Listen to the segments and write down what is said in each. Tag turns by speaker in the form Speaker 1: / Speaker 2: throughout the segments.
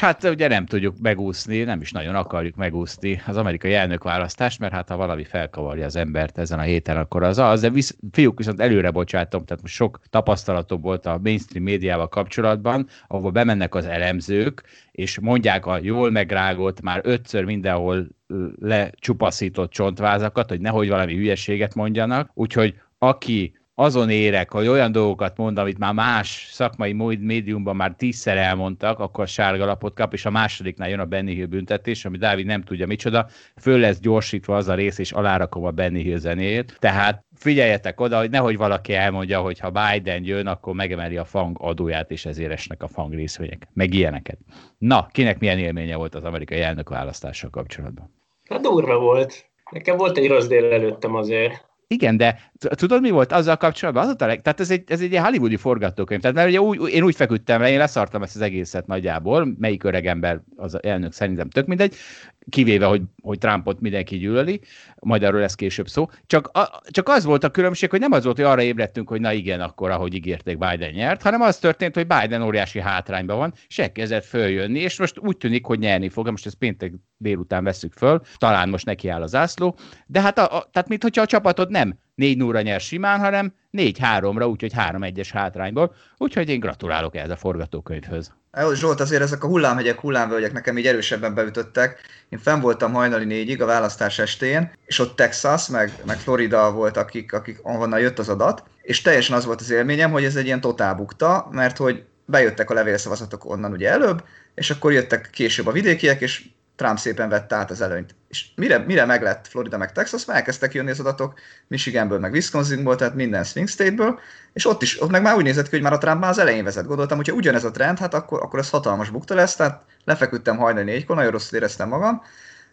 Speaker 1: hát ugye nem tudjuk megúszni, nem is nagyon akarjuk megúszni az amerikai elnökválasztást, mert hát ha valami felkavarja az embert ezen a héten, akkor az az, de visz, fiúk viszont előre bocsátom, tehát most sok tapasztalatom volt a mainstream médiával kapcsolatban, ahol bemennek az elemzők, és mondják a jól megrágott, már ötször mindenhol lecsupaszított csontvázakat, hogy nehogy valami hülyeséget mondjanak, úgyhogy aki azon érek, hogy olyan dolgokat mond, amit már más szakmai médiumban már tízszer elmondtak, akkor sárga lapot kap, és a másodiknál jön a Benny Hill büntetés, ami Dávid nem tudja micsoda, föl lesz gyorsítva az a rész, és alárakom a Benny Hill zenét. Tehát figyeljetek oda, hogy nehogy valaki elmondja, hogy ha Biden jön, akkor megemeli a fang adóját, és ezért esnek a fang részvények, meg ilyeneket. Na, kinek milyen élménye volt az amerikai elnök választással kapcsolatban?
Speaker 2: Hát durva volt. Nekem volt egy rossz délelőttem azért.
Speaker 1: Igen, de tudod, mi volt azzal kapcsolatban? Az a leg... Tehát ez egy, ez egy hollywoodi forgatókönyv. Tehát mert ugye úgy, én úgy feküdtem le, én leszartam ezt az egészet nagyjából, melyik öregember az elnök szerintem tök mindegy, kivéve, hogy, hogy Trumpot mindenki gyűlöli, majd arról lesz később szó. Csak, a, csak az volt a különbség, hogy nem az volt, hogy arra ébredtünk, hogy na igen, akkor ahogy ígérték, Biden nyert, hanem az történt, hogy Biden óriási hátrányban van, és elkezdett följönni, és most úgy tűnik, hogy nyerni fog, most ezt péntek délután veszük föl, talán most neki áll az ászló, de hát a, a, tehát mintha a csapatod nem 4 0 nyer simán, hanem 4-3-ra, úgyhogy 3-1-es hátrányból. Úgyhogy én gratulálok ehhez a forgatókönyvhöz.
Speaker 3: Zsolt, azért ezek a hullámhegyek, hullámvölgyek nekem így erősebben beütöttek. Én fenn voltam hajnali négyig a választás estén, és ott Texas, meg, meg Florida volt, akik, akik ahonnan jött az adat, és teljesen az volt az élményem, hogy ez egy ilyen totál bukta, mert hogy bejöttek a levélszavazatok onnan ugye előbb, és akkor jöttek később a vidékiek, és Trump szépen vette át az előnyt. És mire, mire meglett Florida meg Texas, már elkezdtek jönni az adatok Michiganből, meg Wisconsinból, tehát minden swing stateből, és ott is, ott meg már úgy nézett ki, hogy már a Trump már az elején vezet. Gondoltam, hogyha ugyanez a trend, hát akkor, akkor ez hatalmas bukta lesz, tehát lefeküdtem hajnali négykor, nagyon rosszul éreztem magam,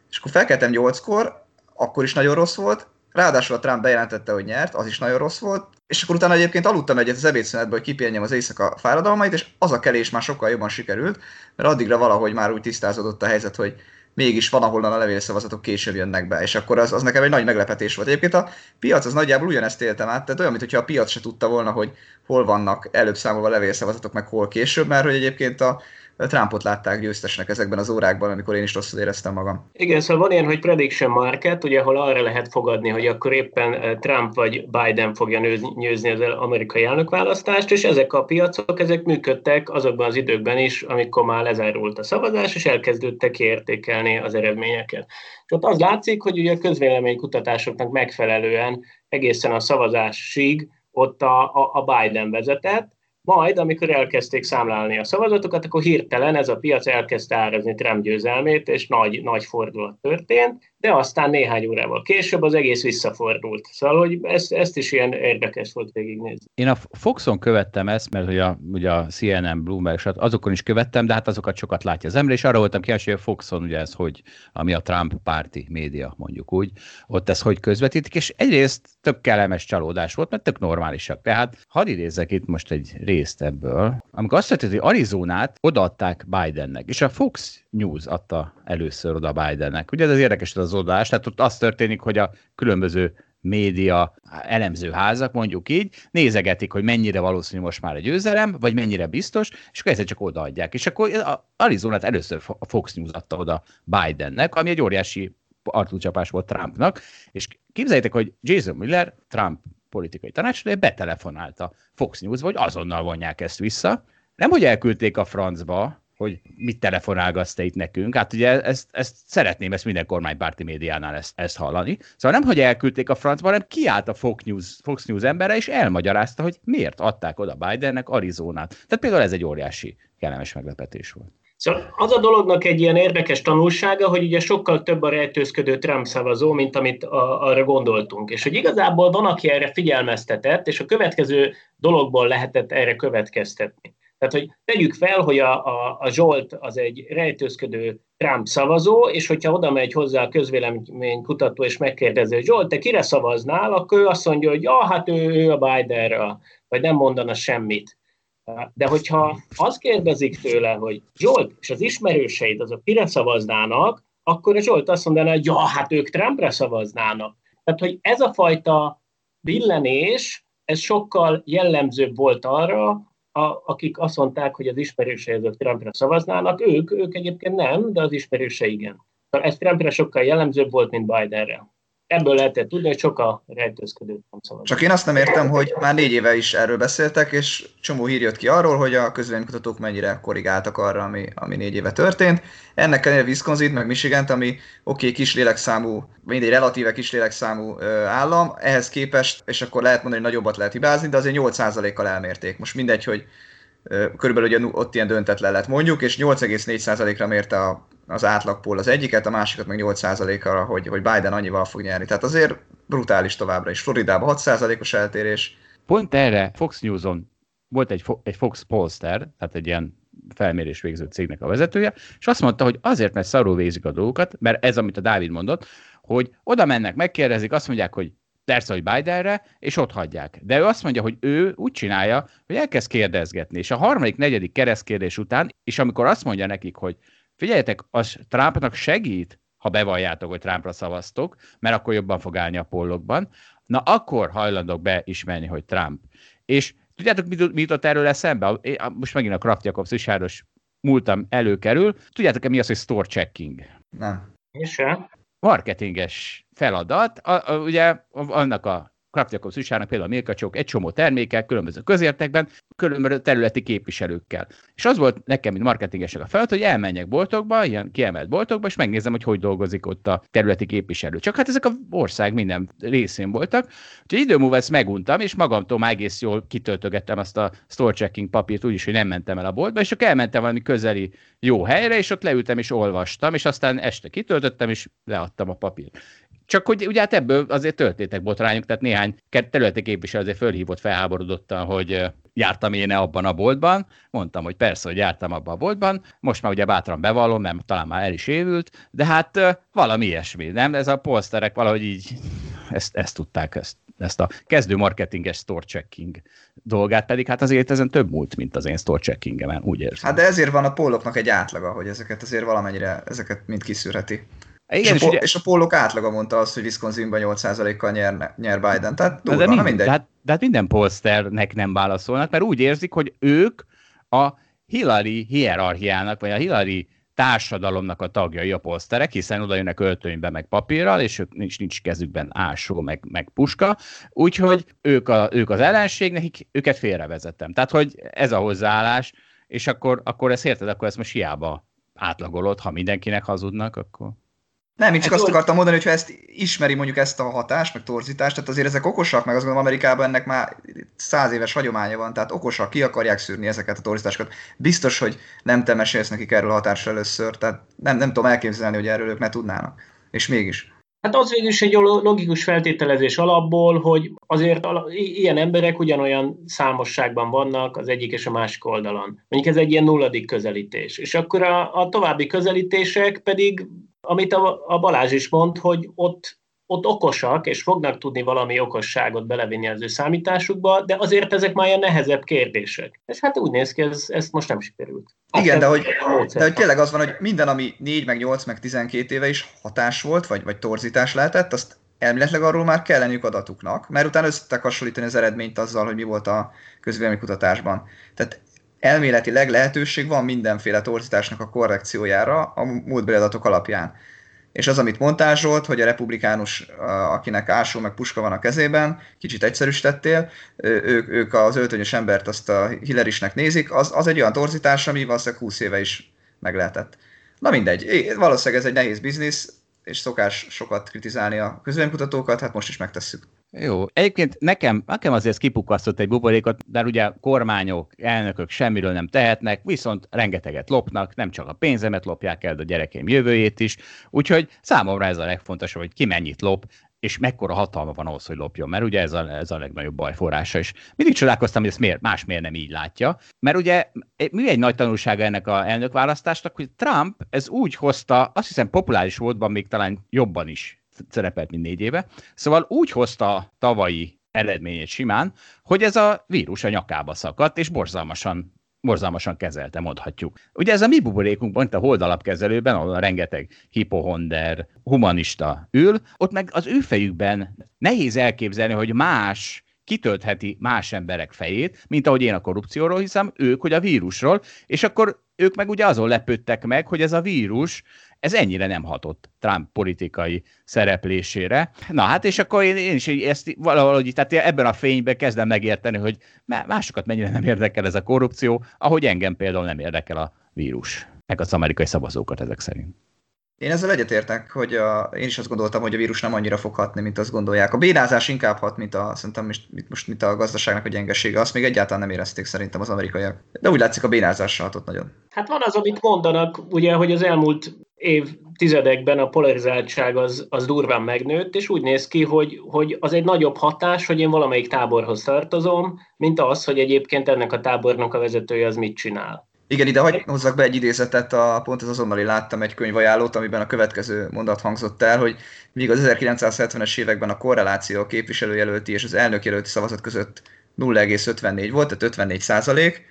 Speaker 3: és akkor felkeltem nyolckor, akkor is nagyon rossz volt, Ráadásul a Trump bejelentette, hogy nyert, az is nagyon rossz volt, és akkor utána egyébként aludtam egyet az ebédszünetből, hogy kipihenjem az éjszaka fáradalmait, és az a kelés már sokkal jobban sikerült, mert addigra valahogy már úgy tisztázódott a helyzet, hogy mégis van, ahol a levélszavazatok később jönnek be, és akkor az, az nekem egy nagy meglepetés volt. Egyébként a piac az nagyjából ugyanezt éltem át, tehát olyan, mintha a piac se tudta volna, hogy hol vannak előbb számolva levélszavazatok, meg hol később, mert hogy egyébként a, Trumpot látták győztesnek ezekben az órákban, amikor én is rosszul éreztem magam.
Speaker 2: Igen, szóval van ilyen, hogy prediction market, ugye, ahol arra lehet fogadni, hogy akkor éppen eh, Trump vagy Biden fogja nyőzni az amerikai elnökválasztást, és ezek a piacok, ezek működtek azokban az időkben is, amikor már lezárult a szavazás, és elkezdődtek értékelni az eredményeket. És ott az látszik, hogy ugye a közvéleménykutatásoknak megfelelően egészen a szavazásig ott a, a, a Biden vezetett, majd, amikor elkezdték számlálni a szavazatokat, akkor hirtelen ez a piac elkezdte árazni Trump győzelmét, és nagy, nagy fordulat történt, de aztán néhány órával később az egész visszafordult. Szóval, hogy ezt, ezt is ilyen érdekes volt végignézni.
Speaker 1: Én a Foxon követtem ezt, mert hogy a, ugye a CNN, Bloomberg, azokon is követtem, de hát azokat sokat látja az ember, és arra voltam kíváncsi, hogy a Foxon ugye ez hogy, ami a Trump párti média, mondjuk úgy, ott ez hogy közvetítik, és egyrészt több kellemes csalódás volt, mert tök normálisak. Tehát hadd idézzek itt most egy részt ebből. Amikor azt mondta, hogy Arizonát odaadták Bidennek, és a Fox News adta először oda Bidennek. Ugye ez az érdekes az odás, tehát ott az történik, hogy a különböző média elemzőházak, mondjuk így, nézegetik, hogy mennyire valószínű most már egy győzelem, vagy mennyire biztos, és akkor ezzel csak odaadják. És akkor Arizonát először a Fox News adta oda Bidennek, ami egy óriási arcúcsapás volt Trumpnak, és képzeljétek, hogy Jason Miller, Trump politikai tanácsadója betelefonálta Fox News, hogy azonnal vonják ezt vissza. Nem, hogy elküldték a francba, hogy mit telefonálgatsz te itt nekünk. Hát ugye ezt, ezt szeretném ezt minden kormánypárti médiánál ezt, ezt hallani. Szóval nem, hogy elküldték a francba, hanem kiállt a Fox News, Fox News embere, és elmagyarázta, hogy miért adták oda Bidennek Arizonát. Tehát például ez egy óriási kellemes meglepetés volt.
Speaker 2: Szóval az a dolognak egy ilyen érdekes tanulsága, hogy ugye sokkal több a rejtőzködő Trump szavazó, mint amit a, arra gondoltunk. És hogy igazából van, aki erre figyelmeztetett, és a következő dologból lehetett erre következtetni. Tehát, hogy tegyük fel, hogy a, a, a Zsolt az egy rejtőzködő Trump szavazó, és hogyha oda megy hozzá a közvéleménykutató, és megkérdezi, hogy Zsolt, te kire szavaznál, akkor ő azt mondja, hogy ja, hát ő, ő a Bidenre, vagy nem mondana semmit. De hogyha azt kérdezik tőle, hogy Zsolt, és az ismerőseid azok kire szavaznának, akkor a Zsolt azt mondaná, hogy ja, hát ők Trumpra szavaznának. Tehát, hogy ez a fajta billenés, ez sokkal jellemzőbb volt arra, a, akik azt mondták, hogy az ismerősei azok Trumpra szavaznának, ők, ők egyébként nem, de az ismerőse igen. Ez Trumpra sokkal jellemzőbb volt, mint Bidenre ebből lehetett tudni, hogy a rejtőzködő
Speaker 3: szavazat. Csak én azt nem értem, hogy már négy éve is erről beszéltek, és csomó hír jött ki arról, hogy a közvéleménykutatók mennyire korrigáltak arra, ami, ami négy éve történt. Ennek ellenére Wisconsin, meg Michigan, ami oké, okay, kis lélekszámú, mindegy relatíve kis lélekszámú állam, ehhez képest, és akkor lehet mondani, hogy nagyobbat lehet hibázni, de azért 8%-kal elmérték. Most mindegy, hogy körülbelül ugye ott ilyen döntetlen lett mondjuk, és 8,4%-ra mérte a az átlagpól az egyiket, a másikat meg 8%-ra, hogy, hogy Biden annyival fog nyerni. Tehát azért brutális továbbra is. Floridában 6%-os eltérés.
Speaker 1: Pont erre Fox News-on volt egy, egy Fox Polster, tehát egy ilyen felmérés végző cégnek a vezetője, és azt mondta, hogy azért, mert szarul végzik a dolgokat, mert ez, amit a Dávid mondott, hogy oda mennek, megkérdezik, azt mondják, hogy persze, hogy Bidenre, és ott hagyják. De ő azt mondja, hogy ő úgy csinálja, hogy elkezd kérdezgetni, és a harmadik, negyedik keresztkérdés után, és amikor azt mondja nekik, hogy Figyeljetek, az Trumpnak segít, ha bevalljátok, hogy Trumpra szavaztok, mert akkor jobban fog állni a pollokban, na akkor hajlandok beismerni, hogy Trump. És tudjátok, mi jutott erről eszembe? Most megint a Kraft Jakobs Isáros múltam előkerül. Tudjátok-e mi az, hogy store checking?
Speaker 3: Nem.
Speaker 2: És se.
Speaker 1: Marketinges feladat. A, a, ugye annak a Kraft Jakobs újságnak például a Milkacsok egy csomó termékek, különböző közértekben, különböző területi képviselőkkel. És az volt nekem, mint marketingesek a feladat, hogy elmenjek boltokba, ilyen kiemelt boltokba, és megnézem, hogy hogy dolgozik ott a területi képviselő. Csak hát ezek a ország minden részén voltak. Úgyhogy idő múlva ezt meguntam, és magamtól már egész jól kitöltögettem azt a store checking papírt, úgyis, hogy nem mentem el a boltba, és akkor elmentem valami közeli jó helyre, és ott leültem és olvastam, és aztán este kitöltöttem, és leadtam a papírt. Csak hogy ugye hát ebből azért történtek botrányok, tehát néhány területi képviselő azért fölhívott felháborodottan, hogy jártam én abban a boltban. Mondtam, hogy persze, hogy jártam abban a boltban. Most már ugye bátran bevallom, mert talán már el is évült, de hát valami ilyesmi, nem? Ez a polsterek valahogy így ezt, ezt tudták, ezt, ezt a kezdő marketinges store checking dolgát, pedig hát azért ezen több múlt, mint az én store checkingemen, úgy érzem.
Speaker 3: Hát de ezért van a póloknak egy átlaga, hogy ezeket azért valamennyire, ezeket mind kiszűrheti.
Speaker 1: Igen,
Speaker 3: és, a, ugye... és a pólok átlaga mondta azt, hogy Wisconsinban 8%-kal nyer, nyer Biden. Tehát durva,
Speaker 1: de,
Speaker 3: mind, mindegy.
Speaker 1: De hát, de hát minden polsternek nem válaszolnak, mert úgy érzik, hogy ők a Hillary hierarchiának, vagy a Hillary társadalomnak a tagjai a polszterek, hiszen oda jönnek öltönybe meg papírral, és ők nincs, nincs kezükben ásó, meg, meg puska, úgyhogy ők, a, ők az ellenség, nekik őket félrevezettem. Tehát, hogy ez a hozzáállás, és akkor, akkor ezt érted, akkor ezt most hiába átlagolod, ha mindenkinek hazudnak, akkor...
Speaker 3: Nem, én csak hát azt akartam mondani, hogy ha ezt ismeri mondjuk ezt a hatást, meg torzítást, tehát azért ezek okosak, meg azt gondolom Amerikában ennek már száz éves hagyománya van, tehát okosak, ki akarják szűrni ezeket a torzításokat. Biztos, hogy nem te mesélsz nekik erről a hatásról először, tehát nem, nem tudom elképzelni, hogy erről ők ne tudnának. És mégis.
Speaker 2: Hát az végül is egy logikus feltételezés alapból, hogy azért ilyen emberek ugyanolyan számosságban vannak az egyik és a másik oldalon. Mondjuk ez egy ilyen nulladik közelítés. És akkor a, a további közelítések pedig amit a, a Balázs is mond, hogy ott, ott okosak, és fognak tudni valami okosságot belevinni az ő számításukba, de azért ezek már ilyen nehezebb kérdések. És hát úgy néz ki, ez, ezt most nem sikerült.
Speaker 3: Hát Igen, de hogy, de hogy tényleg az van, hogy minden, ami 4, meg 8, meg 12 éve is hatás volt, vagy, vagy torzítás lehetett, azt elméletileg arról már kell lenniük adatuknak, mert utána összetek hasonlítani az eredményt azzal, hogy mi volt a kutatásban. Tehát elméletileg lehetőség van mindenféle torzításnak a korrekciójára a múltbeli adatok alapján. És az, amit mondtál Zsolt, hogy a republikánus, akinek ásó meg puska van a kezében, kicsit egyszerűsítettél, ők, ők az öltönyös embert azt a Hillarisnek nézik, az, az egy olyan torzítás, ami valószínűleg 20 éve is meg lehetett. Na mindegy, valószínűleg ez egy nehéz biznisz, és szokás sokat kritizálni a közvéleménykutatókat, hát most is megtesszük.
Speaker 1: Jó. Egyébként nekem, nekem azért kipukasztott egy buborékot, de ugye kormányok, elnökök semmiről nem tehetnek, viszont rengeteget lopnak, nem csak a pénzemet lopják el, de a gyerekeim jövőjét is. Úgyhogy számomra ez a legfontosabb, hogy ki mennyit lop, és mekkora hatalma van ahhoz, hogy lopjon, mert ugye ez a, ez a legnagyobb baj forrása is. Mindig csodálkoztam, hogy ezt miért, más miért nem így látja, mert ugye mi egy nagy tanulsága ennek a elnökválasztásnak, hogy Trump ez úgy hozta, azt hiszem populáris volt, még talán jobban is szerepelt, mint négy éve, szóval úgy hozta tavalyi eredményét simán, hogy ez a vírus a nyakába szakadt, és borzalmasan borzalmasan kezelte, mondhatjuk. Ugye ez a mi buborékunkban, itt a holdalapkezelőben, ahol rengeteg hipohonder, humanista ül, ott meg az ő fejükben nehéz elképzelni, hogy más kitöltheti más emberek fejét, mint ahogy én a korrupcióról hiszem, ők, hogy a vírusról, és akkor ők meg ugye azon lepődtek meg, hogy ez a vírus ez ennyire nem hatott Trump politikai szereplésére. Na hát, és akkor én, én is ezt valahogy, tehát ebben a fényben kezdem megérteni, hogy másokat mennyire nem érdekel ez a korrupció, ahogy engem például nem érdekel a vírus, meg az amerikai szavazókat ezek szerint.
Speaker 3: Én ezzel egyetértek, hogy a, én is azt gondoltam, hogy a vírus nem annyira fog hatni, mint azt gondolják. A bénázás inkább hat, mint a, szerintem most, most mint a gazdaságnak a gyengesége. Azt még egyáltalán nem érezték szerintem az amerikaiak. De úgy látszik a bénázás hatott nagyon.
Speaker 2: Hát van az, amit mondanak, ugye, hogy az elmúlt év tizedekben a polarizáltság az, az durván megnőtt, és úgy néz ki, hogy, hogy az egy nagyobb hatás, hogy én valamelyik táborhoz tartozom, mint az, hogy egyébként ennek a tábornak a vezetője az mit csinál.
Speaker 3: Igen, ide hagy, hozzak be egy idézetet, a, pont az azonnali láttam egy könyvajánlót, amiben a következő mondat hangzott el, hogy míg az 1970-es években a korreláció a képviselőjelölti és az elnökjelölti szavazat között 0,54 volt, tehát 54 százalék,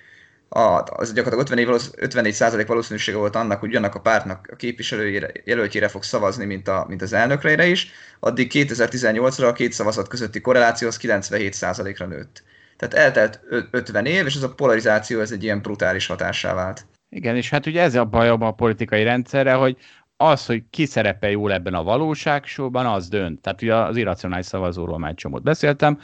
Speaker 3: az gyakorlatilag 50 54% valószínűsége volt annak, hogy annak a pártnak a képviselő jelöltjére fog szavazni, mint, a, mint az elnökre is, addig 2018-ra a két szavazat közötti korreláció az 97 ra nőtt. Tehát eltelt 50 év, és ez a polarizáció ez egy ilyen brutális hatássá vált.
Speaker 1: Igen, és hát ugye ez a baj a politikai rendszerre, hogy az, hogy ki szerepel jól ebben a valóságsóban, az dönt. Tehát ugye az irracionális szavazóról már egy csomót beszéltem,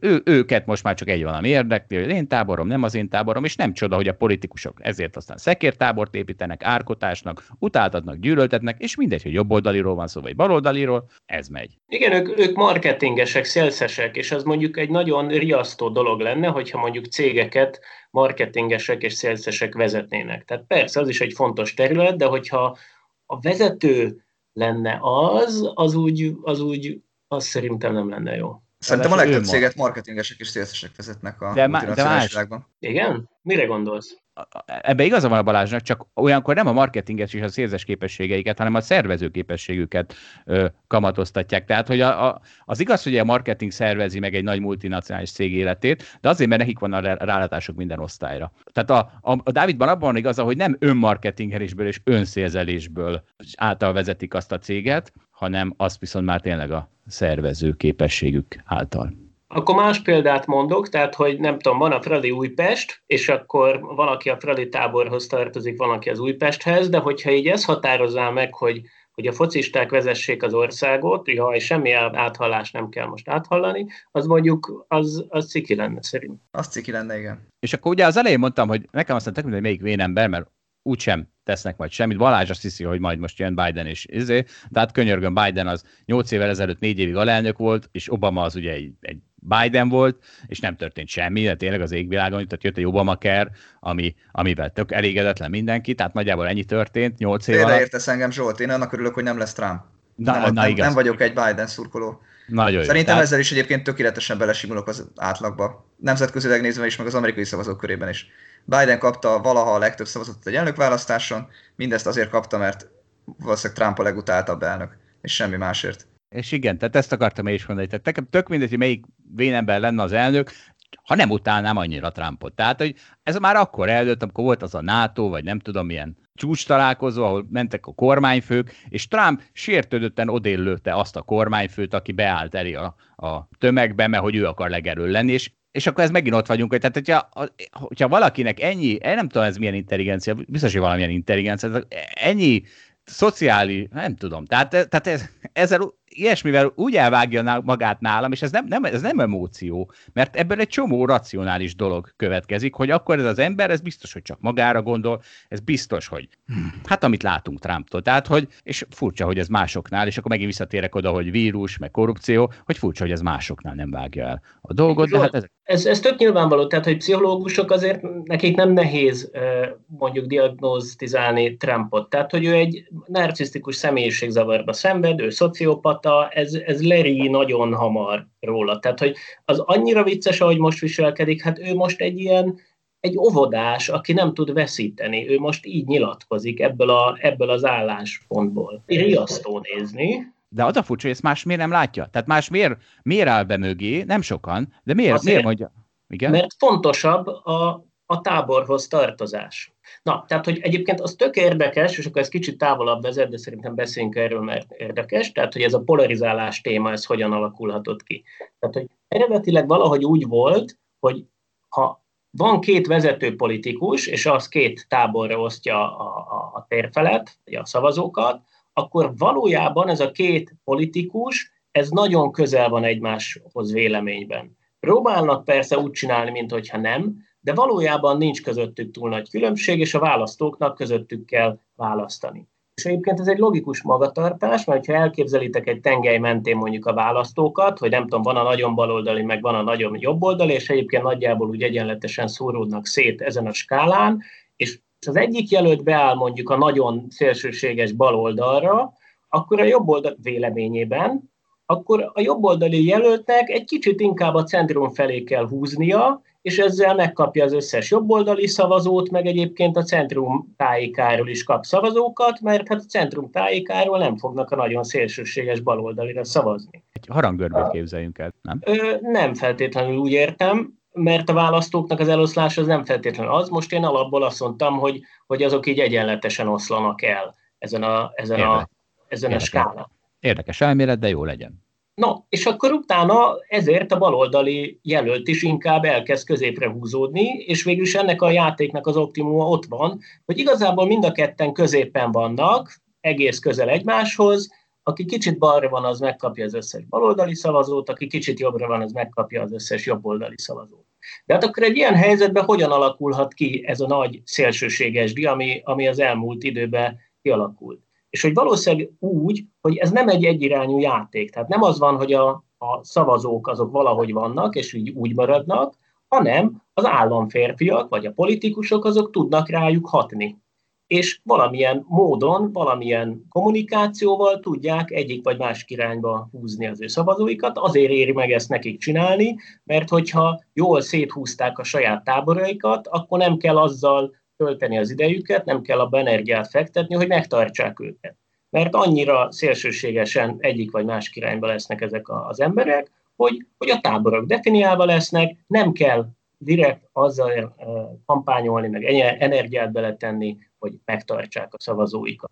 Speaker 1: ő, őket most már csak egy valami érdekli, hogy én táborom, nem az én táborom, és nem csoda, hogy a politikusok ezért aztán szekértábort építenek, árkotásnak, utáltatnak, gyűlöltetnek, és mindegy, hogy jobboldaliról van szó, vagy baloldaliról, ez megy.
Speaker 2: Igen, ők, ők marketingesek, szélszesek, és az mondjuk egy nagyon riasztó dolog lenne, hogyha mondjuk cégeket marketingesek és szélszesek vezetnének. Tehát persze, az is egy fontos terület, de hogyha a vezető lenne az, az úgy, az úgy, az szerintem nem lenne jó.
Speaker 3: Szerintem a legtöbb céget marketingesek és szélszesek vezetnek a de, de más, világban.
Speaker 2: Igen? Mire gondolsz?
Speaker 1: Ebbe igaza van a Balázsnak, csak olyankor nem a marketinges és a szélzes képességeiket, hanem a szervező képességüket ö, kamatoztatják. Tehát, hogy a, a, az igaz, hogy a marketing szervezi meg egy nagy multinacionális cég életét, de azért, mert nekik van a rálátások minden osztályra. Tehát a, a, a Dávidban abban van igaza, hogy nem önmarketingelésből és önszélzelésből által vezetik azt a céget, hanem azt viszont már tényleg a szervező képességük által.
Speaker 2: Akkor más példát mondok, tehát, hogy nem tudom, van a Fradi Újpest, és akkor van, aki a Fradi táborhoz tartozik, van, aki az Újpesthez, de hogyha így ezt határozzá meg, hogy, hogy a focisták vezessék az országot, jaj, semmi áthallás nem kell most áthallani, az mondjuk, az, az ciki lenne szerint.
Speaker 3: Az ciki lenne, igen.
Speaker 1: És akkor ugye az elején mondtam, hogy nekem azt mondták, hogy melyik vénember, mert úgysem tesznek majd semmit. Balázs azt hiszi, hogy majd most jön Biden és izé, de hát könyörgön Biden az 8 évvel ezelőtt 4 évig alelnök volt, és Obama az ugye egy, egy Biden volt, és nem történt semmi, de tényleg az égvilágon, tehát jött egy Obamacare, ami, amivel tök elégedetlen mindenki, tehát nagyjából ennyi történt 8 év alatt.
Speaker 3: értesz engem Zsolt, én annak örülök, hogy nem lesz Trump. Na, nem, na, nem, igaz. nem vagyok egy Biden szurkoló.
Speaker 1: Nagyon
Speaker 3: Szerintem jó. ezzel is egyébként tökéletesen belesimulok az átlagba. Nemzetközileg nézve is, meg az amerikai szavazók körében is. Biden kapta valaha a legtöbb szavazatot egy elnökválasztáson, mindezt azért kapta, mert valószínűleg Trump a legutáltabb elnök, és semmi másért.
Speaker 1: És igen, tehát ezt akartam én is mondani. Tehát nekem tök mindegy, hogy melyik vénember lenne az elnök, ha nem utálnám annyira Trumpot. Tehát, hogy ez már akkor eldőlt, amikor volt az a NATO, vagy nem tudom milyen csúcs találkozó, ahol mentek a kormányfők, és Trump sértődötten odéllőtte azt a kormányfőt, aki beállt elé a, a tömegbe, mert hogy ő akar legerő lenni, és és akkor ez megint ott vagyunk, hogy tehát hogyha, hogyha valakinek ennyi, nem tudom ez milyen intelligencia, biztos, hogy valamilyen intelligencia, ennyi szociális, nem tudom, tehát, tehát ez, ezzel ilyesmivel úgy elvágja magát nálam, és ez nem, nem, ez nem emóció, mert ebből egy csomó racionális dolog következik, hogy akkor ez az ember, ez biztos, hogy csak magára gondol, ez biztos, hogy hm, hát amit látunk Trumptól, tehát hogy, és furcsa, hogy ez másoknál, és akkor megint visszatérek oda, hogy vírus, meg korrupció, hogy furcsa, hogy ez másoknál nem vágja el a dolgot, de hát ez...
Speaker 2: Ez, ez tök nyilvánvaló, tehát hogy pszichológusok azért nekik nem nehéz mondjuk diagnosztizálni Trumpot, tehát hogy ő egy narcisztikus személyiségzavarba szenved, ő szociopata, ez, ez leri nagyon hamar róla. Tehát, hogy az annyira vicces, ahogy most viselkedik, hát ő most egy ilyen, egy óvodás, aki nem tud veszíteni. Ő most így nyilatkozik ebből, a, ebből az álláspontból. Riasztó nézni.
Speaker 1: De az a furcsa, hogy ezt más miért nem látja? Tehát más miért, miért áll be mögé? Nem sokan, de miért, Azért, miért mondja?
Speaker 2: Igen? Mert fontosabb a, a táborhoz tartozás. Na, tehát, hogy egyébként az tök érdekes, és akkor ez kicsit távolabb vezet, de szerintem beszéljünk erről, mert érdekes, tehát, hogy ez a polarizálás téma, ez hogyan alakulhatott ki. Tehát, hogy eredetileg valahogy úgy volt, hogy ha van két vezető politikus, és az két táborra osztja a, a, a térfelet, a szavazókat, akkor valójában ez a két politikus, ez nagyon közel van egymáshoz véleményben. Próbálnak persze úgy csinálni, mintha nem, de valójában nincs közöttük túl nagy különbség, és a választóknak közöttük kell választani. És egyébként ez egy logikus magatartás, mert ha elképzelitek egy tengely mentén mondjuk a választókat, hogy nem tudom, van a nagyon baloldali, meg van a nagyon jobboldali, és egyébként nagyjából úgy egyenletesen szóródnak szét ezen a skálán, és az egyik jelölt beáll mondjuk a nagyon szélsőséges baloldalra, akkor a jobboldal véleményében, akkor a jobboldali jelöltnek egy kicsit inkább a centrum felé kell húznia, és ezzel megkapja az összes jobboldali szavazót, meg egyébként a centrum tájikáról is kap szavazókat, mert hát a centrum tájikáról nem fognak a nagyon szélsőséges baloldalira szavazni.
Speaker 1: Egy haranggörbét képzeljünk el, nem?
Speaker 2: Ö, nem feltétlenül úgy értem, mert a választóknak az eloszlás az nem feltétlenül az. Most én alapból azt mondtam, hogy, hogy azok így egyenletesen oszlanak el ezen a, ezen a, ezen a skálán.
Speaker 1: Érdekes elmélet, de jó legyen.
Speaker 2: No, és akkor utána ezért a baloldali jelölt is inkább elkezd középre húzódni, és végül is ennek a játéknak az optimuma ott van, hogy igazából mind a ketten középen vannak, egész közel egymáshoz, aki kicsit balra van, az megkapja az összes baloldali szavazót, aki kicsit jobbra van, az megkapja az összes jobboldali szavazót. De hát akkor egy ilyen helyzetben hogyan alakulhat ki ez a nagy szélsőséges di, ami, ami az elmúlt időben kialakult? És hogy valószínűleg úgy, hogy ez nem egy egyirányú játék. Tehát nem az van, hogy a, a szavazók azok valahogy vannak, és úgy, úgy maradnak, hanem az államférfiak, vagy a politikusok azok tudnak rájuk hatni. És valamilyen módon, valamilyen kommunikációval tudják egyik vagy másik irányba húzni az ő szavazóikat. Azért éri meg ezt nekik csinálni, mert hogyha jól széthúzták a saját táboraikat, akkor nem kell azzal tölteni az idejüket, nem kell abba energiát fektetni, hogy megtartsák őket. Mert annyira szélsőségesen egyik vagy más irányba lesznek ezek az emberek, hogy, hogy a táborok definiálva lesznek, nem kell direkt azzal kampányolni, meg energiát beletenni, hogy megtartsák a szavazóikat.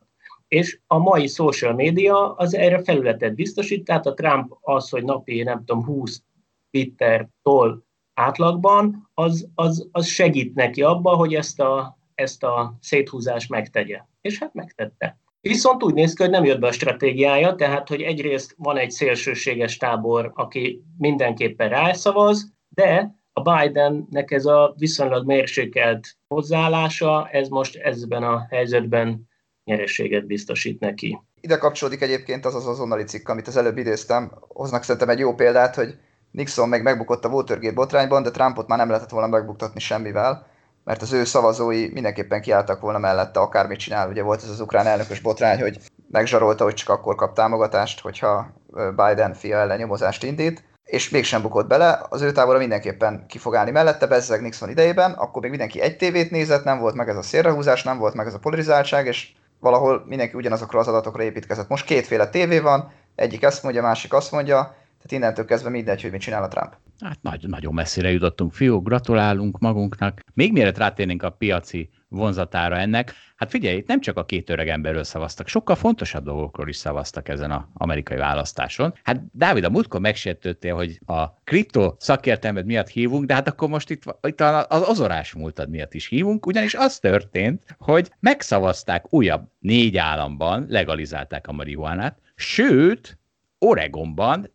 Speaker 2: És a mai social media az erre felületet biztosít, tehát a Trump az, hogy napi, nem tudom, 20 Twitter tol átlagban, az, az, az segít neki abba, hogy ezt a, ezt a széthúzást megtegye. És hát megtette. Viszont úgy néz ki, hogy nem jött be a stratégiája, tehát hogy egyrészt van egy szélsőséges tábor, aki mindenképpen rászavaz, de a Bidennek ez a viszonylag mérsékelt hozzáállása, ez most ezben a helyzetben nyerességet biztosít neki.
Speaker 3: Ide kapcsolódik egyébként az az azonnali cikk, amit az előbb idéztem. Hoznak szerintem egy jó példát, hogy Nixon meg megbukott a Watergate botrányban, de Trumpot már nem lehetett volna megbuktatni semmivel mert az ő szavazói mindenképpen kiálltak volna mellette, akármit csinál. Ugye volt ez az ukrán elnökös botrány, hogy megzsarolta, hogy csak akkor kap támogatást, hogyha Biden fia ellen nyomozást indít, és mégsem bukott bele, az ő tábora mindenképpen ki fog állni mellette, bezzeg Nixon idejében, akkor még mindenki egy tévét nézett, nem volt meg ez a szélrehúzás, nem volt meg ez a polarizáltság, és valahol mindenki ugyanazokra az adatokra építkezett. Most kétféle tévé van, egyik ezt mondja, másik azt mondja, tehát innentől kezdve mindegy, hogy mit csinál a Trump.
Speaker 1: Hát nagy, nagyon messzire jutottunk, fiúk, gratulálunk magunknak. Még mielőtt rátérnénk a piaci vonzatára ennek, hát figyelj, itt nem csak a két öreg emberről szavaztak, sokkal fontosabb dolgokról is szavaztak ezen az amerikai választáson. Hát Dávid, a múltkor megsértődtél, hogy a kripto szakértelmed miatt hívunk, de hát akkor most itt, itt az ozorás múltad miatt is hívunk, ugyanis az történt, hogy megszavazták újabb négy államban, legalizálták a marihuánát, sőt, Oregonban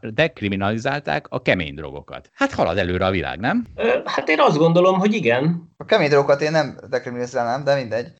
Speaker 1: dekriminalizálták a kemény drogokat. Hát halad előre a világ, nem?
Speaker 2: Hát én azt gondolom, hogy igen.
Speaker 3: A kemény drogokat én nem dekriminalizálnám, de mindegy.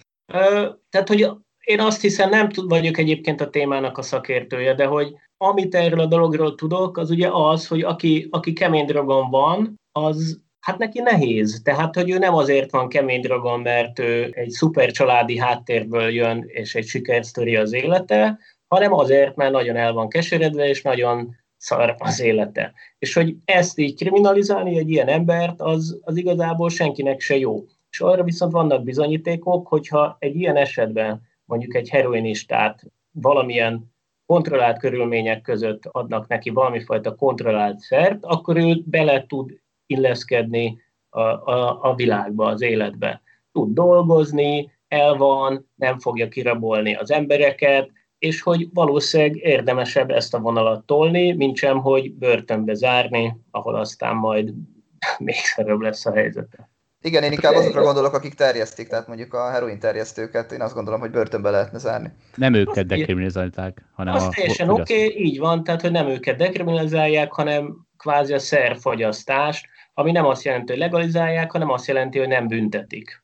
Speaker 2: Tehát, hogy én azt hiszem, nem vagyok egyébként a témának a szakértője, de hogy amit erről a dologról tudok, az ugye az, hogy aki, aki kemény drogon van, az hát neki nehéz. Tehát, hogy ő nem azért van kemény drogon, mert ő egy szuper családi háttérből jön, és egy sikersztori az élete, hanem azért, mert nagyon el van keseredve, és nagyon szar az élete. És hogy ezt így kriminalizálni egy ilyen embert, az, az igazából senkinek se jó. És arra viszont vannak bizonyítékok, hogyha egy ilyen esetben mondjuk egy heroinistát valamilyen kontrollált körülmények között adnak neki valamifajta kontrollált szert, akkor ő bele tud illeszkedni a, a, a világba, az életbe. Tud dolgozni, el van, nem fogja kirabolni az embereket, és hogy valószínűleg érdemesebb ezt a vonalat tolni, mint sem, hogy börtönbe zárni, ahol aztán majd még szerűbb lesz a helyzete.
Speaker 3: Igen, én inkább azokra gondolok, akik terjesztik, tehát mondjuk a heroin terjesztőket, én azt gondolom, hogy börtönbe lehetne zárni.
Speaker 1: Nem őket dekriminalizálták, hanem
Speaker 2: az a... teljesen oké, okay, így van, tehát hogy nem őket dekriminalizálják, hanem kvázi a szerfogyasztást, ami nem azt jelenti, hogy legalizálják, hanem azt jelenti, hogy nem büntetik.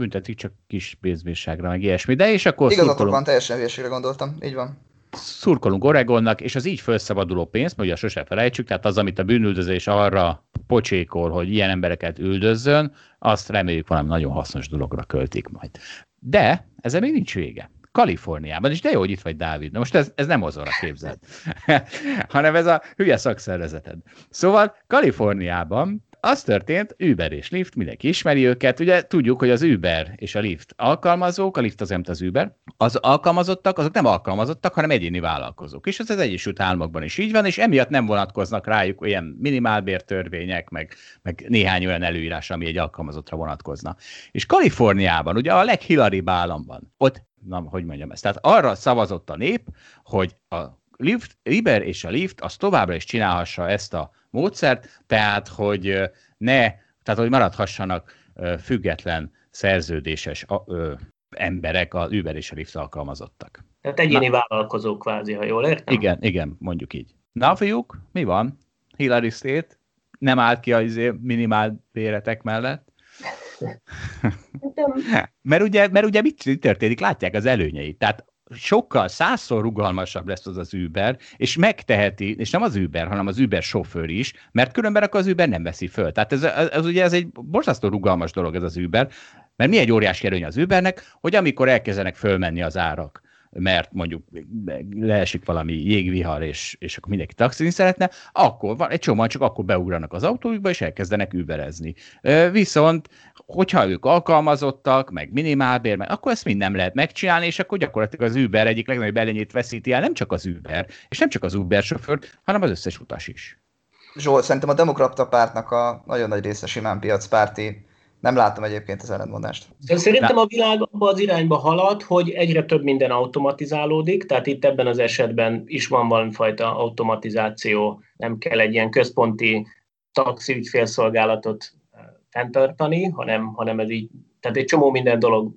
Speaker 1: Büntetik csak kis pénzbírságra, meg ilyesmi. De és akkor
Speaker 3: Igazatok szurkolunk... van, teljesen hülyeségre gondoltam, így van.
Speaker 1: Szurkolunk Oregonnak, és az így felszabaduló pénzt, mert ugye sose felejtsük, tehát az, amit a bűnüldözés arra pocsékol, hogy ilyen embereket üldözzön, azt reméljük valami nagyon hasznos dologra költik majd. De ezzel még nincs vége. Kaliforniában, és de jó, hogy itt vagy, Dávid. Na most ez, ez nem azonra képzeld, hanem ez a hülye szakszervezeted. Szóval Kaliforniában az történt, Uber és Lyft, mindenki ismeri őket, ugye tudjuk, hogy az Uber és a Lyft alkalmazók, a Lyft az nem az Uber, az alkalmazottak, azok nem alkalmazottak, hanem egyéni vállalkozók. És ez az Egyesült Államokban is így van, és emiatt nem vonatkoznak rájuk olyan minimálbértörvények, meg, meg néhány olyan előírás, ami egy alkalmazottra vonatkozna. És Kaliforniában, ugye a leghilaribb államban, ott na, hogy mondjam ezt, tehát arra szavazott a nép, hogy a Lyft, Uber és a Lyft az továbbra is csinálhassa ezt a módszert, tehát hogy ne, tehát hogy maradhassanak független szerződéses emberek a Uber és a Lyft alkalmazottak.
Speaker 2: Tehát egyéni Na. vállalkozók kvázi, ha jól értem?
Speaker 1: Igen, igen, mondjuk így. Na, fiúk, mi van? Hillary State nem állt ki a izé minimál béretek mellett? mert, ugye, mert ugye mit történik? Látják az előnyeit. Tehát sokkal százszor rugalmasabb lesz az az Uber, és megteheti, és nem az Uber, hanem az Uber sofőr is, mert különben akkor az Uber nem veszi föl. Tehát ez, ez, ez ugye ez egy borzasztó rugalmas dolog ez az Uber, mert mi egy óriási erőny az Ubernek, hogy amikor elkezdenek fölmenni az árak, mert mondjuk leesik valami jégvihar, és, és akkor mindenki taxizni szeretne, akkor van, egy csomóan csak akkor beugranak az autójukba, és elkezdenek überezni. Viszont, hogyha ők alkalmazottak, meg minimálbér, meg, akkor ezt mind nem lehet megcsinálni, és akkor gyakorlatilag az Uber egyik legnagyobb előnyét veszíti el, nem csak az Uber, és nem csak az Uber sofőr, hanem az összes utas is.
Speaker 3: Zsolt, szerintem a demokrata pártnak a nagyon nagy része simán piacpárti nem látom egyébként az ellentmondást.
Speaker 2: Szerintem a világ abba az irányba halad, hogy egyre több minden automatizálódik, tehát itt ebben az esetben is van valamifajta automatizáció, nem kell egy ilyen központi taxi ügyfélszolgálatot eh, fenntartani, hanem, hanem ez így, tehát egy csomó minden dolog,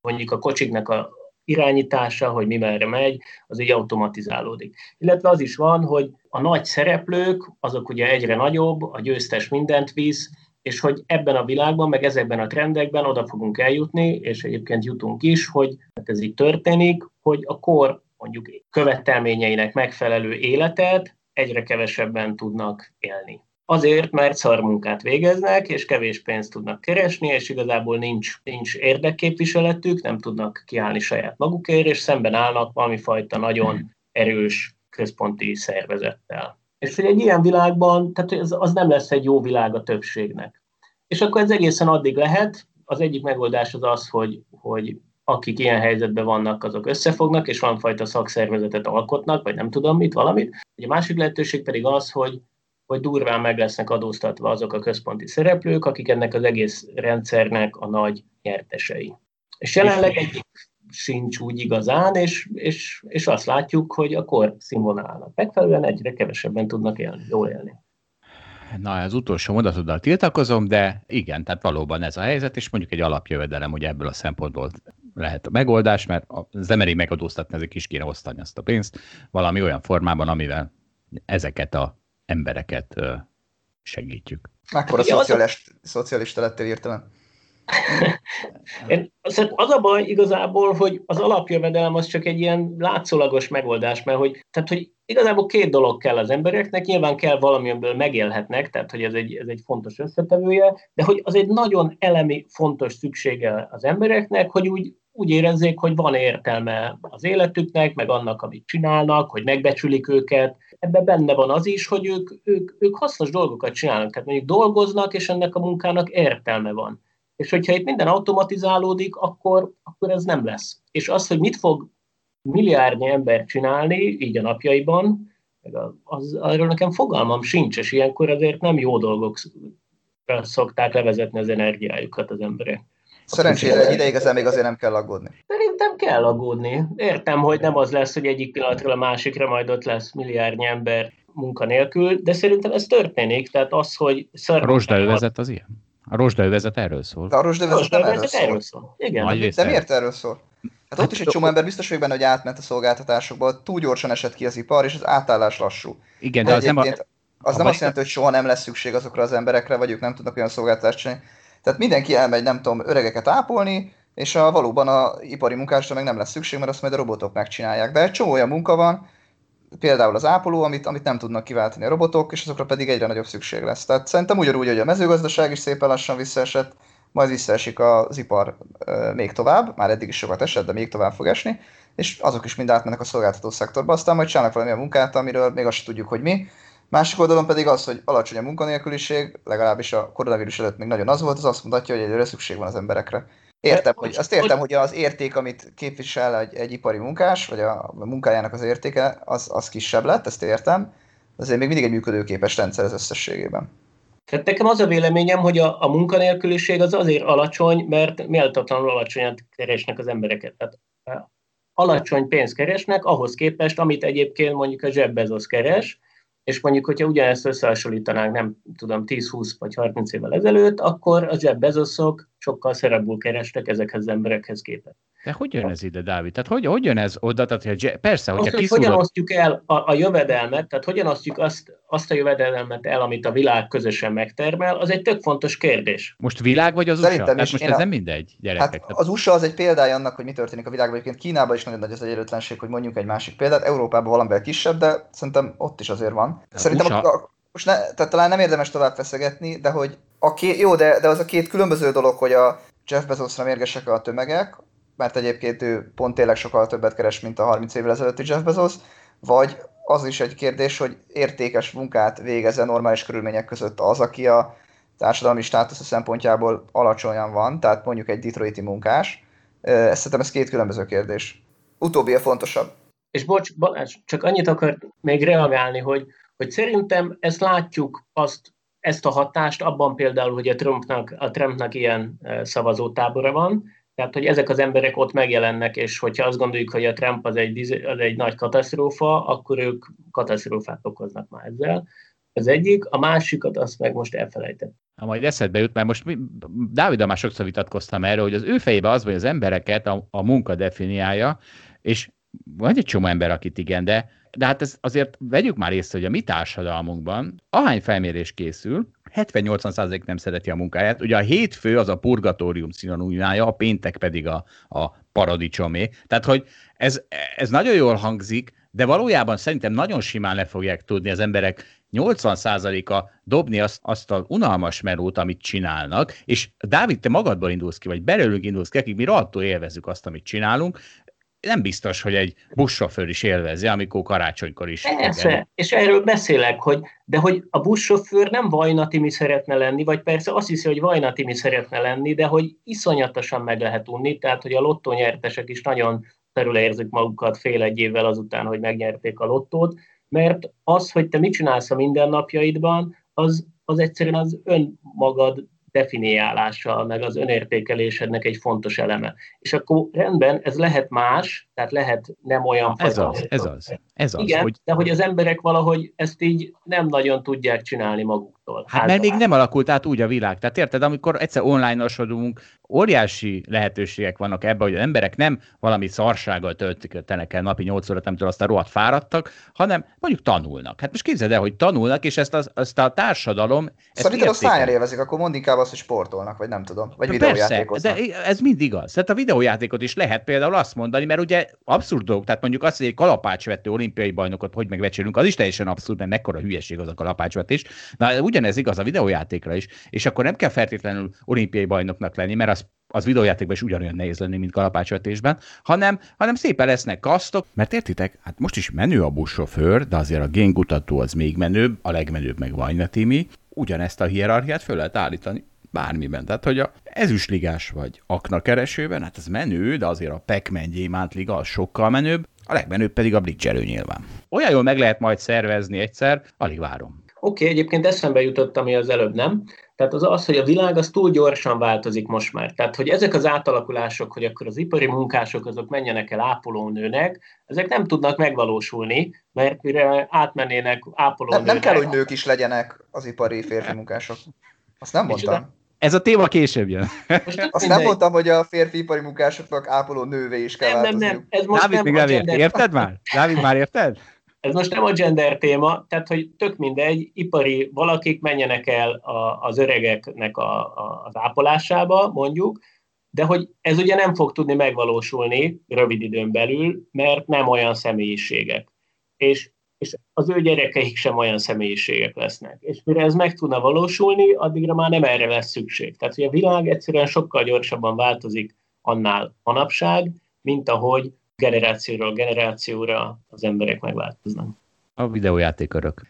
Speaker 2: mondjuk a kocsiknak a irányítása, hogy mi merre megy, az így automatizálódik. Illetve az is van, hogy a nagy szereplők, azok ugye egyre nagyobb, a győztes mindent visz, és hogy ebben a világban, meg ezekben a trendekben oda fogunk eljutni, és egyébként jutunk is, hogy hát ez így történik, hogy a kor mondjuk követelményeinek megfelelő életet egyre kevesebben tudnak élni. Azért, mert szarmunkát végeznek, és kevés pénzt tudnak keresni, és igazából nincs, nincs érdekképviseletük, nem tudnak kiállni saját magukért, és szemben állnak valami fajta nagyon erős központi szervezettel. És hogy egy ilyen világban, tehát az, az nem lesz egy jó világ a többségnek. És akkor ez egészen addig lehet, az egyik megoldás az az, hogy, hogy akik ilyen helyzetben vannak, azok összefognak, és van fajta szakszervezetet alkotnak, vagy nem tudom mit, valamit. Egy másik lehetőség pedig az, hogy, hogy durván meg lesznek adóztatva azok a központi szereplők, akik ennek az egész rendszernek a nagy nyertesei. És jelenleg egyik sincs úgy igazán, és, és, és azt látjuk, hogy a kor színvonalának megfelelően egyre kevesebben tudnak élni, jól élni.
Speaker 1: Na, az utolsó mondatoddal tiltakozom, de igen, tehát valóban ez a helyzet, és mondjuk egy alapjövedelem, hogy ebből a szempontból lehet a megoldás, mert az emberi megadóztatni, ezek is kéne osztani azt a pénzt valami olyan formában, amivel ezeket a embereket segítjük.
Speaker 3: Mekkora szocialist, szocialista lettél írtelen?
Speaker 2: Én, az a baj igazából, hogy az alapjövedelem az csak egy ilyen látszólagos megoldás, mert hogy, tehát, hogy igazából két dolog kell az embereknek, nyilván kell valami, amiből megélhetnek, tehát hogy ez egy, ez egy fontos összetevője, de hogy az egy nagyon elemi fontos szüksége az embereknek, hogy úgy, úgy érezzék, hogy van értelme az életüknek, meg annak, amit csinálnak, hogy megbecsülik őket. Ebben benne van az is, hogy ők, ők, ők hasznos dolgokat csinálnak, tehát mondjuk dolgoznak, és ennek a munkának értelme van. És hogyha itt minden automatizálódik, akkor, akkor ez nem lesz. És az, hogy mit fog milliárdnyi ember csinálni, így a napjaiban, az, arról nekem fogalmam sincs, és ilyenkor azért nem jó dolgok szokták levezetni az energiájukat az emberek.
Speaker 3: Szerencsére egy ideig ezzel még azért nem kell aggódni.
Speaker 2: Szerintem kell aggódni. Értem, hogy nem az lesz, hogy egyik pillanatról a másikra majd ott lesz milliárdnyi ember munkanélkül, de szerintem ez történik. Tehát az, hogy...
Speaker 1: A rozsdaövezet az ilyen? A rozsdaövezet erről szól.
Speaker 3: De a rozsdaövezet nem erről szól. erről szól.
Speaker 2: Igen.
Speaker 3: De miért erről szól? Hát ott is egy csomó ember biztos vagyok benne, hogy átment a szolgáltatásokba, túl gyorsan esett ki az ipar, és az átállás lassú.
Speaker 1: Igen, de, de az nem a...
Speaker 3: Az nem azt jelenti, hogy soha nem lesz szükség azokra az emberekre, vagy ők nem tudnak olyan szolgáltatást csinálni. Tehát mindenki elmegy, nem tudom, öregeket ápolni, és a, valóban a ipari munkásra meg nem lesz szükség, mert azt majd a robotok megcsinálják. De egy csomó olyan munka van, például az ápoló, amit, amit nem tudnak kiváltani a robotok, és azokra pedig egyre nagyobb szükség lesz. Tehát szerintem ugyanúgy, hogy a mezőgazdaság is szépen lassan visszaesett, majd visszaesik az ipar még tovább, már eddig is sokat esett, de még tovább fog esni, és azok is mind átmennek a szolgáltató szektorba, aztán majd csinálnak valami a munkát, amiről még azt tudjuk, hogy mi. Másik oldalon pedig az, hogy alacsony a munkanélküliség, legalábbis a koronavírus előtt még nagyon az volt, az azt mutatja, hogy egyre szükség van az emberekre. Értem, hogy, azt értem, hogy az érték, amit képvisel egy, egy ipari munkás, vagy a munkájának az értéke, az, az kisebb lett, ezt értem, azért még mindig egy működőképes rendszer az összességében.
Speaker 2: Tehát nekem az a véleményem, hogy a, a munkanélküliség az azért alacsony, mert méltatlanul alacsonyat keresnek az embereket. Tehát alacsony pénzt keresnek ahhoz képest, amit egyébként mondjuk a Jeff Bezos keres, és mondjuk, hogyha ugyanezt összehasonlítanánk, nem tudom, 10-20 vagy 30 évvel ezelőtt, akkor a Jeff Bezosok sokkal szerebbul kerestek ezekhez az emberekhez képest.
Speaker 1: De hogy jön ez ide, Dávid? Tehát hogy, hogy jön ez oda? Tehát, hogy persze,
Speaker 2: hogy, hogy hogyan osztjuk el a, a jövedelmet, tehát hogyan osztjuk azt, azt a jövedelmet el, amit a világ közösen megtermel, az egy tök fontos kérdés.
Speaker 1: Most világ vagy az Szerintem USA? Hát most ez a... nem mindegy, gyerekek.
Speaker 3: Hát az USA az egy példája annak, hogy mi történik a világban. Egyébként Kínában is nagyon nagy az egyenlőtlenség, hogy mondjuk egy másik példát. Európában valamivel kisebb, de szerintem ott is azért van. Hát szerintem USA... a, most ne, tehát talán nem érdemes tovább feszegetni, de hogy a ké, jó, de, de az a két különböző dolog, hogy a Jeff Bezosra mérgesek a tömegek, mert egyébként ő pont tényleg sokkal többet keres, mint a 30 évvel ezelőtti Jeff Bezos, vagy az is egy kérdés, hogy értékes munkát végezze normális körülmények között az, aki a társadalmi státusz szempontjából alacsonyan van, tehát mondjuk egy detroiti munkás. Ezt szerintem ez két különböző kérdés. Utóbbi a fontosabb.
Speaker 2: És bocs, Balázs, csak annyit akar még reagálni, hogy, hogy szerintem ezt látjuk azt, ezt a hatást abban például, hogy a Trumpnak, a Trumpnak ilyen szavazótábora van, tehát, hogy ezek az emberek ott megjelennek, és hogyha azt gondoljuk, hogy a Trump az egy, az egy nagy katasztrófa, akkor ők katasztrófát okoznak már ezzel. Az egyik, a másikat azt meg most elfelejtett.
Speaker 1: Ha majd eszedbe jut, mert most Dávid már sokszor vitatkoztam erről, hogy az ő fejében az, hogy az embereket a, a munka definiálja, és van egy csomó ember, akit igen, de, de hát ez azért vegyük már észre, hogy a mi társadalmunkban ahány felmérés készül, 70-80% nem szereti a munkáját. Ugye a hétfő az a purgatórium szinonimája, a péntek pedig a, a paradicsomé. Tehát, hogy ez, ez nagyon jól hangzik, de valójában szerintem nagyon simán le fogják tudni az emberek 80%-a dobni azt, azt a unalmas melót, amit csinálnak, és Dávid, te magadból indulsz ki, vagy belőlünk indulsz ki, akik mi rohadtul élvezzük azt, amit csinálunk, nem biztos, hogy egy buszsofőr is élvezi, amikor karácsonykor is.
Speaker 2: Persze, igen. és erről beszélek, hogy de hogy a buszsofőr nem Vajnatimi szeretne lenni, vagy persze azt hiszi, hogy Vajnatimi szeretne lenni, de hogy iszonyatosan meg lehet unni, tehát hogy a lottónyertesek is nagyon terül érzik magukat fél egy évvel azután, hogy megnyerték a lottót, mert az, hogy te mit csinálsz a mindennapjaidban, az, az egyszerűen az önmagad definiálása, meg az önértékelésednek egy fontos eleme. És akkor rendben, ez lehet más, tehát lehet nem olyan...
Speaker 1: Ez az, ez az. Ez az,
Speaker 2: Igen, hogy... de hogy az emberek valahogy ezt így nem nagyon tudják csinálni maguktól.
Speaker 1: Hát mert még nem alakult át úgy a világ. Tehát érted, amikor egyszer online-osodunk, óriási lehetőségek vannak ebben, hogy az emberek nem valami szarsággal töltik el napi 8 órát, tudom, aztán rohadt fáradtak, hanem mondjuk tanulnak. Hát most képzeld el, hogy tanulnak, és ezt, az, ezt a társadalom...
Speaker 3: Szerintem a száján élvezik, akkor mondd inkább azt, hogy sportolnak, vagy nem tudom, vagy videójátékoznak.
Speaker 1: Persze, de ez mind igaz. Tehát a videójátékot is lehet például azt mondani, mert ugye abszurd dolog, tehát mondjuk azt, hogy egy kalapácsvető olimpiai bajnokot hogy megbecsülünk, az is teljesen abszurd, mert mekkora hülyeség az a kalapácsvetés. Na, ugyanez igaz a videójátékra is, és akkor nem kell feltétlenül olimpiai bajnoknak lenni, mert az az videójátékban is ugyanolyan nehéz lenni, mint kalapácsvetésben, hanem, hanem szépen lesznek kasztok. Mert értitek, hát most is menő a buszsofőr, de azért a génkutató az még menőbb, a legmenőbb meg Vajna Timi. Ugyanezt a hierarchiát föl lehet állítani bármiben. Tehát, hogy a ezüstligás vagy aknakeresőben, hát ez menő, de azért a Pac-Man gyémánt liga az sokkal menőbb, a legmenőbb pedig a Blitzelő nyilván. Olyan jól meg lehet majd szervezni egyszer, alig várom.
Speaker 2: Oké, okay, egyébként eszembe jutott, ami az előbb nem. Tehát az az, hogy a világ az túl gyorsan változik most már. Tehát, hogy ezek az átalakulások, hogy akkor az ipari munkások azok menjenek el ápolónőnek, ezek nem tudnak megvalósulni, mert mire átmennének ápolónőnek...
Speaker 3: Nem, nem kell, hogy nők is legyenek az ipari férfi munkások. Azt nem mondtam.
Speaker 1: Ez a téma később jön.
Speaker 3: Most Azt nem mondtam, hogy a férfi ipari munkásoknak ápoló nővé is kell
Speaker 2: Nem, nem, nem. Ez
Speaker 1: most Dávid, nem még gender... Érted már? Dávid, már érted?
Speaker 2: Ez most nem a gender téma, tehát hogy tök mindegy, ipari valakik menjenek el a, az öregeknek a, a, az ápolásába, mondjuk, de hogy ez ugye nem fog tudni megvalósulni rövid időn belül, mert nem olyan személyiségek. És, és az ő gyerekeik sem olyan személyiségek lesznek. És mire ez meg tudna valósulni, addigra már nem erre lesz szükség. Tehát, hogy a világ egyszerűen sokkal gyorsabban változik annál manapság, mint ahogy generációról generációra az emberek megváltoznak.
Speaker 1: A videójáték örök.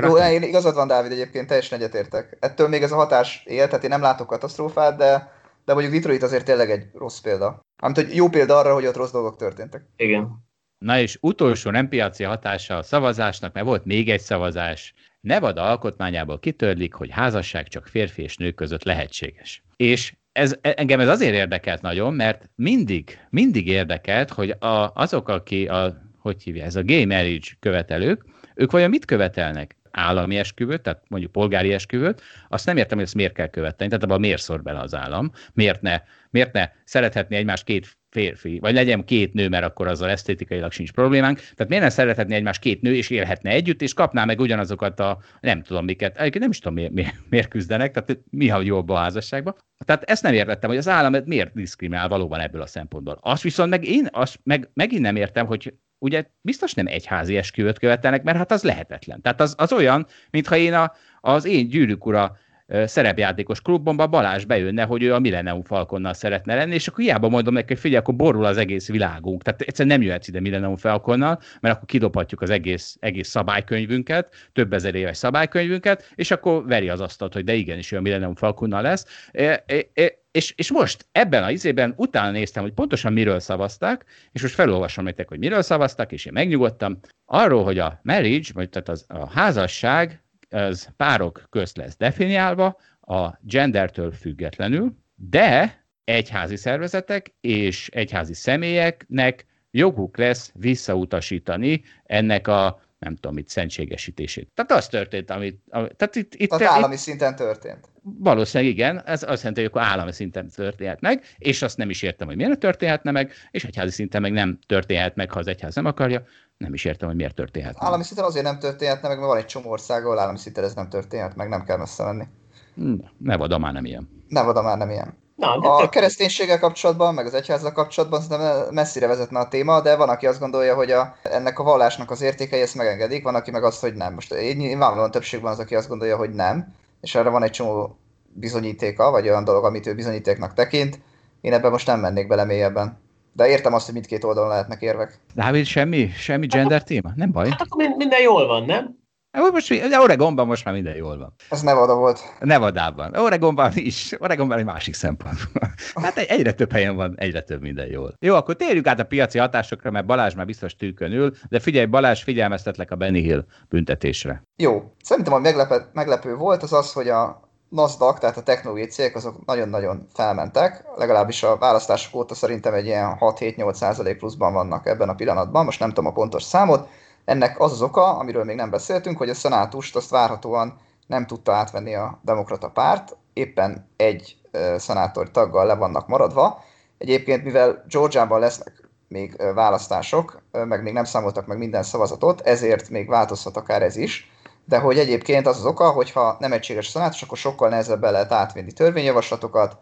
Speaker 3: Jó, én igazad van, Dávid, egyébként teljesen egyetértek. Ettől még ez a hatás él, tehát én nem látok katasztrófát, de, de mondjuk Detroit azért tényleg egy rossz példa. Amit hogy jó példa arra, hogy ott rossz dolgok történtek.
Speaker 2: Igen.
Speaker 1: Na és utolsó nem piaci hatása a szavazásnak, mert volt még egy szavazás. Nevada alkotmányából kitörlik, hogy házasság csak férfi és nő között lehetséges. És ez, engem ez azért érdekelt nagyon, mert mindig, mindig érdekelt, hogy a, azok, aki a, hogy hívja, ez a gay marriage követelők, ők vajon mit követelnek? állami esküvőt, tehát mondjuk polgári esküvőt, azt nem értem, hogy ezt miért kell követelni, tehát abban miért szor bele az állam, miért ne, miért ne szerethetni egymást két férfi, vagy legyen két nő, mert akkor azzal esztétikailag sincs problémánk. Tehát miért nem szerethetné egymás két nő, és élhetne együtt, és kapná meg ugyanazokat a, nem tudom miket, nem is tudom miért, miért, küzdenek, tehát mi a jobb a házasságban. Tehát ezt nem értettem, hogy az állam miért diszkriminál valóban ebből a szempontból. Azt viszont meg én, azt meg, megint nem értem, hogy ugye biztos nem egyházi esküvőt követelnek, mert hát az lehetetlen. Tehát az, az olyan, mintha én a, az én gyűrűk ura szerepjátékos klubomba Balázs bejönne, hogy ő a Millennium Falconnal szeretne lenni, és akkor hiába mondom neki, hogy figyelj, akkor borul az egész világunk. Tehát egyszerűen nem jöhetsz ide Millennium Falconnal, mert akkor kidobhatjuk az egész, egész szabálykönyvünket, több ezer éves szabálykönyvünket, és akkor veri az asztalt, hogy de igenis ő a Millennium Falconnal lesz. E, e, és, és most ebben a izében utána néztem, hogy pontosan miről szavazták, és most felolvasom nektek, hogy miről szavaztak, és én megnyugodtam. Arról, hogy a marriage, vagy tehát az, a házasság az párok közt lesz definiálva, a gendertől függetlenül, de egyházi szervezetek és egyházi személyeknek joguk lesz visszautasítani ennek a nem tudom mit, szentségesítését. Tehát az történt, amit...
Speaker 3: Tehát itt, itt, tehát állami itt, szinten történt.
Speaker 1: Valószínűleg igen, ez azt jelenti, hogy akkor állami szinten történhet meg, és azt nem is értem, hogy miért történhetne meg, és egyházi szinten meg nem történhet meg, ha az egyház nem akarja, nem is értem, hogy miért történhet.
Speaker 3: Állami szinten azért nem történhetne meg, mert van egy csomó ország, ahol állami szinten ez nem történhet meg, nem kell messze menni.
Speaker 1: Nevada már nem ilyen.
Speaker 3: Nevada már nem ilyen. Na, a kereszténységgel kapcsolatban, meg az egyházzal kapcsolatban szerintem messzire vezetne a téma, de van, aki azt gondolja, hogy a, ennek a vallásnak az értékei ezt megengedik, van, aki meg azt, hogy nem. Most én nyilvánvalóan többségben az, aki azt gondolja, hogy nem, és erre van egy csomó bizonyítéka, vagy olyan dolog, amit ő bizonyítéknak tekint. Én ebben most nem mennék bele mélyebben. De értem azt, hogy mindkét oldalon lehetnek érvek.
Speaker 1: Dávid, semmi, semmi gender téma? Nem baj.
Speaker 2: Hát akkor minden jól van, nem?
Speaker 1: Hát most, de Oregonban most már minden jól van.
Speaker 3: Ez Nevada volt.
Speaker 1: Nevadában. Oregonban is. Oregonban egy másik szempont. Hát egyre több helyen van, egyre több minden jól. Jó, akkor térjük át a piaci hatásokra, mert Balázs már biztos tűkön ül, de figyelj, Balázs, figyelmeztetlek a Benny Hill büntetésre.
Speaker 3: Jó. Szerintem, ami meglepő, meglepő volt, az az, hogy a NASDAQ, tehát a technológiai cégek azok nagyon-nagyon felmentek, legalábbis a választások óta szerintem egy ilyen 6-7-8% pluszban vannak ebben a pillanatban, most nem tudom a pontos számot. Ennek az az oka, amiről még nem beszéltünk, hogy a szenátust azt várhatóan nem tudta átvenni a demokrata párt, éppen egy szenátori taggal le vannak maradva. Egyébként, mivel Georgiában lesznek még választások, meg még nem számoltak meg minden szavazatot, ezért még változhat akár ez is, de hogy egyébként az az oka, hogyha nem egységes a szenátus, akkor sokkal nehezebben lehet átvinni törvényjavaslatokat,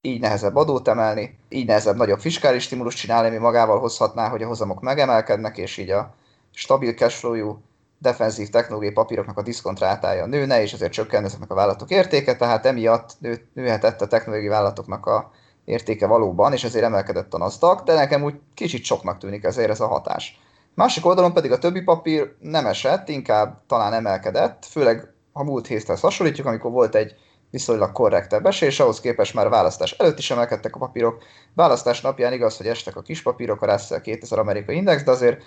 Speaker 3: így nehezebb adót emelni, így nehezebb nagyobb fiskális stimulus csinálni, ami magával hozhatná, hogy a hozamok megemelkednek, és így a stabil cashflow-jú defenzív technológiai papíroknak a diszkontrátája nőne, és ezért csökkenne ezeknek a vállalatok értéke, tehát emiatt nő, nőhetett a technológiai vállalatoknak a értéke valóban, és ezért emelkedett a NASDAQ, de nekem úgy kicsit soknak tűnik ezért ez a hatás. Másik oldalon pedig a többi papír nem esett, inkább talán emelkedett, főleg ha múlt héthez hasonlítjuk, amikor volt egy viszonylag korrektebb esés, ahhoz képest már választás előtt is emelkedtek a papírok. Választás napján igaz, hogy estek a kis papírok, a Russell 2000 amerikai index, de azért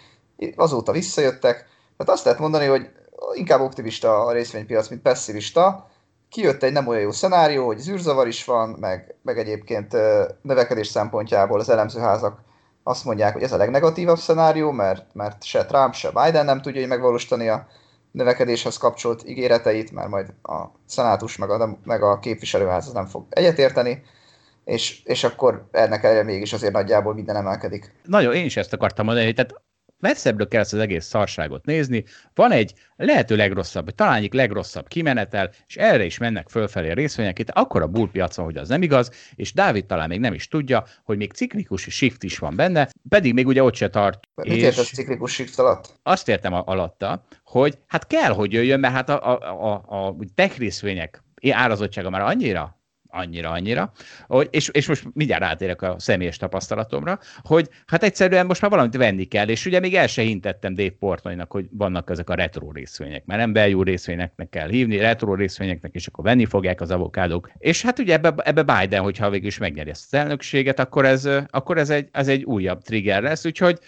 Speaker 3: azóta visszajöttek. Tehát azt lehet mondani, hogy inkább optimista a részvénypiac, mint pessimista. Kijött egy nem olyan jó szenárió, hogy zűrzavar is van, meg, meg egyébként növekedés szempontjából az elemzőházak azt mondják, hogy ez a legnegatívabb szenárió, mert, mert se Trump, se Biden nem tudja hogy megvalósítani a növekedéshez kapcsolt ígéreteit, mert majd a szenátus meg a, meg a képviselőház nem fog egyetérteni, és, és akkor ennek ellenére mégis azért nagyjából minden emelkedik.
Speaker 1: Nagyon, én is ezt akartam mondani, tehát messzebbről kell ezt az egész szarságot nézni. Van egy lehető legrosszabb, vagy talán egyik legrosszabb kimenetel, és erre is mennek fölfelé a részvények. Itt akkor a bullpiacon, hogy az nem igaz, és Dávid talán még nem is tudja, hogy még ciklikus shift is van benne, pedig még ugye ott se tart.
Speaker 3: Mit és értesz ciklikus shift alatt?
Speaker 1: Azt értem alatta, hogy hát kell, hogy jöjjön, mert hát a, a, a, a tech részvények árazottsága már annyira annyira, annyira, hogy, és, és most mindjárt átérek a személyes tapasztalatomra, hogy hát egyszerűen most már valamit venni kell, és ugye még el se hintettem Dave Portnoynak, hogy vannak ezek a retro részvények, mert nem beljó részvényeknek kell hívni, retro részvényeknek, és akkor venni fogják az avokádók. És hát ugye ebbe, ebbe Biden, hogyha végül is megnyeri ezt az elnökséget, akkor ez, akkor ez, egy, ez egy újabb trigger lesz, úgyhogy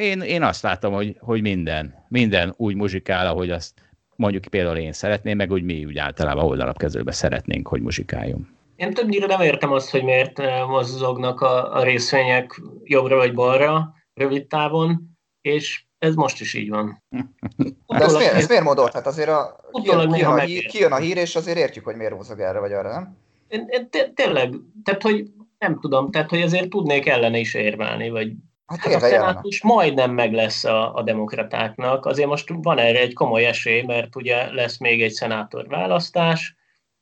Speaker 1: én, én azt látom, hogy, hogy minden, minden úgy muzsikál, ahogy azt mondjuk például én szeretném, meg úgy mi úgy általában oldalapkezőben szeretnénk, hogy muzsikáljon.
Speaker 2: Én többnyire nem értem azt, hogy miért eh, mozognak a, a részvények jobbra vagy balra rövid távon, és ez most is így van.
Speaker 3: De ez miért, ez miért modolt? Hát azért a, kijön, kijön, a hír, kijön a hír, és azért értjük, hogy miért mozog erre vagy arra, nem?
Speaker 2: Én, én tényleg, tehát hogy nem tudom, tehát hogy azért tudnék ellene is érvelni, vagy Hát, hát a szenátus majdnem meg lesz a, a demokratáknak, azért most van erre egy komoly esély, mert ugye lesz még egy szenátor választás,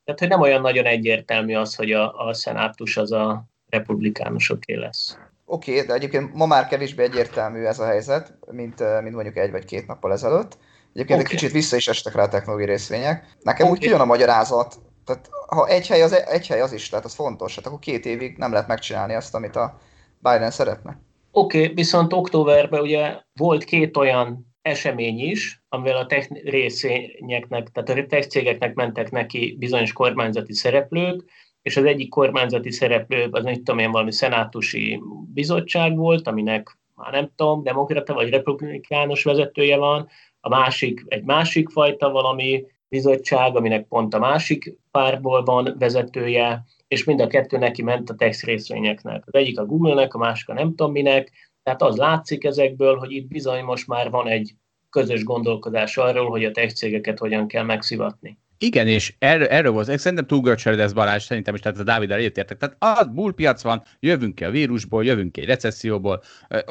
Speaker 2: tehát, hogy nem olyan nagyon egyértelmű az, hogy a, a szenátus az a republikánusoké lesz.
Speaker 3: Oké, okay, de egyébként ma már kevésbé egyértelmű ez a helyzet, mint, mint mondjuk egy vagy két nappal ezelőtt. Egyébként okay. egy kicsit vissza is estek rá a technológiai részvények. Nekem okay. úgy kijön a magyarázat, tehát ha egy hely, az, egy hely az is, tehát az fontos, hát akkor két évig nem lehet megcsinálni azt, amit a Biden szeretne.
Speaker 2: Oké, okay, viszont októberben ugye volt két olyan esemény is, amivel a tech részényeknek, tehát a tech cégeknek mentek neki bizonyos kormányzati szereplők, és az egyik kormányzati szereplő, az nem tudom én, valami szenátusi bizottság volt, aminek már nem tudom, demokrata vagy republikánus vezetője van, a másik egy másik fajta valami bizottság, aminek pont a másik párból van vezetője, és mind a kettő neki ment a tech részvényeknek. Az egyik a Google-nek, a másik a nem tudom minek, tehát az látszik ezekből, hogy itt bizony most már van egy közös gondolkodás arról, hogy a tech cégeket hogyan kell megszivatni.
Speaker 1: Igen, és erről, erről volt, szerintem túl görcsöled ez Balázs, szerintem is, tehát a Dávid egyetértek. Tehát az bullpiac van, jövünk ki a vírusból, jövünk ki egy recesszióból,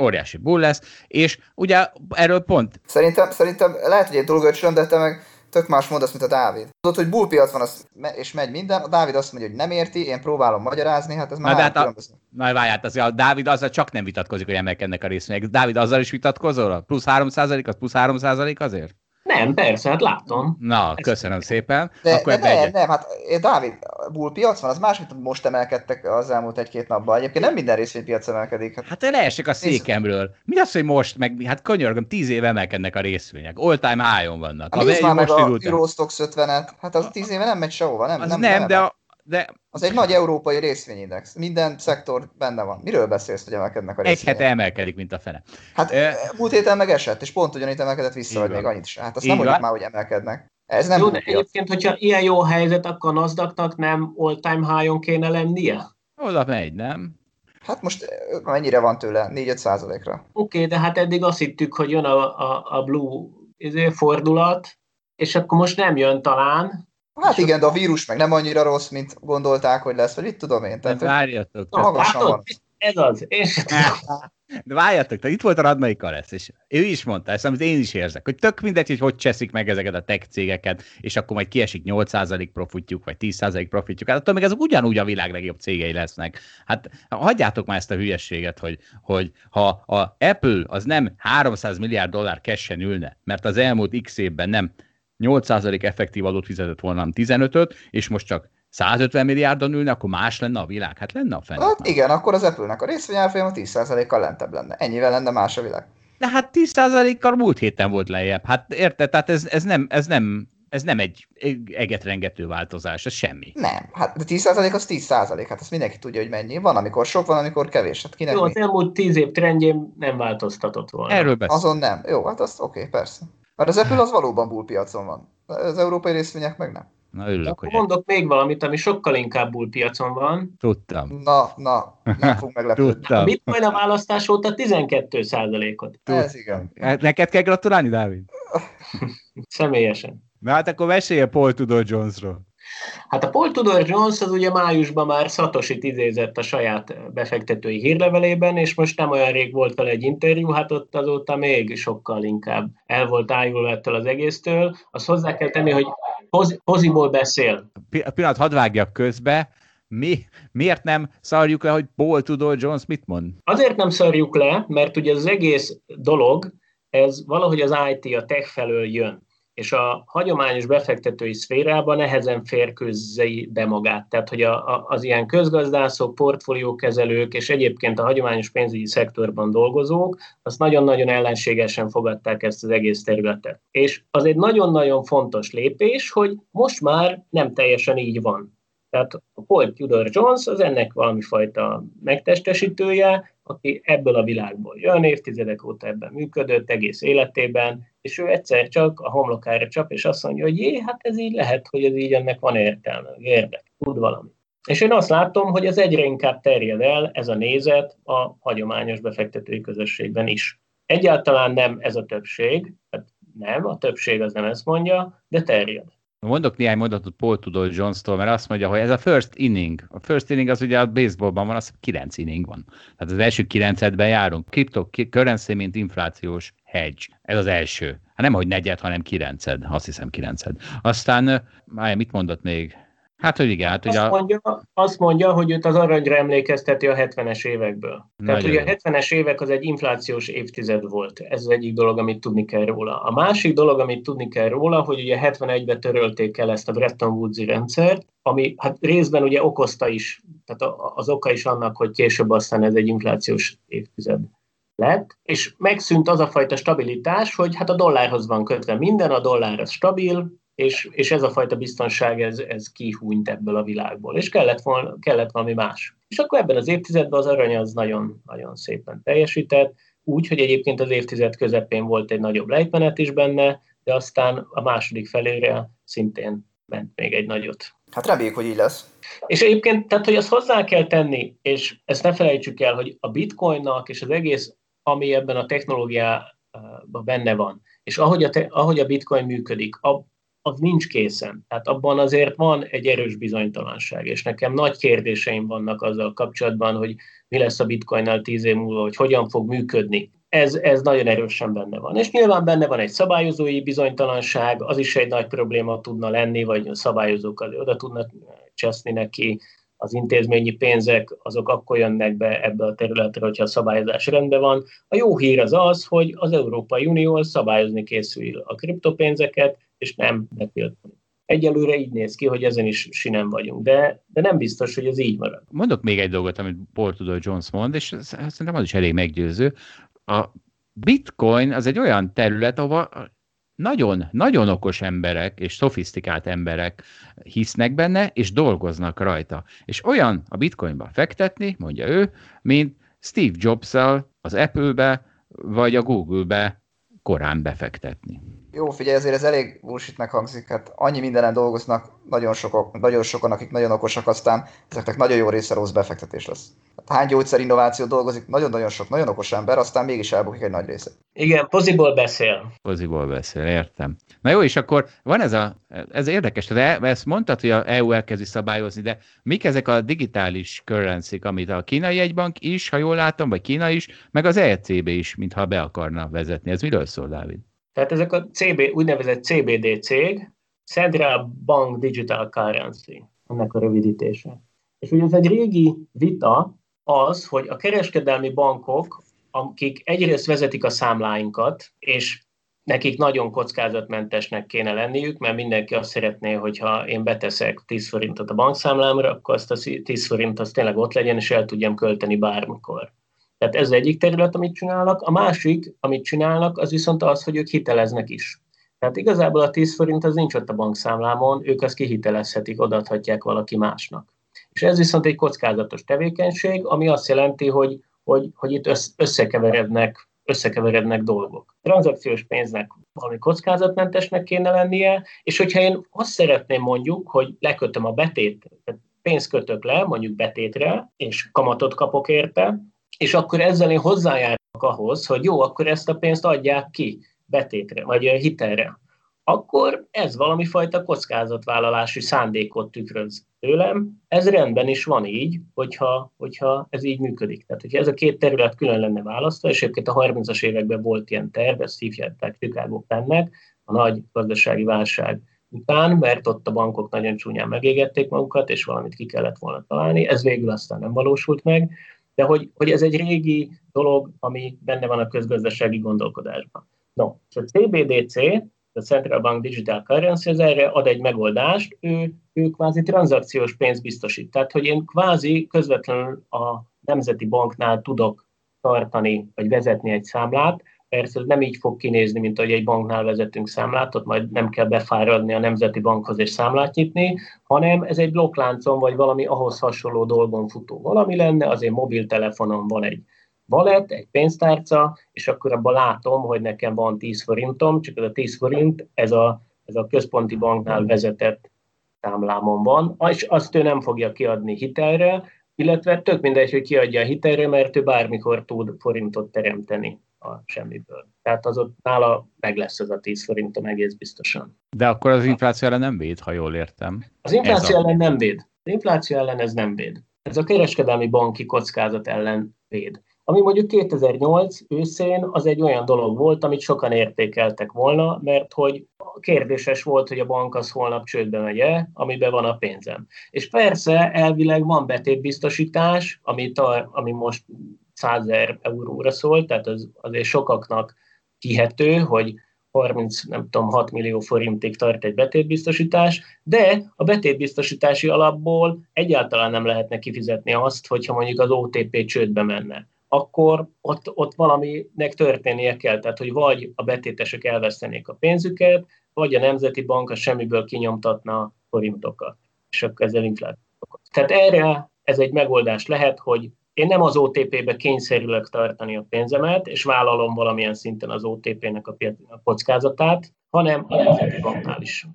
Speaker 1: óriási bull lesz, és ugye erről pont...
Speaker 3: Szerintem, szerintem lehet, hogy egy túl de te meg tök más mondasz, mint a Dávid. Tudod, hogy bullpiac van, az és megy minden, a Dávid azt mondja, hogy nem érti, én próbálom magyarázni, hát ez már
Speaker 1: Na, hát a, Na várját, azért a Dávid azzal csak nem vitatkozik, hogy emelkednek a részvények. Dávid azzal is vitatkozol? Plusz 3% az plusz 3% azért?
Speaker 2: Nem, persze, hát látom.
Speaker 1: Na, köszönöm szépen.
Speaker 3: De, Akkor de nem, nem, hát eh, Dávid, bullpiac van, az más, mint most emelkedtek az elmúlt egy-két napban. Egyébként nem minden részvénypiac emelkedik.
Speaker 1: Hát, hát leesek a székemről. Mi az, hogy most, meg hát könyörgöm, tíz éve emelkednek a részvények. All time high vannak.
Speaker 3: Hát, a, már meg a Eurostox 50-et. Hát az tíz éve nem megy sehova, nem?
Speaker 1: Az nem, nem, nem de a, de...
Speaker 3: Az egy nagy európai részvényindex. Minden szektor benne van. Miről beszélsz, hogy emelkednek a részvények?
Speaker 1: Egy hete emelkedik, mint a fene.
Speaker 3: Hát e... múlt héten meg esett, és pont ugyanitt emelkedett vissza, vagy még annyit is. Hát azt Így nem mondjuk már, hogy emelkednek. Ez nem
Speaker 2: jó, de egyébként, hogyha ilyen jó helyzet, akkor a nasdaq nem all-time high-on kéne lennie?
Speaker 1: Oda megy, nem?
Speaker 3: Hát most mennyire van tőle? 4-5 százalékra. Oké,
Speaker 2: okay, de hát eddig azt hittük, hogy jön a, a, a blue izé, fordulat, és akkor most nem jön talán.
Speaker 3: Hát igen, de a vírus meg nem annyira rossz, mint gondolták, hogy lesz, vagy itt tudom én.
Speaker 1: Tehát, várjatok.
Speaker 2: Magasan van. Ez az. Én
Speaker 1: De várjatok, itt volt a Radmai Karesz, és ő is mondta ezt, amit én is érzek, hogy tök mindegy, hogy hogy cseszik meg ezeket a tech cégeket, és akkor majd kiesik 8% profitjuk, vagy 10% profitjuk. Hát attól még azok ugyanúgy a világ legjobb cégei lesznek. Hát hagyjátok már ezt a hülyességet, hogy, hogy ha a Apple az nem 300 milliárd dollár kessen ülne, mert az elmúlt x évben nem 8% effektív adót fizetett volna, hanem 15-öt, és most csak 150 milliárdon ülne, akkor más lenne a világ? Hát lenne a fenn.
Speaker 3: Hát igen, akkor az Apple-nek a részvényárfolyama 10%-kal lentebb lenne. Ennyivel lenne más a világ.
Speaker 1: De hát 10%-kal múlt héten volt lejjebb. Hát érted? Tehát ez, ez, nem, ez nem ez nem egy egetrengető változás, ez semmi.
Speaker 3: Nem, hát de 10% az 10%, hát azt mindenki tudja, hogy mennyi. Van, amikor sok, van, amikor kevés. Hát
Speaker 2: kinek Jó, az elmúlt 10 év trendjén nem változtatott volna.
Speaker 1: Erről beszél.
Speaker 3: Azon nem. Jó, hát az oké, okay, persze. Mert az Apple az valóban bullpiacon van. Az európai részvények meg nem.
Speaker 1: Na, örülök,
Speaker 2: Akkor hogy mondok még valamit, ami sokkal inkább bullpiacon van.
Speaker 1: Tudtam.
Speaker 3: Na, na, nem fog meglepődni.
Speaker 1: Tudtam.
Speaker 2: A bitcoin a választás óta 12 ot
Speaker 3: Ez igen.
Speaker 1: Hát neked kell gratulálni, Dávid?
Speaker 2: Személyesen.
Speaker 1: Na hát akkor mesélj a Paul Tudor Jonesról.
Speaker 2: Hát a Paul Tudor Jones az ugye májusban már Satoshi idézett a saját befektetői hírlevelében, és most nem olyan rég volt vele egy interjú, hát ott azóta még sokkal inkább el volt ájulva ettől az egésztől. Azt hozzá kell tenni, hogy poz, poziból beszél.
Speaker 1: A pillanat, hadd vágjak közbe. Mi, miért nem szarjuk le, hogy Paul Tudor Jones mit mond?
Speaker 2: Azért nem szarjuk le, mert ugye az egész dolog, ez valahogy az IT, a tech felől jön és a hagyományos befektetői szférában nehezen férkőzzei be magát. Tehát, hogy a, a, az ilyen közgazdászok, portfóliókezelők és egyébként a hagyományos pénzügyi szektorban dolgozók, azt nagyon-nagyon ellenségesen fogadták ezt az egész területet. És az egy nagyon-nagyon fontos lépés, hogy most már nem teljesen így van. Tehát a Paul Tudor Jones az ennek valami fajta megtestesítője, aki ebből a világból jön, évtizedek óta ebben működött egész életében, és ő egyszer csak a homlokára csap, és azt mondja, hogy jé, hát ez így lehet, hogy ez így ennek van értelme, érdek, tud valami. És én azt látom, hogy ez egyre inkább terjed el, ez a nézet a hagyományos befektetői közösségben is. Egyáltalán nem ez a többség, hát nem, a többség az nem ezt mondja, de terjed.
Speaker 1: Mondok néhány mondatot Paul Tudor Jones-tól, mert azt mondja, hogy ez a first inning. A first inning az ugye a baseballban van, az kilenc inning van. Tehát az első kilencedben járunk. Cryptocurrency, mint inflációs hedge. Ez az első. Hát nem, hogy negyed, hanem kilenced. Azt hiszem kilenced. Aztán, máj, mit mondott még? Hát, hogy igen. Hát,
Speaker 2: azt, ugye mondja, azt mondja, hogy őt az aranyra emlékezteti a 70-es évekből. Tehát ugye a 70-es évek az egy inflációs évtized volt. Ez az egyik dolog, amit tudni kell róla. A másik dolog, amit tudni kell róla, hogy ugye 71-ben törölték el ezt a Bretton Woods-i rendszert, ami hát részben ugye okozta is, tehát az oka is annak, hogy később aztán ez egy inflációs évtized lett, és megszűnt az a fajta stabilitás, hogy hát a dollárhoz van kötve minden, a dollár az stabil, és, és ez a fajta biztonság, ez, ez kihúnyt ebből a világból, és kellett, volna, kellett valami más. És akkor ebben az évtizedben az arany az nagyon, nagyon szépen teljesített, úgy, hogy egyébként az évtized közepén volt egy nagyobb lejtmenet is benne, de aztán a második felére szintén ment még egy nagyot.
Speaker 3: Hát reméljük, hogy így lesz.
Speaker 2: És egyébként, tehát, hogy azt hozzá kell tenni, és ezt ne felejtsük el, hogy a bitcoinnak és az egész, ami ebben a technológiában benne van, és ahogy a, te, ahogy a bitcoin működik, az nincs készen. Tehát abban azért van egy erős bizonytalanság, és nekem nagy kérdéseim vannak azzal kapcsolatban, hogy mi lesz a bitcoinnal tíz év múlva, hogy hogyan fog működni. Ez, ez nagyon erősen benne van. És nyilván benne van egy szabályozói bizonytalanság, az is egy nagy probléma tudna lenni, vagy a szabályozók oda tudnak cseszni neki, az intézményi pénzek azok akkor jönnek be ebbe a területre, hogyha a szabályozás rendben van. A jó hír az az, hogy az Európai Unió szabályozni készül a kriptopénzzeket, és nem betiltani. Egyelőre így néz ki, hogy ezen is sinem vagyunk, de, de nem biztos, hogy ez így marad.
Speaker 1: Mondok még egy dolgot, amit Tudor Jones mond, és szerintem az is elég meggyőző. A bitcoin az egy olyan terület, ahol nagyon, nagyon okos emberek és szofisztikált emberek hisznek benne, és dolgoznak rajta. És olyan a bitcoinba fektetni, mondja ő, mint Steve jobs az Apple-be, vagy a Google-be korán befektetni.
Speaker 3: Jó, figyelj, azért ez elég bullshitnek hangzik. Hát annyi mindenen dolgoznak nagyon, sokok, nagyon sokan, akik nagyon okosak, aztán ezeknek nagyon jó része rossz befektetés lesz. Hát hány gyógyszerinnováció dolgozik, nagyon-nagyon sok, nagyon okos ember, aztán mégis elbukik egy nagy része.
Speaker 2: Igen, poziból beszél.
Speaker 1: Poziból beszél, értem. Na jó, és akkor van ez a, ez érdekes, de ezt mondtad, hogy a EU elkezdi szabályozni, de mik ezek a digitális currency amit a kínai jegybank is, ha jól látom, vagy Kína is, meg az ECB is, mintha be akarna vezetni. Ez miről szól, Dávid?
Speaker 2: Tehát ezek a CB, úgynevezett CBD cég, Central Bank Digital Currency, ennek a rövidítése. És ugye ez egy régi vita az, hogy a kereskedelmi bankok, akik egyrészt vezetik a számláinkat, és nekik nagyon kockázatmentesnek kéne lenniük, mert mindenki azt szeretné, hogyha én beteszek 10 forintot a bankszámlámra, akkor azt a 10 forint az tényleg ott legyen, és el tudjam költeni bármikor. Tehát ez egyik terület, amit csinálnak. A másik, amit csinálnak, az viszont az, hogy ők hiteleznek is. Tehát igazából a 10 forint az nincs ott a bankszámlámon, ők azt kihitelezhetik, odaadhatják valaki másnak. És ez viszont egy kockázatos tevékenység, ami azt jelenti, hogy, hogy, hogy itt összekeverednek, összekeverednek dolgok. Tranzakciós pénznek valami kockázatmentesnek kéne lennie, és hogyha én azt szeretném mondjuk, hogy lekötöm a betét, tehát pénzt kötök le, mondjuk betétre, és kamatot kapok érte, és akkor ezzel én hozzájárok ahhoz, hogy jó, akkor ezt a pénzt adják ki betétre, vagy hitelre. Akkor ez valami fajta kockázatvállalási szándékot tükröz tőlem. Ez rendben is van így, hogyha, hogyha ez így működik. Tehát, hogyha ez a két terület külön lenne választva, és egyébként a 30-as években volt ilyen terv, ezt hívják Chicago pennek, a nagy gazdasági válság után, mert ott a bankok nagyon csúnyán megégették magukat, és valamit ki kellett volna találni. Ez végül aztán nem valósult meg de hogy, hogy ez egy régi dolog, ami benne van a közgazdasági gondolkodásban. No, a CBDC, a Central Bank Digital Currency, ez erre ad egy megoldást, ő, ő kvázi tranzakciós pénzt biztosít. Tehát, hogy én kvázi közvetlenül a Nemzeti Banknál tudok tartani, vagy vezetni egy számlát, Persze nem így fog kinézni, mint ahogy egy banknál vezetünk számlát, ott majd nem kell befáradni a Nemzeti Bankhoz és számlát nyitni, hanem ez egy blokkláncon vagy valami ahhoz hasonló dolgon futó valami lenne, az én mobiltelefonon van egy valet, egy pénztárca, és akkor abban látom, hogy nekem van 10 forintom, csak ez a 10 forint, ez a, ez a központi banknál vezetett számlámon van, és azt ő nem fogja kiadni hitelre, illetve tök mindegy, hogy kiadja a hitelre, mert ő bármikor tud forintot teremteni a semmiből. Tehát az ott nála meg lesz ez a 10 forintom egész biztosan.
Speaker 1: De akkor az infláció ellen nem véd, ha jól értem.
Speaker 2: Az infláció a... ellen nem véd. Az infláció ellen ez nem véd. Ez a kereskedelmi banki kockázat ellen véd. Ami mondjuk 2008 őszén az egy olyan dolog volt, amit sokan értékeltek volna, mert hogy kérdéses volt, hogy a bank az holnap csődbe megye, amiben van a pénzem. És persze elvileg van betétbiztosítás, ami, ta, ami most 100 euróra szól, tehát az azért sokaknak kihető, hogy 30, nem tudom, 6 millió forintig tart egy betétbiztosítás, de a betétbiztosítási alapból egyáltalán nem lehetne kifizetni azt, hogyha mondjuk az OTP csődbe menne. Akkor ott, ott valaminek történnie kell, tehát hogy vagy a betétesek elvesztenék a pénzüket, vagy a Nemzeti Bank a semmiből kinyomtatna forintokat, és akkor ezzel infláció. Tehát erre ez egy megoldás lehet, hogy én nem az OTP-be kényszerülök tartani a pénzemet, és vállalom valamilyen szinten az OTP-nek a kockázatát, hanem a Nemzeti Banknál is.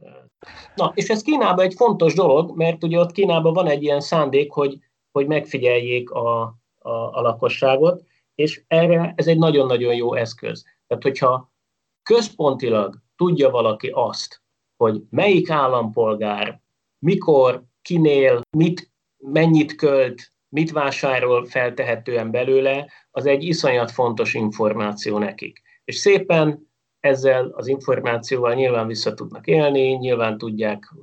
Speaker 2: Na, és ez Kínában egy fontos dolog, mert ugye ott Kínában van egy ilyen szándék, hogy, hogy megfigyeljék a, a, a lakosságot, és erre ez egy nagyon-nagyon jó eszköz. Tehát, hogyha központilag tudja valaki azt, hogy melyik állampolgár, mikor, kinél, mit, mennyit költ, mit vásárol feltehetően belőle, az egy iszonyat fontos információ nekik. És szépen ezzel az információval nyilván vissza tudnak élni, nyilván tudják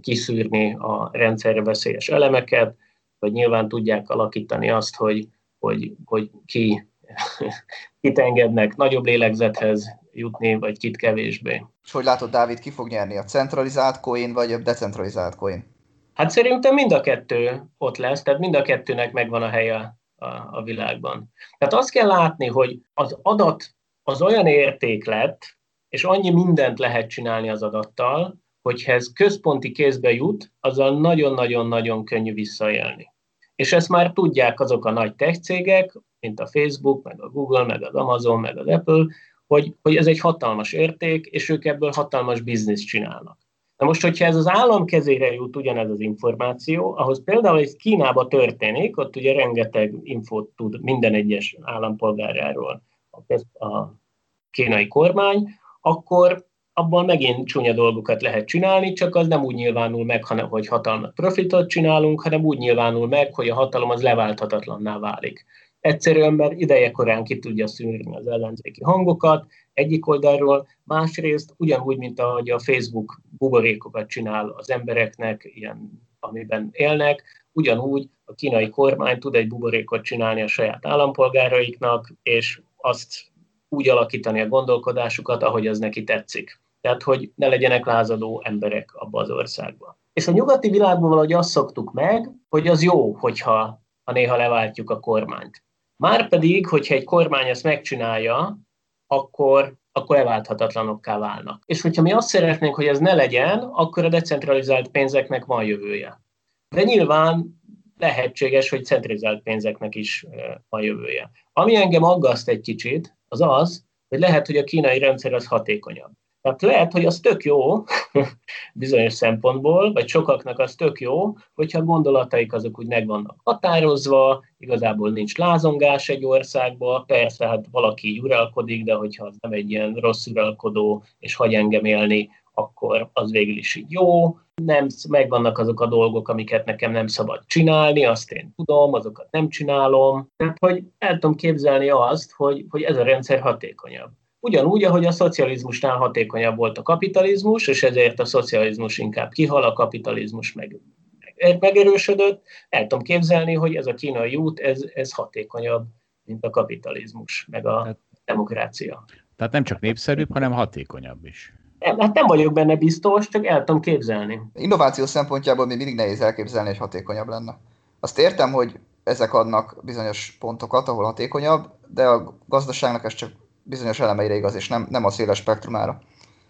Speaker 2: kiszűrni a rendszerre veszélyes elemeket, vagy nyilván tudják alakítani azt, hogy, hogy, hogy ki, kit engednek nagyobb lélegzethez jutni, vagy kit kevésbé.
Speaker 3: És hogy látod, Dávid, ki fog nyerni, a centralizált coin, vagy a decentralizált coin?
Speaker 2: Hát szerintem mind a kettő ott lesz, tehát mind a kettőnek megvan a helye a, a világban. Tehát azt kell látni, hogy az adat az olyan értéklet, és annyi mindent lehet csinálni az adattal, hogyha ez központi kézbe jut, azzal nagyon-nagyon-nagyon könnyű visszaélni. És ezt már tudják azok a nagy tech cégek, mint a Facebook, meg a Google, meg az Amazon, meg az Apple, hogy, hogy ez egy hatalmas érték, és ők ebből hatalmas bizniszt csinálnak. Na most, hogyha ez az állam kezére jut ugyanez az információ, ahhoz például egy Kínába történik, ott ugye rengeteg infót tud minden egyes állampolgáráról a kínai kormány, akkor abban megint csúnya dolgokat lehet csinálni, csak az nem úgy nyilvánul meg, hanem, hogy hatalmat profitot csinálunk, hanem úgy nyilvánul meg, hogy a hatalom az leválthatatlanná válik. Egyszerűen, mert ideje korán ki tudja szűrni az ellenzéki hangokat, egyik oldalról, másrészt ugyanúgy, mint ahogy a Facebook buborékokat csinál az embereknek, ilyen, amiben élnek, ugyanúgy a kínai kormány tud egy buborékot csinálni a saját állampolgáraiknak, és azt úgy alakítani a gondolkodásukat, ahogy az neki tetszik. Tehát, hogy ne legyenek lázadó emberek abba az országba. És a nyugati világban valahogy azt szoktuk meg, hogy az jó, hogyha ha néha leváltjuk a kormányt. Márpedig, hogyha egy kormány ezt megcsinálja, akkor, akkor elválthatatlanokká válnak. És hogyha mi azt szeretnénk, hogy ez ne legyen, akkor a decentralizált pénzeknek van jövője. De nyilván lehetséges, hogy centralizált pénzeknek is van jövője. Ami engem aggaszt egy kicsit, az az, hogy lehet, hogy a kínai rendszer az hatékonyabb. Tehát lehet, hogy az tök jó bizonyos szempontból, vagy sokaknak az tök jó, hogyha a gondolataik azok úgy meg vannak határozva, igazából nincs lázongás egy országba, persze hát valaki uralkodik, de hogyha az nem egy ilyen rossz uralkodó, és hagy engem élni, akkor az végül is így jó. Nem, megvannak azok a dolgok, amiket nekem nem szabad csinálni, azt én tudom, azokat nem csinálom. Tehát, hogy el tudom képzelni azt, hogy, hogy ez a rendszer hatékonyabb. Ugyanúgy, ahogy a szocializmusnál hatékonyabb volt a kapitalizmus, és ezért a szocializmus inkább kihal, a kapitalizmus meg, meg megerősödött, el tudom képzelni, hogy ez a kínai út, ez, ez hatékonyabb, mint a kapitalizmus, meg a demokrácia.
Speaker 1: Tehát nem csak népszerűbb, hanem hatékonyabb is.
Speaker 2: Hát nem vagyok benne biztos, csak el tudom képzelni.
Speaker 3: Innováció szempontjából még mindig nehéz elképzelni, hogy hatékonyabb lenne. Azt értem, hogy ezek adnak bizonyos pontokat, ahol hatékonyabb, de a gazdaságnak ez csak bizonyos elemeire igaz, és nem, nem a széles spektrumára.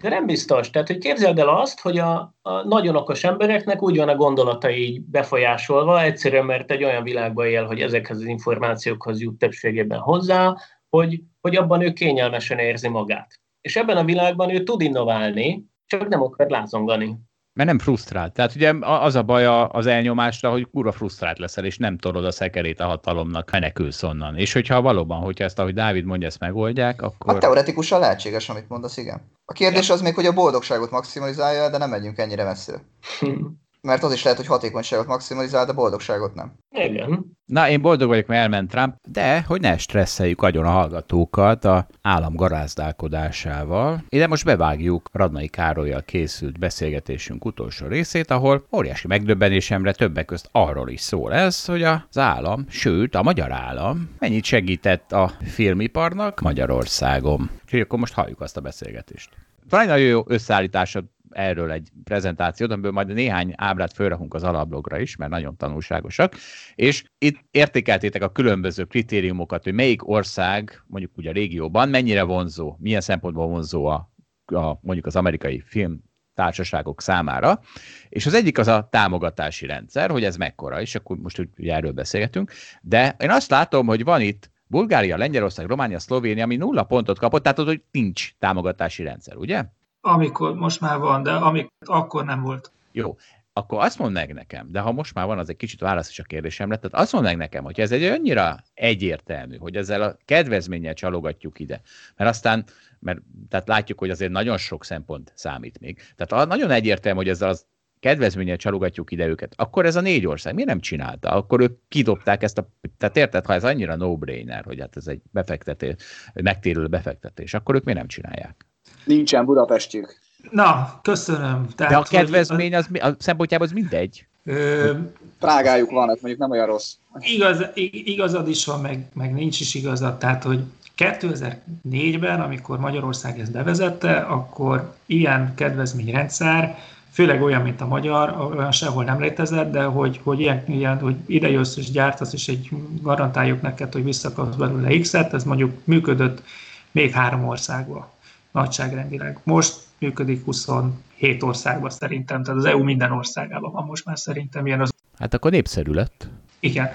Speaker 2: De nem biztos. Tehát, hogy képzeld el azt, hogy a, a nagyon okos embereknek úgy van a gondolatai befolyásolva, egyszerűen mert egy olyan világban él, hogy ezekhez az információkhoz jut többségében hozzá, hogy, hogy abban ő kényelmesen érzi magát. És ebben a világban ő tud innoválni, csak nem akar lázongani.
Speaker 1: Mert nem frusztrált. Tehát ugye az a baj az elnyomásra, hogy kurva frusztrált leszel, és nem tolod a szekerét a hatalomnak, menekülsz onnan. És hogyha valóban, hogyha ezt, ahogy Dávid mondja, ezt megoldják, akkor...
Speaker 3: Hát teoretikusan lehetséges, amit mondasz, igen. A kérdés az még, hogy a boldogságot maximalizálja, de nem megyünk ennyire messzire. mert az is lehet, hogy hatékonyságot maximalizál, de boldogságot nem.
Speaker 2: Igen.
Speaker 1: Na, én boldog vagyok, mert elment Trump, de hogy ne stresszeljük agyon a hallgatókat a állam garázdálkodásával. Ide most bevágjuk Radnai Károlyjal készült beszélgetésünk utolsó részét, ahol óriási megdöbbenésemre többek közt arról is szól ez, hogy az állam, sőt a magyar állam mennyit segített a filmiparnak Magyarországon. Úgyhogy akkor most halljuk azt a beszélgetést. Talán nagyon jó összeállítása erről egy prezentációt, amiből majd néhány ábrát fölrakunk az alablogra is, mert nagyon tanulságosak, és itt értékeltétek a különböző kritériumokat, hogy melyik ország, mondjuk ugye a régióban, mennyire vonzó, milyen szempontból vonzó a, a mondjuk az amerikai film társaságok számára, és az egyik az a támogatási rendszer, hogy ez mekkora, és akkor most ugye erről beszélgetünk, de én azt látom, hogy van itt Bulgária, Lengyelország, Románia, Szlovénia, ami nulla pontot kapott, tehát ott, hogy nincs támogatási rendszer, ugye?
Speaker 4: Amikor most már van, de amik, akkor nem volt.
Speaker 1: Jó, akkor azt mondd meg nekem, de ha most már van, az egy kicsit válasz is a kérdésemre, tehát azt mondd meg nekem, hogy ez egy annyira egyértelmű, hogy ezzel a kedvezménnyel csalogatjuk ide, mert aztán, mert tehát látjuk, hogy azért nagyon sok szempont számít még. Tehát nagyon egyértelmű, hogy ezzel az kedvezménnyel csalogatjuk ide őket, akkor ez a négy ország miért nem csinálta? Akkor ők kidobták ezt a... Tehát érted, ha ez annyira no-brainer, hogy hát ez egy befektetés, megtérülő befektetés, akkor ők miért nem csinálják?
Speaker 3: Nincsen Budapestjük.
Speaker 4: Na, köszönöm.
Speaker 1: Tehát, De a kedvezmény az, a szempontjából az mindegy. Ö,
Speaker 3: Prágájuk van, ez mondjuk nem olyan rossz.
Speaker 4: Igaz, igazad is van, meg, meg nincs is igazad. Tehát, hogy 2004-ben, amikor Magyarország ezt bevezette, akkor ilyen kedvezményrendszer, főleg olyan, mint a magyar, olyan sehol nem létezett, de hogy, hogy, ilyen, ilyen, hogy ide jössz és gyártasz, és egy garantáljuk neked, hogy visszakapsz belőle X-et, ez mondjuk működött még három országban nagyságrendileg. Most működik 27 országban szerintem, tehát az EU minden országában van most már szerintem ilyen az.
Speaker 1: Hát akkor népszerű lett.
Speaker 4: Igen.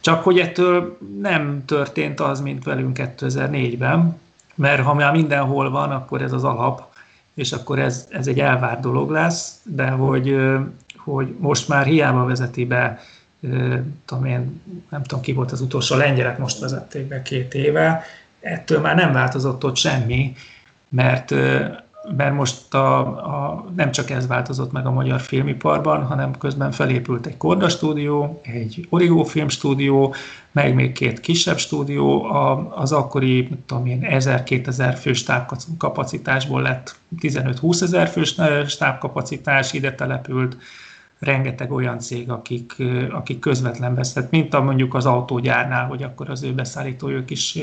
Speaker 4: Csak hogy ettől nem történt az, mint velünk 2004-ben, mert ha már mindenhol van, akkor ez az alap, és akkor ez, ez egy elvárt dolog lesz, de hogy, hogy most már hiába vezeti be, tudom én, nem tudom ki volt az utolsó, a lengyelek most vezették be két éve, ettől már nem változott ott semmi, mert mert most a, a, nem csak ez változott meg a magyar filmiparban, hanem közben felépült egy Korda stúdió, egy Origo filmstúdió, meg még két kisebb stúdió, a, az akkori, tudom én, 1000-2000 fős tápkapacitásból lett 15-20 ezer fős tápkapacitás, ide települt rengeteg olyan cég, akik, akik közvetlen veszett, mint a mondjuk az autógyárnál, hogy akkor az ő beszállítójuk is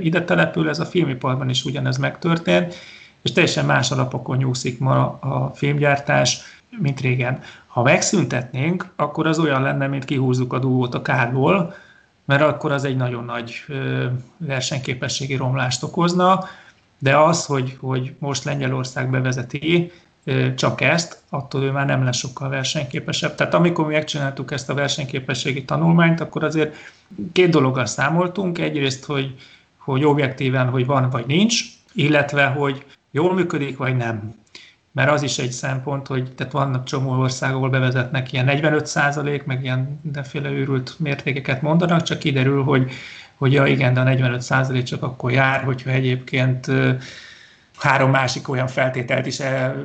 Speaker 4: ide települ, ez a filmiparban is ugyanez megtörtént, és teljesen más alapokon nyúszik ma a filmgyártás, mint régen. Ha megszüntetnénk, akkor az olyan lenne, mint kihúzzuk a dugót a kárból, mert akkor az egy nagyon nagy versenyképességi romlást okozna, de az, hogy, hogy most Lengyelország bevezeti csak ezt, attól ő már nem lesz sokkal versenyképesebb. Tehát amikor mi megcsináltuk ezt a versenyképességi tanulmányt, akkor azért két dologgal számoltunk. Egyrészt, hogy, hogy objektíven, hogy van vagy nincs, illetve, hogy jól működik, vagy nem. Mert az is egy szempont, hogy tehát vannak csomó országok, ahol bevezetnek ilyen 45 százalék, meg ilyen deféle őrült mértékeket mondanak, csak kiderül, hogy, hogy ja igen, de a 45 százalék csak akkor jár, hogyha egyébként három másik olyan feltételt is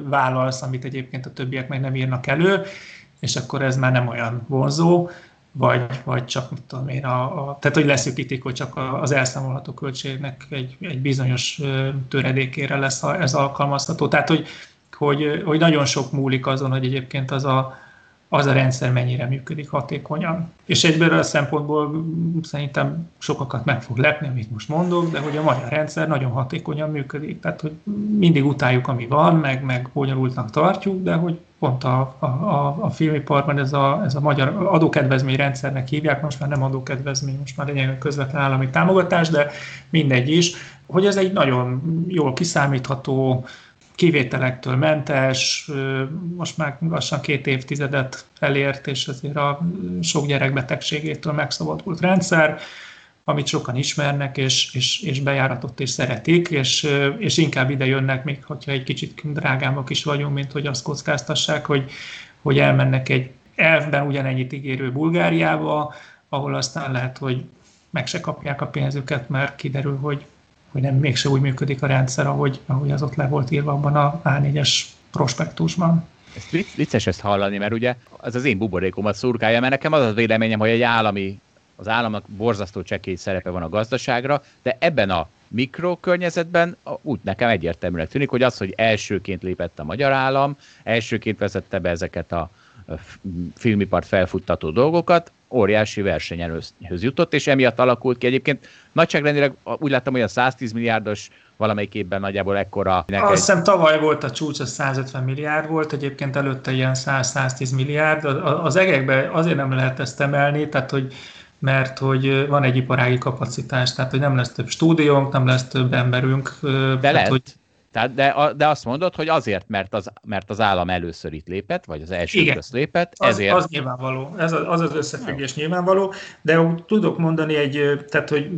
Speaker 4: vállalsz, amit egyébként a többiek meg nem írnak elő, és akkor ez már nem olyan vonzó vagy, vagy csak, mit tudom én, a, a, tehát hogy leszűkítik, hogy csak az elszámolható költségnek egy, egy bizonyos töredékére lesz ez alkalmazható. Tehát, hogy, hogy, hogy nagyon sok múlik azon, hogy egyébként az a, az a rendszer mennyire működik hatékonyan. És egyből a szempontból szerintem sokakat meg fog lepni, amit most mondok, de hogy a magyar rendszer nagyon hatékonyan működik. Tehát, hogy mindig utáljuk, ami van, meg, meg bonyolultnak tartjuk, de hogy pont a, a, a, a filmiparban ez a, ez a magyar adókedvezményrendszernek hívják, most már nem adókedvezmény, most már egy közvetlen állami támogatás, de mindegy is, hogy ez egy nagyon jól kiszámítható, kivételektől mentes, most már lassan két évtizedet elért, és azért a sok gyerekbetegségétől megszabadult rendszer, amit sokan ismernek, és, és, és bejáratott és szeretik, és, és inkább ide jönnek, még hogyha egy kicsit drágábbak is vagyunk, mint hogy azt kockáztassák, hogy, hogy elmennek egy elfben ugyanennyit ígérő Bulgáriába, ahol aztán lehet, hogy meg se kapják a pénzüket, mert kiderül, hogy hogy nem mégse úgy működik a rendszer, ahogy, ahogy az ott le volt írva abban a A4-es prospektusban.
Speaker 1: Ez vicces ezt hallani, mert ugye az az én buborékomat szurkálja, mert nekem az a véleményem, hogy egy állami, az államnak borzasztó csekély szerepe van a gazdaságra, de ebben a mikrokörnyezetben úgy nekem egyértelműnek tűnik, hogy az, hogy elsőként lépett a magyar állam, elsőként vezette be ezeket a filmipart felfuttató dolgokat, óriási versenyelőhöz jutott, és emiatt alakult ki egyébként nagyságrendileg úgy láttam, hogy a 110 milliárdos valamelyik évben nagyjából ekkora.
Speaker 4: Azt hiszem tavaly volt a csúcs, az 150 milliárd volt, egyébként előtte ilyen 100-110 milliárd. Az egekben azért nem lehet ezt emelni, tehát hogy mert hogy van egy iparági kapacitás, tehát hogy nem lesz több stúdiónk, nem lesz több emberünk.
Speaker 1: De
Speaker 4: tehát,
Speaker 1: lehet. Hogy tehát, de, de azt mondod, hogy azért, mert az, mert az állam először itt lépett, vagy az első Igen. közt lépett,
Speaker 4: az,
Speaker 1: ezért...
Speaker 4: Az nyilvánvaló, ez az az összefüggés Jó. nyilvánvaló, de úgy tudok mondani egy, tehát hogy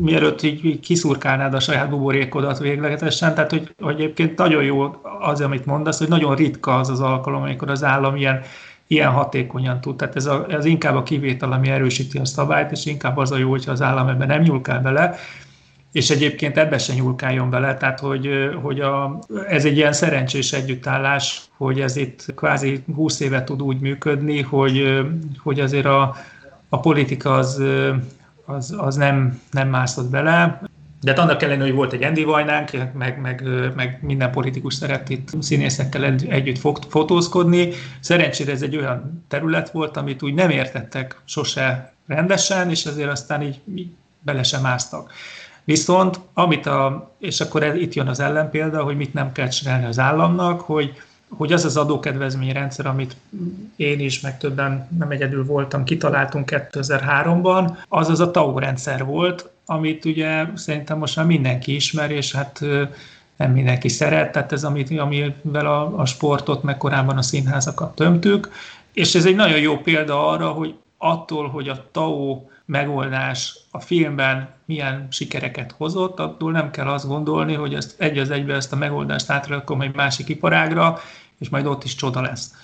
Speaker 4: mielőtt így kiszurkálnád a saját buborékodat véglegesen, tehát hogy, hogy egyébként nagyon jó az, amit mondasz, hogy nagyon ritka az az alkalom, amikor az állam ilyen ilyen hatékonyan tud. Tehát ez, a, ez inkább a kivétel, ami erősíti a szabályt, és inkább az a jó, hogyha az állam ebben nem nyúlkál bele, és egyébként ebbe se nyúlkáljon bele, tehát hogy, hogy a, ez egy ilyen szerencsés együttállás, hogy ez itt kvázi 20 éve tud úgy működni, hogy, hogy azért a, a politika az, az, az nem, nem mászott bele. De hát annak ellenére, hogy volt egy Andy Vajnánk, meg, meg, meg minden politikus szeret itt színészekkel együtt fotózkodni. Szerencsére ez egy olyan terület volt, amit úgy nem értettek sose rendesen, és azért aztán így, így bele sem másztak. Viszont, amit a, és akkor itt jön az ellenpélda, hogy mit nem kell csinálni az államnak, hogy, hogy az az adókedvezményrendszer, amit én is, meg többen nem egyedül voltam, kitaláltunk 2003-ban, az az a TAO rendszer volt, amit ugye szerintem most már mindenki ismer, és hát nem mindenki szeret, tehát ez, amit, amivel a, a sportot, meg korábban a színházakat tömtük, és ez egy nagyon jó példa arra, hogy attól, hogy a TAO megoldás a filmben milyen sikereket hozott, attól nem kell azt gondolni, hogy ezt egy az egybe ezt a megoldást átrakom egy másik iparágra, és majd ott is csoda lesz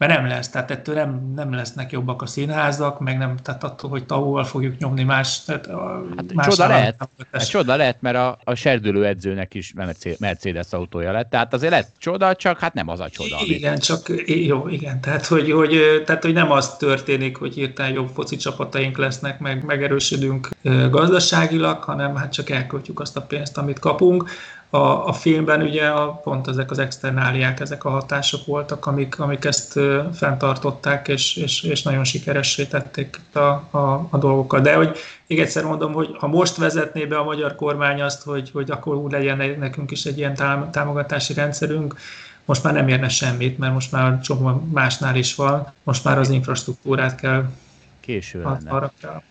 Speaker 4: mert nem lesz, tehát ettől nem, nem lesznek jobbak a színházak, meg nem, tehát attól, hogy tavóval fogjuk nyomni más... Tehát a,
Speaker 1: hát más csoda lehet, hát csoda lehet, mert a, a serdülő edzőnek is Mercedes autója lett, tehát azért lett csoda, csak hát nem az a csoda.
Speaker 4: Igen, amit... csak jó, igen, tehát hogy, hogy, tehát hogy nem az történik, hogy hirtelen jobb foci csapataink lesznek, meg megerősödünk gazdaságilag, hanem hát csak elköltjük azt a pénzt, amit kapunk a, a filmben ugye a, pont ezek az externáliák, ezek a hatások voltak, amik, amik ezt fenntartották, és, és, és nagyon sikeressé tették a, a, a dolgokat. De hogy még egyszer mondom, hogy ha most vezetné be a magyar kormány azt, hogy, hogy akkor úgy legyen nekünk is egy ilyen támogatási rendszerünk, most már nem érne semmit, mert most már csomó másnál is van, most már az infrastruktúrát kell
Speaker 1: Késő lenne. arra kell.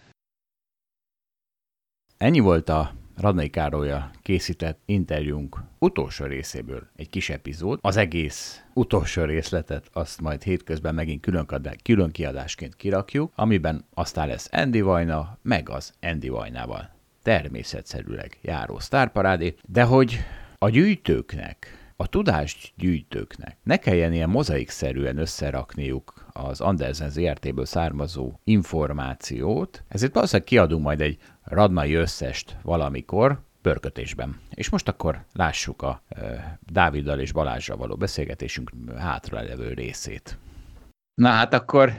Speaker 1: Ennyi volt a Radnai Károlyjal készített interjúnk utolsó részéből egy kis epizód. Az egész utolsó részletet azt majd hétközben megint külön, külön kiadásként kirakjuk, amiben aztán lesz Andy Vajna, meg az Andy Vajnával. Természetszerűleg járó sztárparádé, de hogy a gyűjtőknek a tudást gyűjtőknek ne kelljen ilyen mozaikszerűen összerakniuk az Andersen ZRT-ből származó információt, ezért valószínűleg kiadunk majd egy radnai összest valamikor, pörkötésben. És most akkor lássuk a e, Dáviddal és Balázsra való beszélgetésünk hátralevő részét. Na hát akkor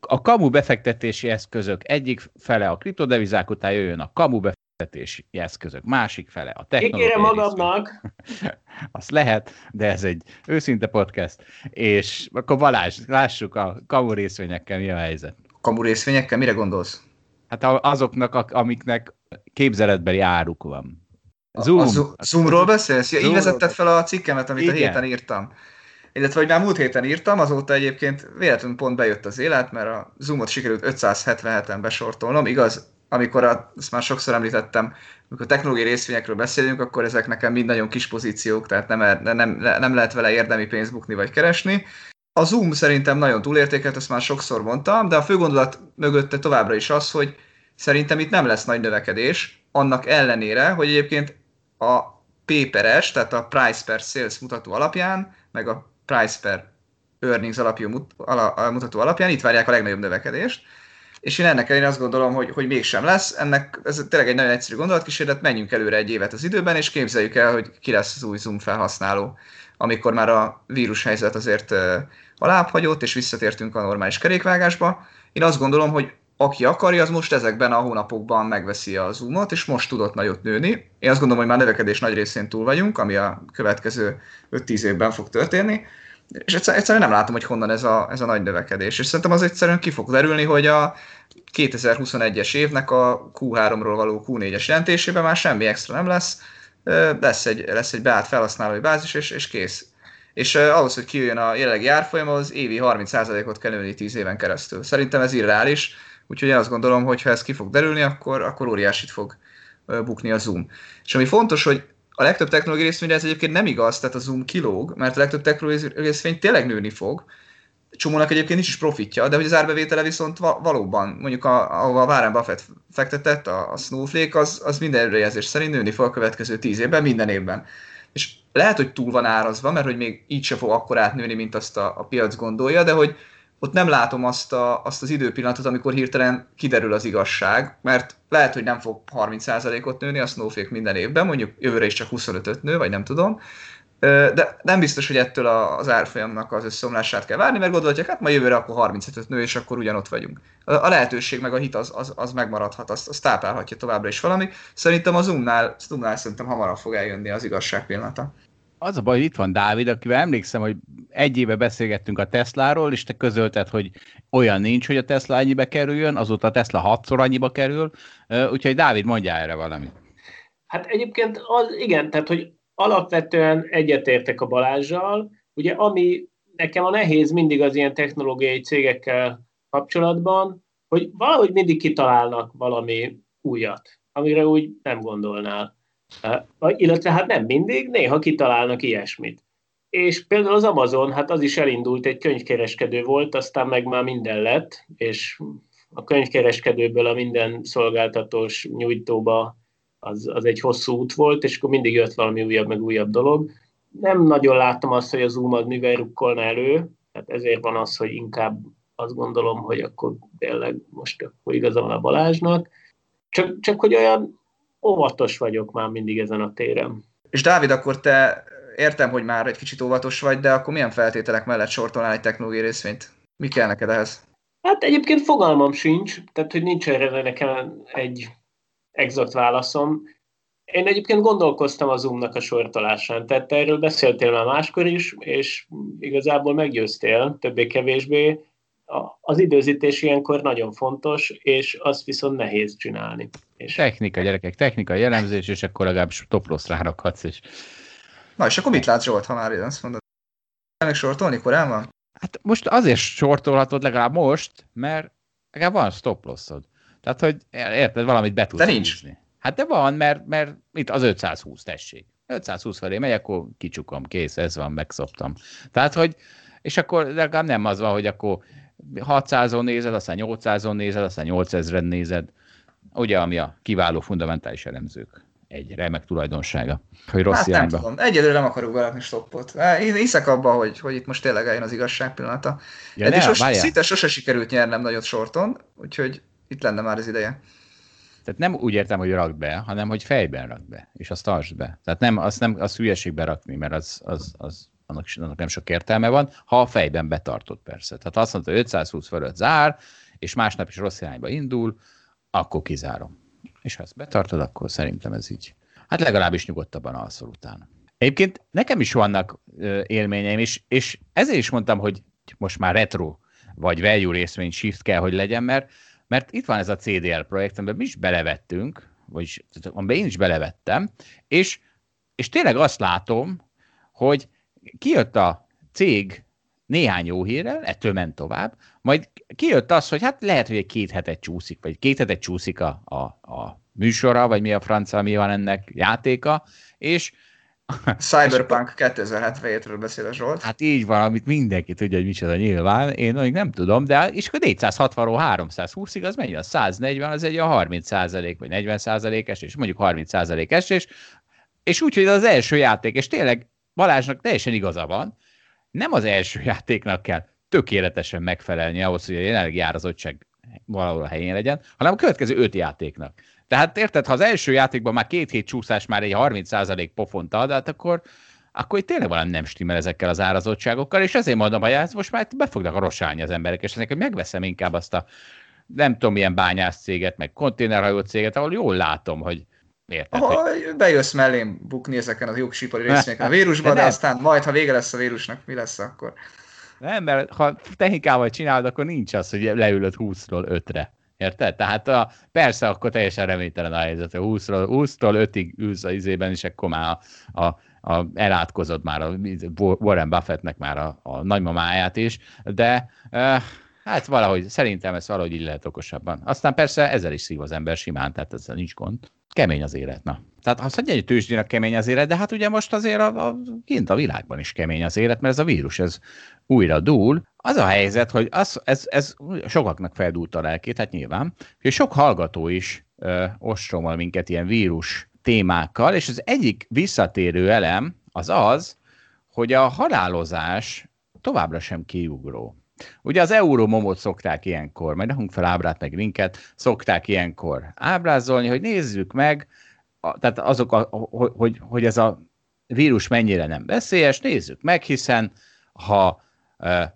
Speaker 1: a kamu befektetési eszközök egyik fele a kriptodevizák után jöjjön a kamu befektetési eszközök, másik fele a technológiai
Speaker 2: Kikérem magamnak.
Speaker 1: Azt lehet, de ez egy őszinte podcast. És akkor Balázs, lássuk a kamu részvényekkel mi a helyzet.
Speaker 3: Kamu részvényekkel mire gondolsz?
Speaker 1: Hát azoknak, amiknek képzeletbeli áruk van.
Speaker 3: Zoom. A, a Zoomról beszélsz? Ja, így vezetted fel a cikkemet, amit Igen. a héten írtam. Illetve, hogy már múlt héten írtam, azóta egyébként véletlenül pont bejött az élet, mert a Zoomot sikerült 577-en besortolnom. Igaz, amikor a, ezt már sokszor említettem, amikor technológiai részvényekről beszélünk, akkor ezek nekem mind nagyon kis pozíciók, tehát nem, nem, nem lehet vele érdemi pénzt bukni vagy keresni. A Zoom szerintem nagyon túlértékelt, ezt már sokszor mondtam, de a fő gondolat mögötte továbbra is az, hogy szerintem itt nem lesz nagy növekedés, annak ellenére, hogy egyébként a P per S, tehát a Price per Sales mutató alapján, meg a Price per Earnings alapjú mutató alapján itt várják a legnagyobb növekedést, és én ennek ellenére azt gondolom, hogy, hogy mégsem lesz. Ennek ez tényleg egy nagyon egyszerű gondolatkísérlet, menjünk előre egy évet az időben, és képzeljük el, hogy ki lesz az új Zoom felhasználó, amikor már a vírushelyzet azért alább hagyott, és visszatértünk a normális kerékvágásba. Én azt gondolom, hogy aki akarja, az most ezekben a hónapokban megveszi a Zoomot, és most tudott nagyot nőni. Én azt gondolom, hogy már növekedés nagy részén túl vagyunk, ami a következő 5-10 évben fog történni, és egyszerűen nem látom, hogy honnan ez a, ez a nagy növekedés. És szerintem az egyszerűen ki fog derülni, hogy a 2021-es évnek a Q3-ról való Q4-es jelentésében már semmi extra nem lesz, lesz egy, lesz egy beállt felhasználói bázis, és, és kész. És uh, ahhoz, hogy kijöjjön a jelenlegi árfolyam, az évi 30%-ot kell nőni 10 éven keresztül. Szerintem ez irreális, úgyhogy én azt gondolom, hogy ha ez ki fog derülni, akkor, akkor óriásit fog bukni a Zoom. És ami fontos, hogy a legtöbb technológiai részvényre ez egyébként nem igaz, tehát a Zoom kilóg, mert a legtöbb technológiai részvény tényleg nőni fog, csomónak egyébként nincs is profitja, de hogy az árbevétele viszont valóban, mondjuk a, ahova a Warren Buffett fektetett, a, a Snowflake, az, az minden előrejelzés szerint nőni fog a következő tíz évben, minden évben. És lehet, hogy túl van árazva, mert hogy még így se fog akkor átnőni, mint azt a, a piac gondolja, de hogy ott nem látom azt, a, azt az időpillanatot, amikor hirtelen kiderül az igazság, mert lehet, hogy nem fog 30%-ot nőni a Snowflake minden évben, mondjuk jövőre is csak 25-öt nő, vagy nem tudom, de nem biztos, hogy ettől az árfolyamnak az összeomlását kell várni, mert gondolhatják, hát ma jövőre akkor 35 nő, és akkor ugyanott vagyunk. A lehetőség meg a hit az, az, az megmaradhat, azt, azt táplálhatja továbbra is valami. Szerintem az Zoomnál, Zoomnál szerintem hamarabb fog eljönni az igazság pillanata.
Speaker 1: Az a baj, hogy itt van Dávid, akivel emlékszem, hogy egy éve beszélgettünk a Tesláról, és te közölted, hogy olyan nincs, hogy a Tesla annyibe kerüljön, azóta a Tesla hatszor annyiba kerül, úgyhogy Dávid, mondja erre valamit.
Speaker 2: Hát egyébként az, igen, tehát hogy alapvetően egyetértek a Balázsjal, ugye ami nekem a nehéz mindig az ilyen technológiai cégekkel kapcsolatban, hogy valahogy mindig kitalálnak valami újat, amire úgy nem gondolnál. Illetve hát nem mindig, néha kitalálnak ilyesmit. És például az Amazon, hát az is elindult, egy könyvkereskedő volt, aztán meg már minden lett, és a könyvkereskedőből a minden szolgáltatós nyújtóba az, az egy hosszú út volt, és akkor mindig jött valami újabb, meg újabb dolog. Nem nagyon látom azt, hogy a Zoom az mivel rukkolna elő, tehát ezért van az, hogy inkább azt gondolom, hogy akkor tényleg most akkor igaza van a Balázsnak. Csak, csak hogy olyan óvatos vagyok már mindig ezen a téren.
Speaker 3: És Dávid, akkor te értem, hogy már egy kicsit óvatos vagy, de akkor milyen feltételek mellett sortolnál egy technológiai részvényt? Mi kell neked ehhez?
Speaker 2: Hát egyébként fogalmam sincs, tehát hogy nincs erre nekem egy exakt válaszom. Én egyébként gondolkoztam a Zoom-nak a sortolásán, tehát erről beszéltél már máskor is, és igazából meggyőztél, többé-kevésbé. Az időzítés ilyenkor nagyon fontos, és azt viszont nehéz csinálni.
Speaker 1: És... Technika, gyerekek, technika, jellemzés, és akkor legalábbis toplosz rárakhatsz, és...
Speaker 3: Na, és akkor mit látsz Zsolt, ha már azt mondod? Ennek sortolni korán van?
Speaker 1: Hát most azért sortolhatod legalább most, mert legalább van stop lossod. Tehát, hogy érted, valamit be tudsz
Speaker 3: De nincs. Húzni.
Speaker 1: Hát de van, mert, mert itt az 520, tessék. 520 felé megy, akkor kicsukom, kész, ez van, megszoptam. Tehát, hogy, és akkor legalább nem az van, hogy akkor 600-on nézed, aztán 800-on nézed, aztán 8000-en nézed. Ugye, ami a kiváló fundamentális elemzők egy remek tulajdonsága, hogy rossz hát irányba.
Speaker 3: Nem tudom. Egyedül nem akarok berakni stoppot. Én hiszek abba, hogy, hogy itt most tényleg eljön az igazság pillanata. Ja, Eddig sos, szinte sose sikerült nyernem nagyot sorton, úgyhogy itt lenne már az ideje.
Speaker 1: Tehát nem úgy értem, hogy rakd be, hanem hogy fejben rakd be, és azt tartsd be. Tehát nem, azt nem az hülyeségbe rakni, mert az, az, az annak, annak nem sok értelme van, ha a fejben betartod persze. Tehát azt mondta, hogy 520 fölött zár, és másnap is rossz irányba indul, akkor kizárom. És ha ezt betartod, akkor szerintem ez így. Hát legalábbis nyugodtabban alszol utána. Egyébként nekem is vannak élményeim, és, és ezért is mondtam, hogy most már retro vagy value részvény shift kell, hogy legyen, mert mert itt van ez a CDL projekt, amiben mi is belevettünk, vagyis amiben én is belevettem, és, és tényleg azt látom, hogy kijött a cég néhány jó hírrel, ettől ment tovább, majd kijött az, hogy hát lehet, hogy egy két hetet csúszik, vagy két hetet csúszik a, a, a műsora, vagy mi a francia, mi van ennek játéka, és
Speaker 3: Cyberpunk 2077-ről beszél a Zsolt.
Speaker 1: Hát így van, amit mindenki tudja, hogy micsoda nyilván. Én még nem tudom, de és akkor 460-ról 320-ig az mennyi? A 140 az egy a 30% vagy 40% es és mondjuk 30 es és, és úgy, hogy az első játék, és tényleg Balázsnak teljesen igaza van, nem az első játéknak kell tökéletesen megfelelni ahhoz, hogy a jelenlegi árazottság valahol a helyén legyen, hanem a következő öt játéknak. Tehát érted, ha az első játékban már két hét csúszás már egy 30% pofont ad, hát akkor, akkor itt tényleg valami nem stimmel ezekkel az árazottságokkal, és ezért mondom, hogy ez most már be fognak rosálni az emberek, és ezeket megveszem inkább azt a nem tudom milyen bányász céget, meg konténerhajó céget, ahol jól látom, hogy Érted?
Speaker 3: Ahol bejössz mellém bukni ezeken az jogsipari részvényeken a vírusban, de, de aztán majd, ha vége lesz a vírusnak, mi lesz akkor?
Speaker 1: Nem, mert ha technikával csinálod, akkor nincs az, hogy leülöd 20-ról 5-re. Érted? Tehát a, persze akkor teljesen reménytelen a helyzet, 20-ról, 20-tól 5-ig ülsz a izében, és akkor már a, a, a, elátkozod már a Warren Buffettnek már a, a nagymamáját is, de uh, hát valahogy, szerintem ez valahogy így lehet okosabban. Aztán persze ezzel is szív az ember simán, tehát ezzel nincs gond. Kemény az élet, na. Tehát azt mondja, hogy tőzsdének kemény az élet, de hát ugye most azért a, a, kint a világban is kemény az élet, mert ez a vírus, ez újra dúl. Az a helyzet, hogy az, ez, ez sokaknak feldúlt a lelkét, hát nyilván, és sok hallgató is ö, ostromol minket ilyen vírus témákkal, és az egyik visszatérő elem az az, hogy a halálozás továbbra sem kiugró. Ugye az euromomot szokták ilyenkor, majd nekünk fel ábrát meg linket, szokták ilyenkor ábrázolni, hogy nézzük meg, a, tehát azok, a, hogy, hogy ez a vírus mennyire nem veszélyes, nézzük meg, hiszen ha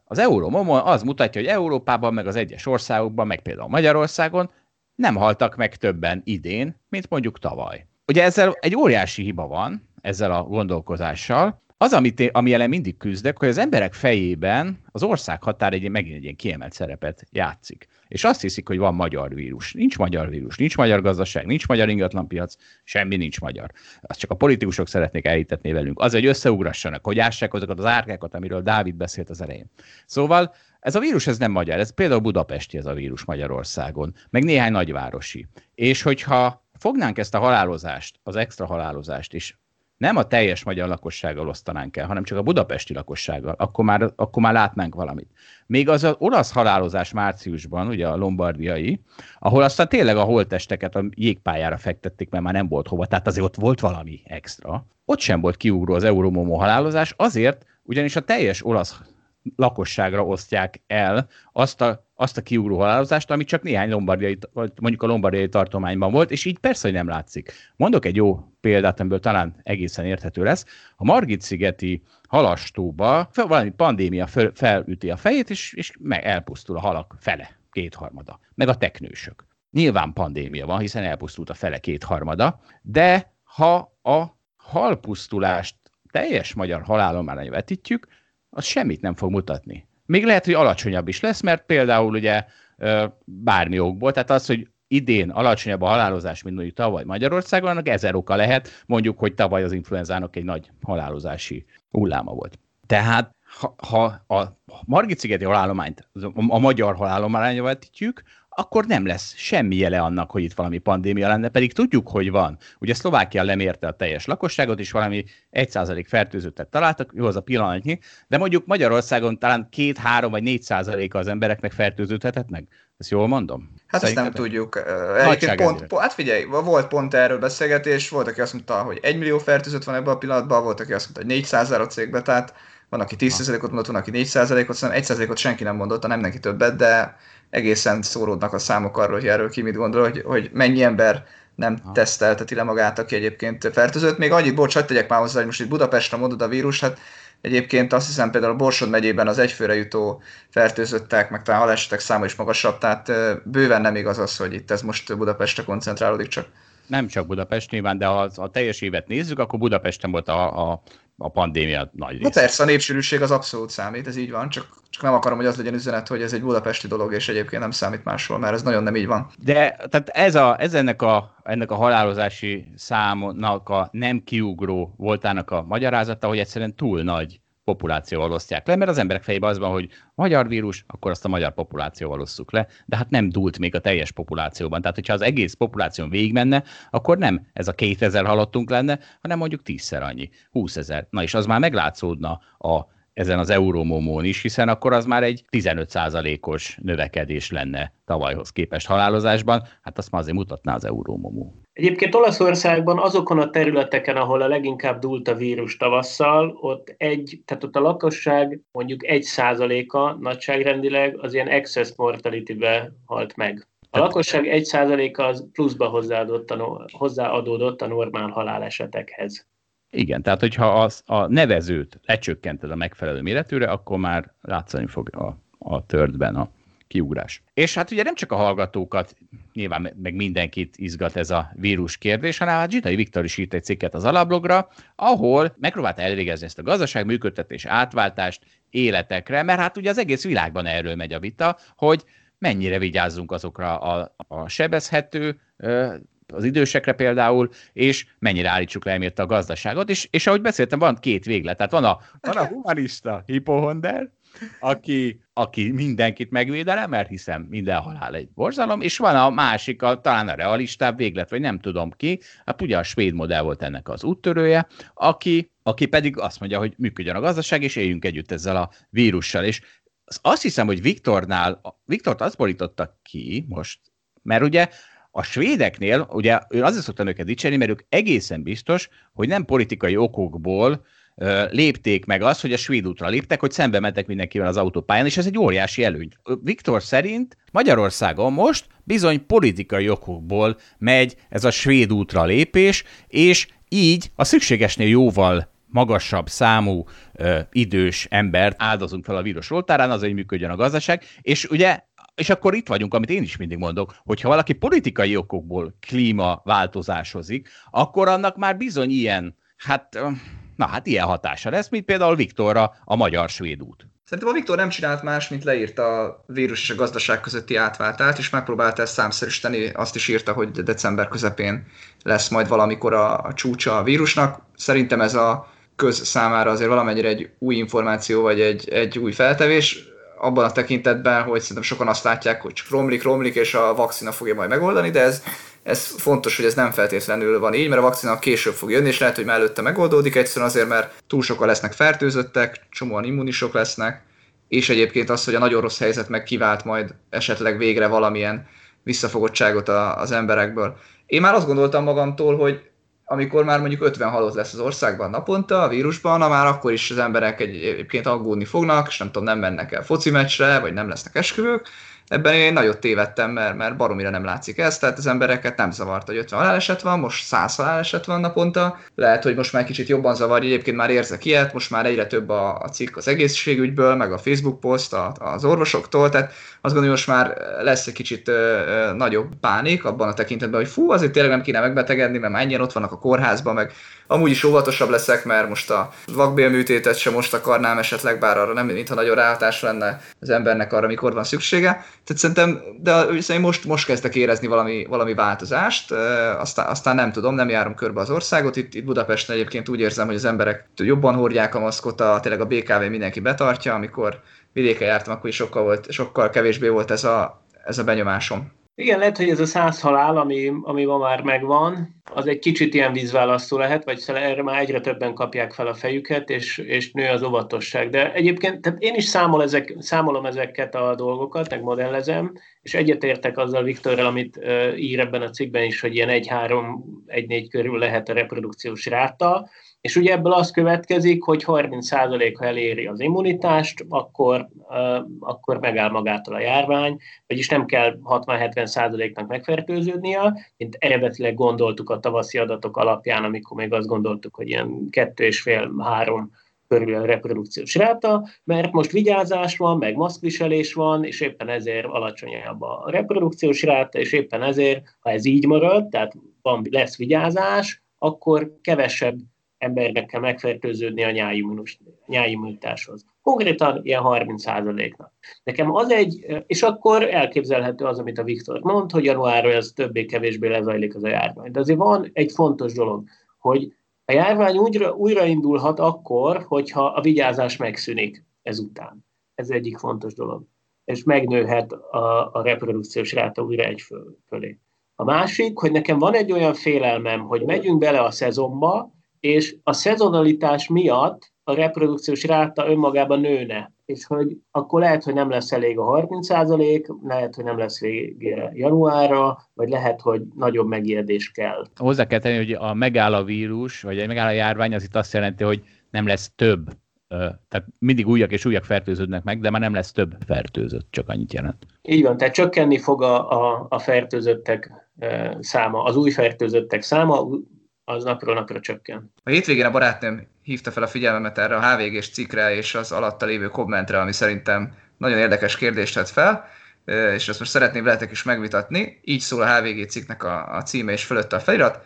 Speaker 1: az Euromomon az mutatja, hogy Európában, meg az egyes országokban, meg például Magyarországon nem haltak meg többen idén, mint mondjuk tavaly. Ugye ezzel egy óriási hiba van, ezzel a gondolkozással, az, amit, ami ellen mindig küzdek, hogy az emberek fejében az ország határ egy, megint egy ilyen kiemelt szerepet játszik. És azt hiszik, hogy van magyar vírus. Nincs magyar vírus, nincs magyar gazdaság, nincs magyar ingatlanpiac, semmi nincs magyar. Azt csak a politikusok szeretnék elhitetni velünk. Az, hogy összeugrassanak, hogy ássák azokat az árkákat, amiről Dávid beszélt az elején. Szóval ez a vírus ez nem magyar, ez például budapesti ez a vírus Magyarországon, meg néhány nagyvárosi. És hogyha fognánk ezt a halálozást, az extra halálozást, és nem a teljes magyar lakossággal osztanánk el, hanem csak a budapesti lakossággal, akkor már, akkor már látnánk valamit. Még az az olasz halálozás márciusban, ugye a lombardiai, ahol aztán tényleg a holtesteket a jégpályára fektették, mert már nem volt hova, tehát azért ott volt valami extra. Ott sem volt kiugró az Euromomó halálozás, azért, ugyanis a teljes olasz lakosságra osztják el azt a, azt a kiugró halálozást, ami csak néhány lombardiai, vagy mondjuk a lombardiai tartományban volt, és így persze, hogy nem látszik. Mondok egy jó példát, amiből talán egészen érthető lesz. A Margit-szigeti halastóba valami pandémia fel, felüti a fejét, és, és meg elpusztul a halak fele, kétharmada, meg a teknősök. Nyilván pandémia van, hiszen elpusztult a fele kétharmada, de ha a halpusztulást teljes magyar halálományra vetítjük, az semmit nem fog mutatni. Még lehet, hogy alacsonyabb is lesz, mert például ugye bármi okból, tehát az, hogy idén alacsonyabb a halálozás, mint mondjuk tavaly Magyarországon, annak ezer oka lehet, mondjuk, hogy tavaly az influenzának egy nagy halálozási hulláma volt. Tehát ha, ha a Margit-szigeti halállományt a magyar halállományra vetítjük, akkor nem lesz semmi jele annak, hogy itt valami pandémia lenne, pedig tudjuk, hogy van. Ugye Szlovákia lemérte a teljes lakosságot, és valami 1% fertőzöttet találtak, jó az a pillanatnyi, de mondjuk Magyarországon talán 2-3 vagy 4% az embereknek fertőződhetett meg. Ezt jól mondom?
Speaker 3: Hát ezt nem tudjuk. Egyébként pont, pont, hát figyelj, volt pont erről beszélgetés, volt, aki azt mondta, hogy 1 millió fertőzött van ebben a pillanatban, volt, aki azt mondta, hogy 400 a cégbe, tehát van, aki 10%-ot mondott, van, aki 4%-ot, szerintem 1%-ot senki nem mondott, nem neki többet, de egészen szóródnak a számok arról, hogy erről ki mit gondol, hogy, hogy mennyi ember nem ha. tesztelteti le magát, aki egyébként fertőzött. Még annyit, bocs, hagyd tegyek már hozzá, hogy most itt Budapestre mondod a vírus, hát Egyébként azt hiszem például a Borsod megyében az egyfőre jutó fertőzöttek, meg talán halálesetek száma is magasabb, tehát bőven nem igaz az, hogy itt ez most Budapestre koncentrálódik csak.
Speaker 1: Nem csak Budapest nyilván, de ha a teljes évet nézzük, akkor Budapesten volt a, a a pandémia nagy része.
Speaker 3: Na persze, a népsűrűség az abszolút számít, ez így van, csak, csak nem akarom, hogy az legyen üzenet, hogy ez egy budapesti dolog, és egyébként nem számít máshol, mert ez nagyon nem így van.
Speaker 1: De tehát ez, a, ez ennek, a, ennek a halálozási számnak a nem kiugró voltának a magyarázata, hogy egyszerűen túl nagy populációval osztják le, mert az emberek fejében az van, hogy magyar vírus, akkor azt a magyar populációval osszuk le, de hát nem dúlt még a teljes populációban. Tehát, hogyha az egész populáción végigmenne, akkor nem ez a 2000 halottunk lenne, hanem mondjuk 10-szer annyi, 20 ezer. Na és az már meglátszódna a ezen az euromomón is, hiszen akkor az már egy 15%-os növekedés lenne tavalyhoz képest halálozásban, hát azt már azért mutatná az euromomó.
Speaker 2: Egyébként Olaszországban azokon a területeken, ahol a leginkább dúlt a vírus tavasszal, ott egy, tehát ott a lakosság mondjuk egy százaléka nagyságrendileg az ilyen excess mortality-be halt meg. A lakosság egy százaléka az pluszba hozzáadott a, hozzáadódott a normál halálesetekhez.
Speaker 1: Igen, tehát hogyha az, a nevezőt lecsökkented a megfelelő méretűre, akkor már látszani fog a, a törtben a kiugrás. És hát ugye nem csak a hallgatókat, nyilván meg mindenkit izgat ez a vírus kérdés, hanem hát Zsitai Viktor is írt egy cikket az alablogra, ahol megpróbálta elvégezni ezt a gazdaság működtetés átváltást életekre, mert hát ugye az egész világban erről megy a vita, hogy mennyire vigyázzunk azokra a, a sebezhető az idősekre például, és mennyire állítsuk le emiatt a gazdaságot, és, és ahogy beszéltem, van két véglet, tehát van a, van a humanista hipohonder, aki, aki mindenkit megvédele, mert hiszem minden halál egy borzalom, és van a másik, a, talán a realistább véglet, vagy nem tudom ki, hát ugye a svéd modell volt ennek az úttörője, aki, aki pedig azt mondja, hogy működjön a gazdaság, és éljünk együtt ezzel a vírussal, és azt hiszem, hogy Viktornál, Viktort azt borította ki most, mert ugye a svédeknél, ugye ő azért szokta őket dicsérni, mert ők egészen biztos, hogy nem politikai okokból lépték meg azt, hogy a svéd útra léptek, hogy szembe mentek mindenkivel az autópályán, és ez egy óriási előny. Viktor szerint Magyarországon most bizony politikai okokból megy ez a svéd útra lépés, és így a szükségesnél jóval magasabb számú ö, idős embert áldozunk fel a vírus oltárán, az, hogy működjön a gazdaság, és ugye és akkor itt vagyunk, amit én is mindig mondok, hogy ha valaki politikai okokból klímaváltozásozik, akkor annak már bizony ilyen, hát Na hát ilyen hatása lesz, mint például Viktorra a magyar-svéd út.
Speaker 3: Szerintem a Viktor nem csinált más, mint leírta a vírus és a gazdaság közötti átváltást, és megpróbálta ezt számszerűsíteni, azt is írta, hogy december közepén lesz majd valamikor a, a csúcsa a vírusnak. Szerintem ez a köz számára azért valamennyire egy új információ, vagy egy, egy új feltevés. Abban a tekintetben, hogy szerintem sokan azt látják, hogy csak romlik, romlik, és a vakcina fogja majd megoldani, de ez, ez fontos, hogy ez nem feltétlenül van így, mert a vakcina később fog jönni, és lehet, hogy már előtte megoldódik, egyszerűen azért, mert túl sokan lesznek fertőzöttek, csomóan immunisok lesznek, és egyébként az, hogy a nagyon rossz helyzet meg kivált majd esetleg végre valamilyen visszafogottságot az emberekből. Én már azt gondoltam magamtól, hogy amikor már mondjuk 50 halott lesz az országban naponta a vírusban, na már akkor is az emberek egyébként aggódni fognak, és nem tudom, nem mennek el foci meccsre, vagy nem lesznek esküvők, ebben én nagyot tévedtem, mert, mert baromira nem látszik ez, tehát az embereket nem zavart, hogy 50 haláleset van, most 100 haláleset van naponta, lehet, hogy most már kicsit jobban zavarja, egyébként már érzek ilyet, most már egyre több a, a cikk az egészségügyből, meg a Facebook poszt a, az orvosoktól, tehát azt gondolom, hogy most már lesz egy kicsit ö, ö, nagyobb pánik abban a tekintetben, hogy fú, azért tényleg nem kéne megbetegedni, mert ennyien ott vannak a kórházban, meg amúgy is óvatosabb leszek, mert most a vakbélműtétet sem most akarnám esetleg, bár arra nem, mintha nagyon ráhatás lenne az embernek arra, mikor van szüksége. Tehát szerintem, de szerintem most, most kezdtek érezni valami, valami változást, aztán, aztán nem tudom, nem járom körbe az országot. Itt, itt Budapesten egyébként úgy érzem, hogy az emberek jobban hordják a maszkot, a, tényleg a BKV mindenki betartja, amikor vidéken jártam, akkor is sokkal, volt, sokkal kevésbé volt ez a, ez a benyomásom.
Speaker 2: Igen, lehet, hogy ez a száz halál, ami, ami ma már megvan, az egy kicsit ilyen vízválasztó lehet, vagy erre már egyre többen kapják fel a fejüket, és, és nő az óvatosság. De egyébként tehát én is számol ezek, számolom ezeket a dolgokat, meg modellezem, és egyetértek azzal Viktorral, amit ír ebben a cikkben is, hogy ilyen 1-3-1-4 körül lehet a reprodukciós ráta, és ugye ebből az következik, hogy 30% ha eléri az immunitást, akkor, akkor megáll magától a járvány, vagyis nem kell 60-70%-nak megfertőződnie, mint eredetileg gondoltuk a tavaszi adatok alapján, amikor még azt gondoltuk, hogy ilyen kettő és fél, három körül a reprodukciós ráta, mert most vigyázás van, meg maszkviselés van, és éppen ezért alacsonyabb a reprodukciós ráta, és éppen ezért, ha ez így marad, tehát van, lesz vigyázás, akkor kevesebb embernek kell megfertőződni a nyájimmunitáshoz. Konkrétan ilyen 30%-nak. Nekem az egy, és akkor elképzelhető az, amit a Viktor mond, hogy januárra ez többé-kevésbé lezajlik az a járvány. De azért van egy fontos dolog, hogy a járvány újra, újraindulhat akkor, hogyha a vigyázás megszűnik ezután. Ez egyik fontos dolog. És megnőhet a, a reprodukciós ráta újra egy föl, fölé. A másik, hogy nekem van egy olyan félelmem, hogy megyünk bele a szezonba, és a szezonalitás miatt a reprodukciós ráta önmagában nőne, és hogy akkor lehet, hogy nem lesz elég a 30% lehet, hogy nem lesz végére januárra, vagy lehet, hogy nagyobb megijedés kell.
Speaker 1: Hozzá kell tenni, hogy a megáll a vírus, vagy egy megáll a járvány, az itt azt jelenti, hogy nem lesz több tehát mindig újak és újak fertőződnek meg, de már nem lesz több fertőzött, csak annyit jelent.
Speaker 2: Így van, tehát csökkenni fog a, a, a fertőzöttek száma, az új fertőzöttek száma, az napról napra csökken.
Speaker 3: A hétvégén a barátnőm hívta fel a figyelmemet erre a HVG-s cikkre és az alatta lévő kommentre, ami szerintem nagyon érdekes kérdést tett fel, és ezt most szeretném veletek is megvitatni. Így szól a HVG cikknek a, a címe és fölött a felirat.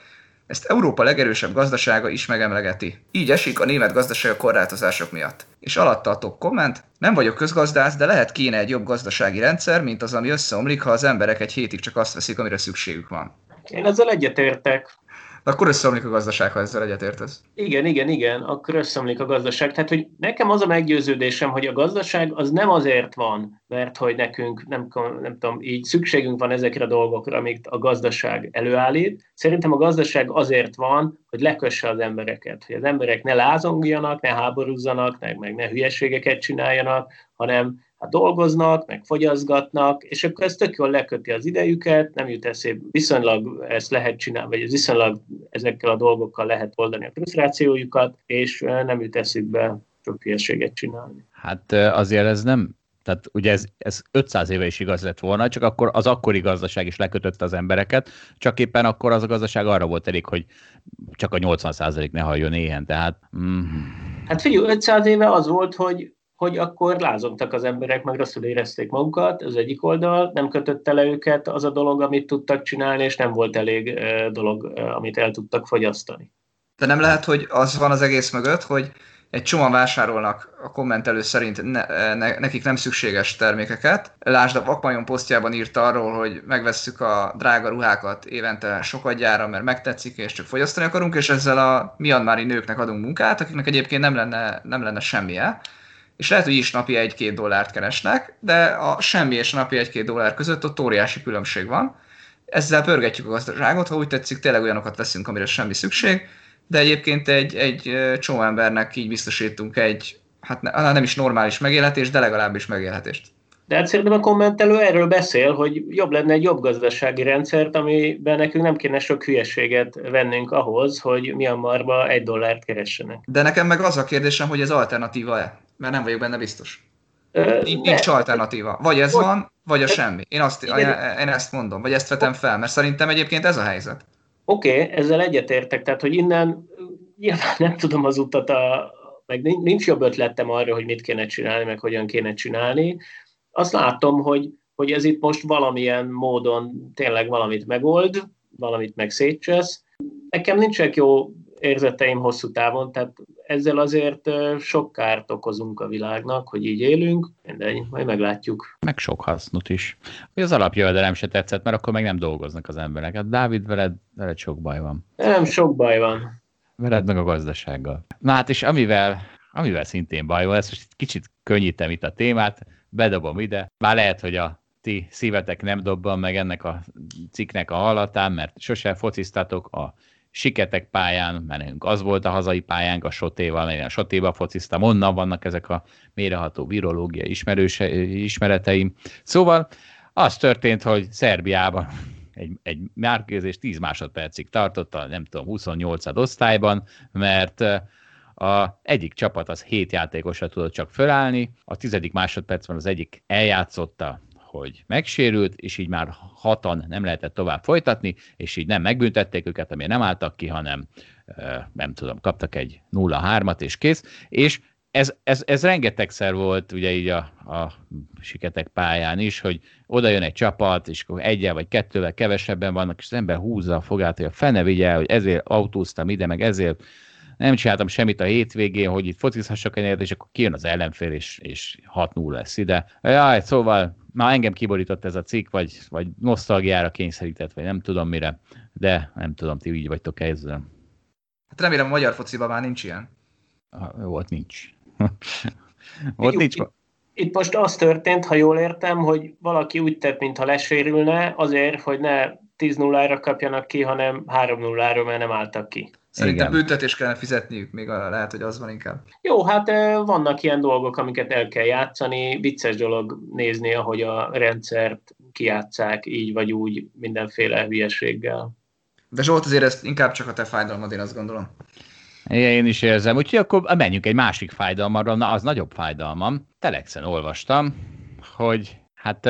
Speaker 3: Ezt Európa legerősebb gazdasága is megemlegeti. Így esik a német gazdaság a korlátozások miatt. És alatta a top komment, nem vagyok közgazdász, de lehet kéne egy jobb gazdasági rendszer, mint az, ami összeomlik, ha az emberek egy hétig csak azt veszik, amire szükségük van.
Speaker 2: Én ezzel egyetértek.
Speaker 3: De akkor összeomlik a gazdaság, ha ezzel egyetértesz.
Speaker 2: Igen, igen, igen, akkor összeomlik a gazdaság. Tehát, hogy nekem az a meggyőződésem, hogy a gazdaság az nem azért van, mert hogy nekünk, nem, nem tudom, így szükségünk van ezekre a dolgokra, amit a gazdaság előállít. Szerintem a gazdaság azért van, hogy lekösse az embereket, hogy az emberek ne lázongjanak, ne háborúzzanak, meg, meg ne hülyeségeket csináljanak, hanem hát dolgoznak, meg fogyaszgatnak, és akkor ez tök jól leköti az idejüket, nem jut eszébe, viszonylag ezt lehet csinálni, vagy viszonylag ezekkel a dolgokkal lehet oldani a frusztrációjukat, és nem jut eszükbe sok hülyeséget csinálni.
Speaker 1: Hát azért ez nem tehát ugye ez, ez 500 éve is igaz lett volna, csak akkor az akkori gazdaság is lekötötte az embereket, csak éppen akkor az a gazdaság arra volt elég, hogy csak a 80% ne halljon éhen, tehát... Mm.
Speaker 2: Hát figyelj, 500 éve az volt, hogy hogy akkor lázongtak az emberek, meg rosszul érezték magukat, az egyik oldal, nem kötötte le őket az a dolog, amit tudtak csinálni, és nem volt elég dolog, amit el tudtak fogyasztani.
Speaker 3: De nem lehet, hogy az van az egész mögött, hogy egy csomóan vásárolnak a kommentelő szerint ne, ne, nekik nem szükséges termékeket. Lásd, a Vakmajon posztjában írt arról, hogy megvesszük a drága ruhákat évente sokat gyára, mert megtetszik, és csak fogyasztani akarunk, és ezzel a mianmári nőknek adunk munkát, akiknek egyébként nem lenne, nem lenne semmije és lehet, hogy is napi 1-2 dollárt keresnek, de a semmi és napi 1-2 dollár között ott óriási különbség van. Ezzel pörgetjük a gazdaságot, ha úgy tetszik, tényleg olyanokat veszünk, amire semmi szükség, de egyébként egy, egy csomó embernek így biztosítunk egy, hát nem is normális megélhetést, de legalábbis megélhetést.
Speaker 2: De hát szerintem a kommentelő erről beszél, hogy jobb lenne egy jobb gazdasági rendszert, amiben nekünk nem kéne sok hülyeséget vennünk ahhoz, hogy Myanmarba egy dollárt keressenek.
Speaker 3: De nekem meg az a kérdésem, hogy ez alternatíva-e? Mert nem vagyok benne biztos. Nincs, nincs alternatíva. Vagy ez van, vagy a semmi. Én, azt, én, én ezt mondom, vagy ezt vetem fel, mert szerintem egyébként ez a helyzet.
Speaker 2: Oké, okay, ezzel egyetértek, tehát hogy innen nyilván nem tudom az utat, a, meg nincs jobb ötletem arra, hogy mit kéne csinálni, meg hogyan kéne csinálni, azt látom, hogy, hogy ez itt most valamilyen módon tényleg valamit megold, valamit meg szétcsesz. Nekem nincsenek jó érzeteim hosszú távon, tehát ezzel azért sok kárt okozunk a világnak, hogy így élünk, de majd meglátjuk.
Speaker 1: Meg sok hasznot is. Hogy az alapjövedelem se tetszett, mert akkor meg nem dolgoznak az emberek. Hát Dávid, veled, veled sok baj van.
Speaker 2: Nem, sok baj van.
Speaker 1: Veled meg a gazdasággal. Na hát és amivel, amivel szintén baj van, ezt most kicsit könnyítem itt a témát, bedobom ide. Már lehet, hogy a ti szívetek nem dobban meg ennek a cikknek a hallatán, mert sose fociztatok a siketek pályán, mert nekünk az volt a hazai pályánk a Sotéval, én a Sotéba fociztam, onnan vannak ezek a méreható virológia ismerőse, ismereteim. Szóval az történt, hogy Szerbiában egy, egy márkőzés 10 másodpercig tartott a nem tudom, 28. osztályban, mert a egyik csapat az hét játékosra tudott csak fölállni, a tizedik másodpercben az egyik eljátszotta hogy megsérült, és így már hatan nem lehetett tovább folytatni, és így nem megbüntették őket, amire nem álltak ki, hanem nem tudom, kaptak egy 0-3-at, és kész, és ez, ez, ez rengetegszer volt ugye így a, a siketek pályán is, hogy oda jön egy csapat, és akkor egyel vagy kettővel kevesebben vannak, és az ember húzza a fogát, hogy a fene vigye, hogy ezért autóztam ide, meg ezért nem csináltam semmit a hétvégén, hogy itt focizhassak egyet, és akkor kijön az ellenfél, és, és 6-0 lesz ide. Jaj, szóval már engem kiborított ez a cikk, vagy, vagy nosztalgiára kényszerített, vagy nem tudom mire, de nem tudom, ti így vagytok ezzel.
Speaker 3: Hát remélem a magyar fociban már nincs ilyen.
Speaker 1: Jó, ott nincs.
Speaker 2: ott nincs. Itt, itt most az történt, ha jól értem, hogy valaki úgy tett, mintha lesérülne, azért, hogy ne 10-0-ra kapjanak ki, hanem 3-0-ra, mert nem álltak ki.
Speaker 3: Szerintem Igen. büntetés kellene fizetniük, még a, lehet, hogy az van inkább.
Speaker 2: Jó, hát vannak ilyen dolgok, amiket el kell játszani. Vicces dolog nézni, ahogy a rendszert kiátszák így vagy úgy mindenféle hülyeséggel.
Speaker 3: De Zsolt, azért ez inkább csak a te fájdalmad, én azt gondolom.
Speaker 1: Igen, én is érzem. Úgyhogy akkor menjünk egy másik fájdalmarra, na az nagyobb fájdalmam. Telexen olvastam, hogy hát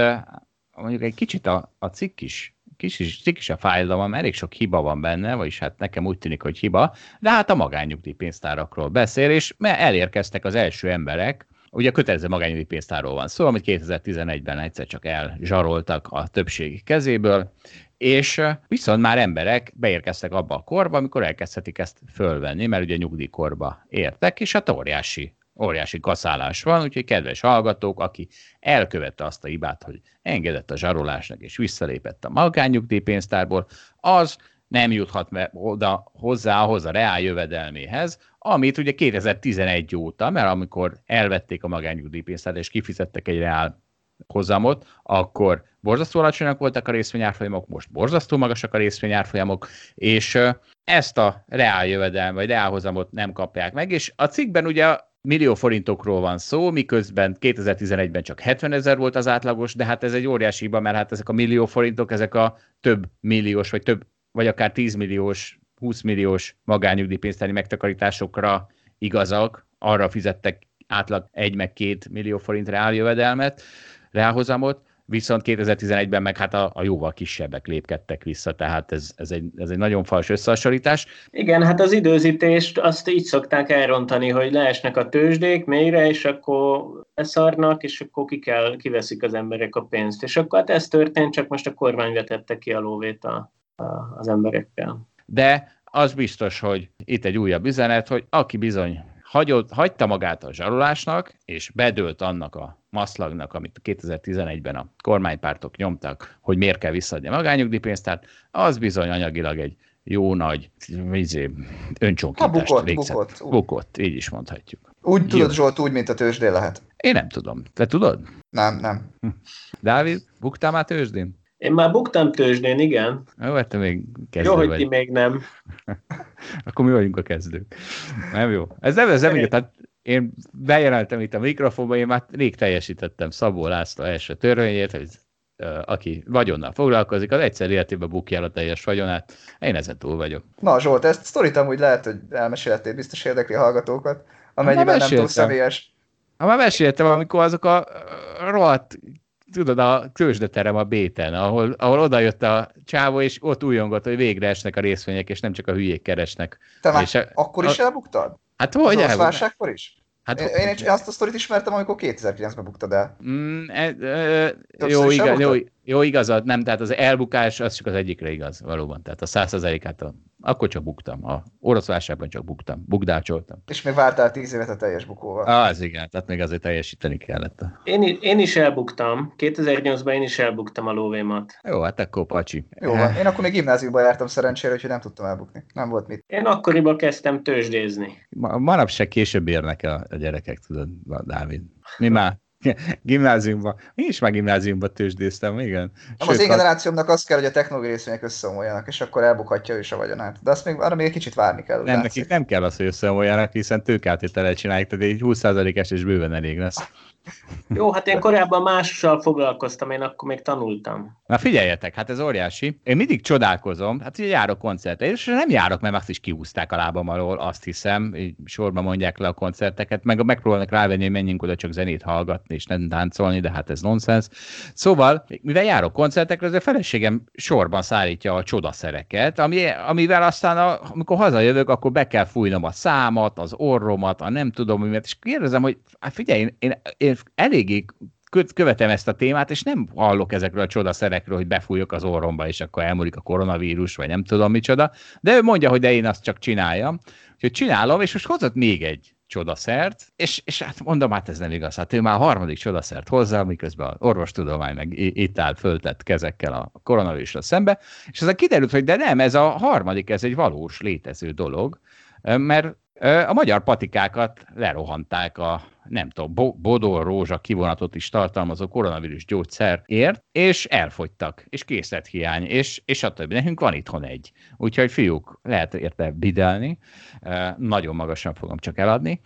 Speaker 1: mondjuk egy kicsit a, a cikk is kis is, kis a fájdalom, elég sok hiba van benne, vagyis hát nekem úgy tűnik, hogy hiba, de hát a magányugdíjpénztárakról beszél, és elérkeztek az első emberek, ugye a kötelező magányugdíjpénztárról van szó, amit 2011-ben egyszer csak elzsaroltak a többség kezéből, és viszont már emberek beérkeztek abba a korba, amikor elkezdhetik ezt fölvenni, mert ugye nyugdíjkorba értek, és hát óriási óriási kaszálás van, úgyhogy kedves hallgatók, aki elkövette azt a hibát, hogy engedett a zsarolásnak és visszalépett a magányugdíjpénztárból, az nem juthat oda hozzá ahhoz a reál jövedelméhez, amit ugye 2011 óta, mert amikor elvették a magányugdíjpénztárt és kifizettek egy reál hozamot, akkor borzasztó alacsonyak voltak a részvényárfolyamok, most borzasztó magasak a részvényárfolyamok, és ezt a reál jövedelmet, vagy reál hozamot nem kapják meg, és a cikkben ugye millió forintokról van szó, miközben 2011-ben csak 70 ezer volt az átlagos, de hát ez egy óriási hiba, mert hát ezek a millió forintok, ezek a több milliós, vagy több, vagy akár 10 milliós, 20 milliós magányugdíjpénztári megtakarításokra igazak, arra fizettek átlag 1 meg 2 millió forint reáljövedelmet, reálhozamot, viszont 2011-ben meg hát a, a jóval kisebbek lépkedtek vissza, tehát ez, ez, egy, ez egy nagyon fals összehasonlítás.
Speaker 2: Igen, hát az időzítést azt így szokták elrontani, hogy leesnek a tőzsdék mélyre, és akkor leszarnak, és akkor ki kell, kiveszik az emberek a pénzt. És akkor hát ez történt, csak most a kormány vetette ki a lóvét a, a, az emberekkel.
Speaker 1: De az biztos, hogy itt egy újabb üzenet, hogy aki bizony hagyott, hagyta magát a zsarolásnak, és bedőlt annak a maszlagnak, amit 2011-ben a kormánypártok nyomtak, hogy miért kell visszaadni a magányugdíjpénztárt, az bizony anyagilag egy jó nagy izé, öncsonkítást
Speaker 3: bukott,
Speaker 1: végzett.
Speaker 3: Bukott,
Speaker 1: bukott, így is mondhatjuk.
Speaker 3: Úgy tudod, Jó. Zsolt, úgy, mint a tőzsdén lehet.
Speaker 1: Én nem tudom. Te tudod?
Speaker 3: Nem, nem.
Speaker 1: Dávid, buktál már tőzsdén?
Speaker 2: Én már buktam tőzsdén, igen.
Speaker 1: Jó, hát te még kezdő
Speaker 2: Jó,
Speaker 1: vagy.
Speaker 2: hogy ti még nem.
Speaker 1: Akkor mi vagyunk a kezdők. Nem jó. Ez nem, ez nem tehát én bejelentem itt a mikrofonba, én már rég teljesítettem Szabó László első törvényét, hogy aki vagyonnal foglalkozik, az egyszer életében bukja el a teljes vagyonát. Én ezen túl vagyok.
Speaker 3: Na Zsolt, ezt sztorit amúgy lehet, hogy elmeséltél, biztos érdekli a hallgatókat, amennyiben nem túl személyes.
Speaker 1: Ha már meséltem, amikor azok a rohadt tudod, a tőzsdeterem a Béten, ahol, ahol odajött a csávó, és ott újongott, hogy végre esnek a részvények, és nem csak a hülyék keresnek.
Speaker 3: Te már
Speaker 1: és
Speaker 3: a, akkor is elbuktad?
Speaker 1: Hát hogy
Speaker 3: az válságkor is? Hát, én, én, azt a sztorit ismertem, amikor 2009-ben buktad el.
Speaker 1: Mm, e, e, jó, igaz, jó, jó, igazad, nem, tehát az elbukás az csak az egyikre igaz, valóban. Tehát a százszerzalékát akkor csak buktam. A orosz válságban csak buktam. Bukdácsoltam.
Speaker 3: És még vártál tíz évet a teljes bukóval.
Speaker 1: Ah, az igen, tehát még azért teljesíteni kellett.
Speaker 2: Én, én is elbuktam. 2008-ban én is elbuktam a lóvémat.
Speaker 1: Jó, hát akkor pacsi.
Speaker 3: Jó van. Én akkor még gimnáziumban jártam szerencsére, úgyhogy nem tudtam elbukni. Nem volt mit.
Speaker 2: Én akkoriban kezdtem tőzsdézni.
Speaker 1: Ma, manapság később érnek a, a gyerekek, tudod, Dávid. Mi már gimnáziumban. Én is már gimnáziumban tőzsdéztem, igen.
Speaker 3: Nem, az én generációmnak az kell, hogy a technológiai részvények összeomoljanak, és akkor elbukhatja ő is a vagyonát. De azt még, arra még egy kicsit várni kell.
Speaker 1: Nem, nekik nem kell az, hogy összeomoljanak, hiszen tőkáltételet csinálják, tehát egy 20%-es és bőven elég lesz.
Speaker 2: Jó, hát én korábban mással foglalkoztam, én akkor még tanultam.
Speaker 1: Na figyeljetek, hát ez óriási. Én mindig csodálkozom, hát ugye járok koncertre, és nem járok, mert azt is kiúzták a lábam alól, azt hiszem, így sorba mondják le a koncerteket, meg megpróbálnak rávenni, hogy menjünk oda csak zenét hallgatni, és nem táncolni, de hát ez nonsens. Szóval, mivel járok koncertekre, az a feleségem sorban szállítja a csodaszereket, ami, amivel aztán, a, amikor hazajövök, akkor be kell fújnom a számat, az orromat, a nem tudom, miért, és kérdezem, hogy hát figyelj, én, én, én eléggé követem ezt a témát, és nem hallok ezekről a csodaszerekről, hogy befújok az orromba, és akkor elmúlik a koronavírus, vagy nem tudom micsoda, de ő mondja, hogy de én azt csak csináljam. Úgyhogy csinálom, és most hozott még egy csodaszert, és, és hát mondom, hát ez nem igaz, hát ő már a harmadik csodaszert hozza, miközben az orvostudomány meg itt áll föltett kezekkel a koronavírusra szembe, és aztán kiderült, hogy de nem, ez a harmadik, ez egy valós létező dolog, mert a magyar patikákat lerohanták a, nem tudom, bodor rózsa kivonatot is tartalmazó koronavírus gyógyszerért, és elfogytak, és készlethiány, és, és a többi. Nekünk van itthon egy. Úgyhogy fiúk, lehet érte bidelni, nagyon magasan fogom csak eladni,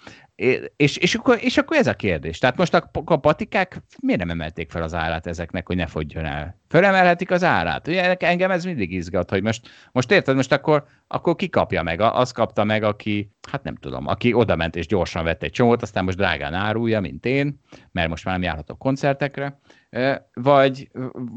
Speaker 1: és, és, akkor, és akkor ez a kérdés. Tehát most a, a patikák miért nem emelték fel az árát ezeknek, hogy ne fogjon el? Fölemelhetik az árát. Ugye engem ez mindig izgat, hogy most, most érted, most akkor, akkor ki kapja meg? Az kapta meg, aki, hát nem tudom, aki oda ment és gyorsan vett egy csomót, aztán most drágán árulja, mint én, mert most már nem járhatok koncertekre, vagy,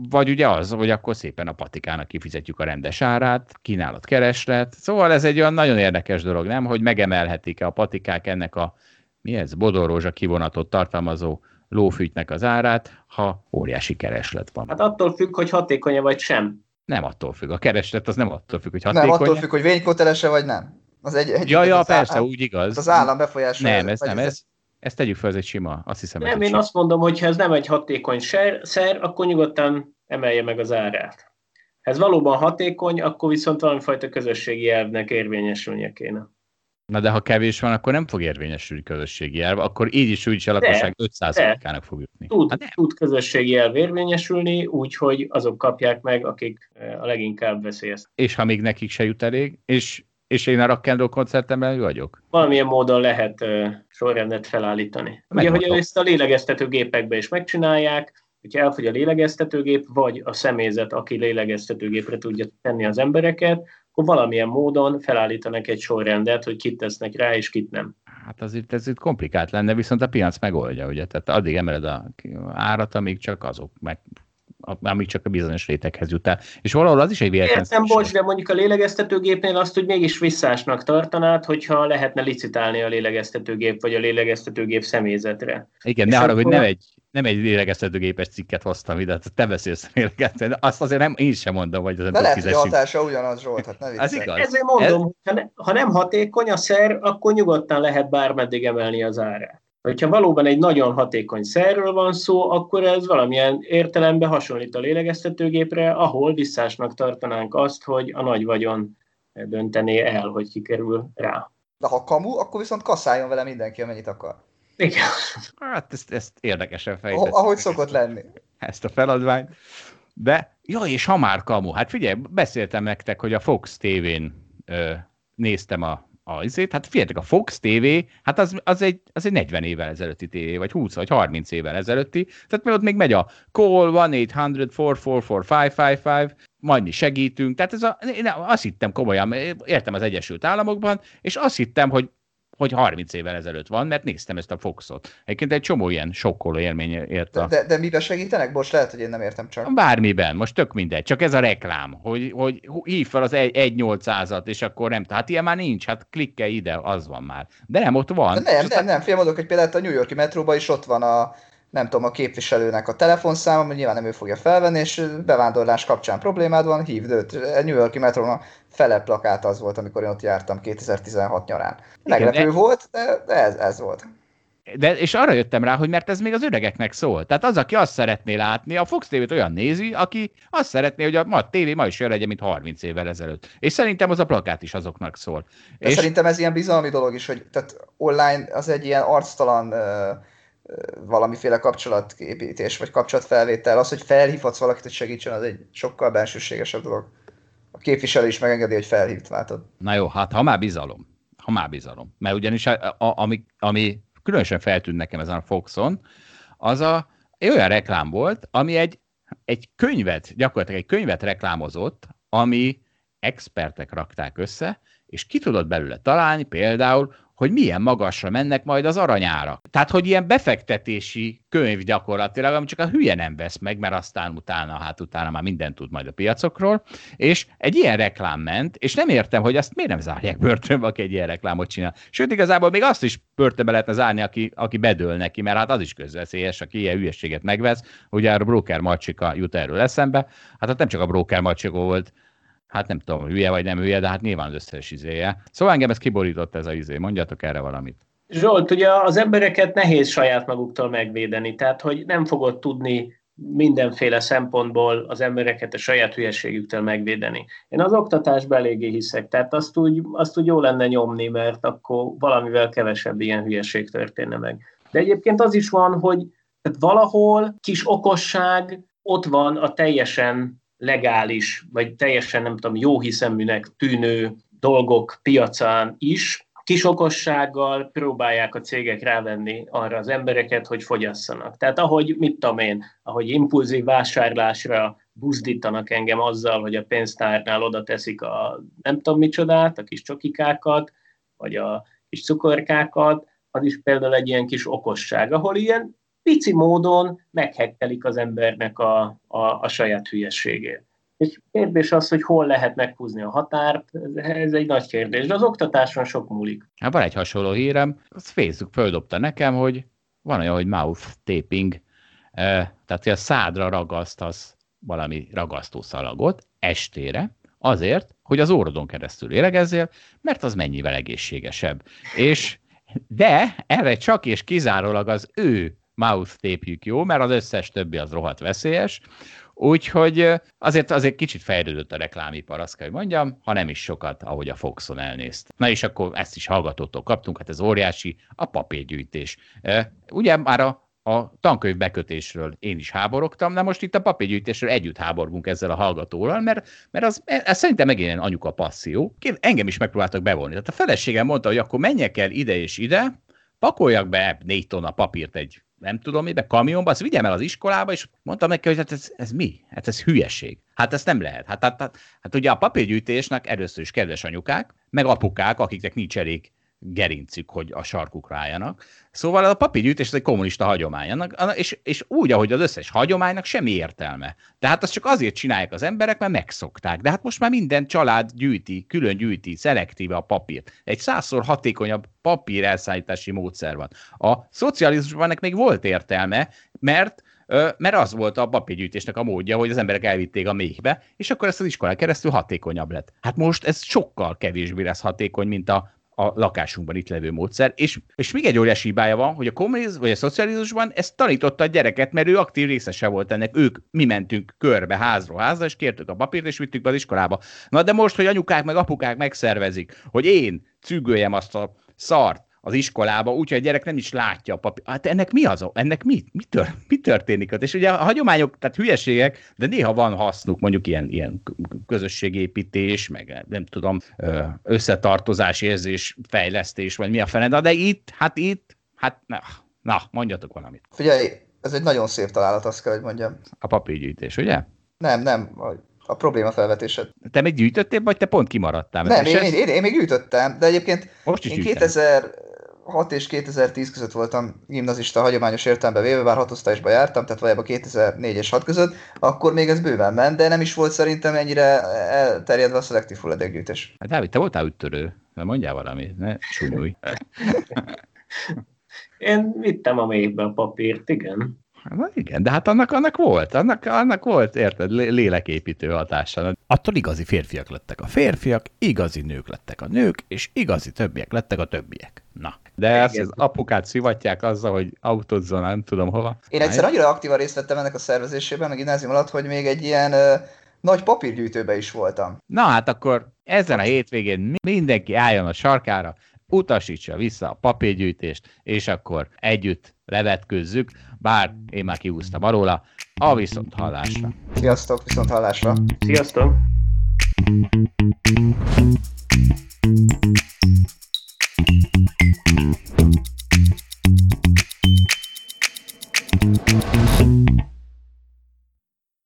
Speaker 1: vagy ugye az, hogy akkor szépen a patikának kifizetjük a rendes árát, kínálat kereslet. Szóval ez egy olyan nagyon érdekes dolog, nem? Hogy megemelhetik-e a patikák ennek a mi ez, bodorrózsa kivonatot tartalmazó lófűtnek az árát, ha óriási kereslet van.
Speaker 2: Hát attól függ, hogy hatékony vagy sem.
Speaker 1: Nem attól függ. A kereslet az nem attól függ, hogy hatékony.
Speaker 3: Nem attól függ, hogy vénykotelese vagy nem.
Speaker 1: Az egy, egy, ja, ja, persze, áll, úgy igaz.
Speaker 3: Az állam befolyásolja.
Speaker 1: Nem, ez nem, ez, ezt tegyük fel, ez egy sima, azt hiszem.
Speaker 2: Nem, én sima. azt mondom, hogy ha ez nem egy hatékony szer, szer, akkor nyugodtan emelje meg az árát. Ha ez valóban hatékony, akkor viszont valamifajta közösségi elvnek érvényesülnie kéne.
Speaker 1: Na de ha kevés van, akkor nem fog érvényesülni közösségi elv, akkor így is úgy is a lakosság 5%-ának fog jutni.
Speaker 2: Tud, hát tud közösségi elv érvényesülni, úgyhogy azok kapják meg, akik eh, a leginkább veszélyezt.
Speaker 1: És ha még nekik se jut elég, és, és én a rock and roll koncertemben vagyok?
Speaker 2: Valamilyen módon lehet uh, sorrendet felállítani. Ugye, hogy ezt a lélegeztetőgépekbe is megcsinálják, hogyha elfogy a lélegeztetőgép, vagy a személyzet, aki lélegeztetőgépre tudja tenni az embereket, akkor valamilyen módon felállítanak egy sorrendet, hogy kit tesznek rá, és kit nem.
Speaker 1: Hát az itt, ez itt komplikált lenne, viszont a piac megoldja, ugye? Tehát addig emeled a árat, amíg csak azok meg amíg csak a bizonyos réteghez jut el. És valahol az is egy véletlen.
Speaker 2: Értem, bocs, de mondjuk a lélegeztetőgépnél azt, hogy mégis visszásnak tartanád, hogyha lehetne licitálni a lélegeztetőgép, vagy a lélegeztetőgép személyzetre.
Speaker 1: Igen, és ne arra, hogy nem egy, nem egy lélegeztetőgépes cikket hoztam ide, te beszélsz lélegeztető, azt azért nem, én sem mondom, hogy
Speaker 3: az De lehet, hogy a hatása ugyanaz, Zsolt, hát ne
Speaker 1: Ez igaz.
Speaker 2: Ezért mondom, Ez... ha, ne, ha nem hatékony a szer, akkor nyugodtan lehet bármeddig emelni az árát. Hogyha valóban egy nagyon hatékony szerről van szó, akkor ez valamilyen értelemben hasonlít a lélegeztetőgépre, ahol visszásnak tartanánk azt, hogy a nagy vagyon döntené el, hogy kikerül rá.
Speaker 3: De ha kamu, akkor viszont kasszáljon vele mindenki, amennyit akar.
Speaker 2: Igen.
Speaker 1: Hát ezt, ezt érdekesen fejtett.
Speaker 3: Ahogy szokott lenni.
Speaker 1: Ezt a feladványt. De, jó, és ha már kamu, hát figyelj, beszéltem nektek, hogy a Fox TV-n ö, néztem a, a izét, hát figyeljetek, a Fox TV, hát az, az, egy, az egy 40 évvel ezelőtti tévé, vagy 20 vagy 30 évvel ezelőtti, tehát mi ott még megy a call 1-800-444-5555, majd mi segítünk, tehát ez a, én azt hittem komolyan, értem az Egyesült Államokban, és azt hittem, hogy hogy 30 évvel ezelőtt van, mert néztem ezt a Foxot. Egyébként egy csomó ilyen sokkoló élmény ért a...
Speaker 3: De, de miben segítenek? Most lehet, hogy én nem értem csak.
Speaker 1: Bármiben, most tök mindegy, csak ez a reklám, hogy, hogy hív fel az 1-800-at, és akkor nem, hát ilyen már nincs, hát klikke ide, az van már. De nem, ott van.
Speaker 3: De nem, nem, nem, fél mondok, hogy például a New Yorki metróban is ott van a, nem tudom, a képviselőnek a telefonszáma, mert nyilván nem ő fogja felvenni, és bevándorlás kapcsán problémád van, hívd őt. A New Yorki metrónak fele plakát az volt, amikor én ott jártam 2016 nyarán. Meglepő Igen, volt, de, de ez, ez volt.
Speaker 1: De, és arra jöttem rá, hogy mert ez még az öregeknek szól. Tehát az, aki azt szeretné látni, a Fox TV-t olyan nézi, aki azt szeretné, hogy a, ma a tévé ma is olyan legyen, mint 30 évvel ezelőtt. És szerintem az a plakát is azoknak szól.
Speaker 3: De
Speaker 1: és...
Speaker 3: szerintem ez ilyen bizalmi dolog is, hogy tehát online az egy ilyen arctalan uh, valamiféle kapcsolatépítés, vagy kapcsolatfelvétel. Az, hogy felhívhatsz valakit, hogy segítsen, az egy sokkal bensőségesebb dolog. A képviselő is megengedi, hogy felhívt, látod.
Speaker 1: Na jó, hát ha már bizalom. Ha már bizalom. Mert ugyanis a, a, ami, ami különösen feltűnt nekem ezen a Foxon, az a, egy olyan reklám volt, ami egy, egy könyvet, gyakorlatilag egy könyvet reklámozott, ami expertek rakták össze, és ki tudott belőle találni például, hogy milyen magasra mennek majd az aranyára. Tehát, hogy ilyen befektetési könyv gyakorlatilag, ami csak a hülye nem vesz meg, mert aztán utána, hát utána már mindent tud majd a piacokról, és egy ilyen reklám ment, és nem értem, hogy azt miért nem zárják börtönbe, aki egy ilyen reklámot csinál. Sőt, igazából még azt is börtönbe lehetne zárni, aki, aki bedől neki, mert hát az is közveszélyes, aki ilyen hülyeséget megvesz. Ugye a broker macsika jut erről eszembe. Hát ott nem csak a broker macsika volt, hát nem tudom, hülye vagy nem hülye, de hát nyilván az összes izéje. Szóval engem ez kiborított ez a izé, mondjatok erre valamit.
Speaker 2: Zsolt, ugye az embereket nehéz saját maguktól megvédeni, tehát hogy nem fogod tudni mindenféle szempontból az embereket a saját hülyeségüktől megvédeni. Én az oktatásban eléggé hiszek, tehát azt úgy, azt úgy jó lenne nyomni, mert akkor valamivel kevesebb ilyen hülyeség történne meg. De egyébként az is van, hogy valahol kis okosság ott van a teljesen legális, vagy teljesen nem tudom, jó hiszeműnek tűnő dolgok piacán is, kisokossággal próbálják a cégek rávenni arra az embereket, hogy fogyasszanak. Tehát ahogy, mit tudom én, ahogy impulzív vásárlásra buzdítanak engem azzal, hogy a pénztárnál oda teszik a nem tudom micsodát, a kis csokikákat, vagy a kis cukorkákat, az is például egy ilyen kis okosság, ahol ilyen pici módon meghekkelik az embernek a, a, a saját hülyességét. És kérdés az, hogy hol lehet meghúzni a határt, ez egy nagy kérdés, de az oktatáson sok múlik.
Speaker 1: Hát van egy hasonló hírem, az Facebook földobta nekem, hogy van olyan, hogy mouth taping, tehát hogy a szádra ragasztasz valami ragasztószalagot estére, azért, hogy az órodon keresztül éregezzél, mert az mennyivel egészségesebb. És de erre csak és kizárólag az ő mouth tépjük jó, mert az összes többi az rohadt veszélyes. Úgyhogy azért azért kicsit fejlődött a reklámipar, azt kell, hogy mondjam, ha nem is sokat, ahogy a Foxon elnézt. Na és akkor ezt is hallgatótól kaptunk, hát ez óriási, a papírgyűjtés. Ugye már a a tankönyv bekötésről én is háborogtam, de most itt a papírgyűjtésről együtt háborgunk ezzel a hallgatóval, mert, mert az, ez szerintem megint ilyen anyuka passzió. Engem is megpróbáltak bevonni. Tehát a feleségem mondta, hogy akkor menjek el ide és ide, pakoljak be négy tonna papírt egy nem tudom mibe, kamionba, azt vigyem el az iskolába, és mondtam neki, hogy hát ez, ez mi? Hát ez hülyeség. Hát ezt nem lehet. Hát, hát, hát, hát ugye a papírgyűjtésnek először is kedves anyukák, meg apukák, akiknek nincs elég gerincük, hogy a sarkukra álljanak. Szóval a papírgyűjtés egy kommunista hagyomány, és, és úgy, ahogy az összes hagyománynak semmi értelme. Tehát azt csak azért csinálják az emberek, mert megszokták. De hát most már minden család gyűjti, külön gyűjti, szelektíve a papírt. Egy százszor hatékonyabb papír elszállítási módszer van. A szocializmusban ennek még volt értelme, mert mert az volt a papírgyűjtésnek a módja, hogy az emberek elvitték a méhbe, és akkor ezt az iskolán keresztül hatékonyabb lett. Hát most ez sokkal kevésbé lesz hatékony, mint a a lakásunkban itt levő módszer, és, és még egy óriási hibája van, hogy a kommunizmus vagy a szocializmusban ezt tanította a gyereket, mert ő aktív részese volt ennek. Ők, mi mentünk körbe házról házra, és kértük a papírt, és vittük be az iskolába. Na de most, hogy anyukák meg apukák megszervezik, hogy én cügöljem azt a szart, az iskolába, úgyhogy a gyerek nem is látja a papír. Hát ennek mi az? Ennek mi, mi, tör, mi történik ott? És ugye a hagyományok, tehát hülyeségek, de néha van hasznuk, mondjuk ilyen, ilyen közösségépítés, meg nem tudom, összetartozás, érzés, fejlesztés, vagy mi a fene, de itt, hát itt, hát na, na mondjatok valamit.
Speaker 3: Figyelj, ez egy nagyon szép találat, azt kell, hogy mondjam.
Speaker 1: A papírgyűjtés, ugye?
Speaker 3: Nem, nem, a probléma felvetésed.
Speaker 1: Te még gyűjtöttél, vagy te pont kimaradtál?
Speaker 3: Nem, én, én, én, én, még gyűjtöttem, de egyébként Most is én 2000, 2006 és 2010 között voltam gimnazista hagyományos értelemben véve, bár hatosztályosba jártam, tehát valójában 2004 és 6 között, akkor még ez bőven ment, de nem is volt szerintem ennyire elterjedve a szelektív hulladékgyűjtés.
Speaker 1: Hát Dávid, te voltál üttörő, de mondjál valamit, ne súnyulj.
Speaker 2: Én vittem a mélybe a papírt, igen.
Speaker 1: Na igen, de hát annak, annak volt, annak, annak volt, érted, léleképítő hatása. Attól igazi férfiak lettek a férfiak, igazi nők lettek a nők, és igazi többiek lettek a többiek. Na, de ezt az apukát szivatják azzal, hogy autózzon, nem tudom hova.
Speaker 3: Én egyszer annyira aktívan részt vettem ennek a szervezésében, meg gimnázium alatt, hogy még egy ilyen ö, nagy papírgyűjtőbe is voltam.
Speaker 1: Na hát akkor ezen a hétvégén mindenki álljon a sarkára, utasítsa vissza a papírgyűjtést, és akkor együtt levetkőzzük, bár én már kiúztam róla, a viszont hallásra.
Speaker 3: Sziasztok, viszont hallásra.
Speaker 2: Sziasztok.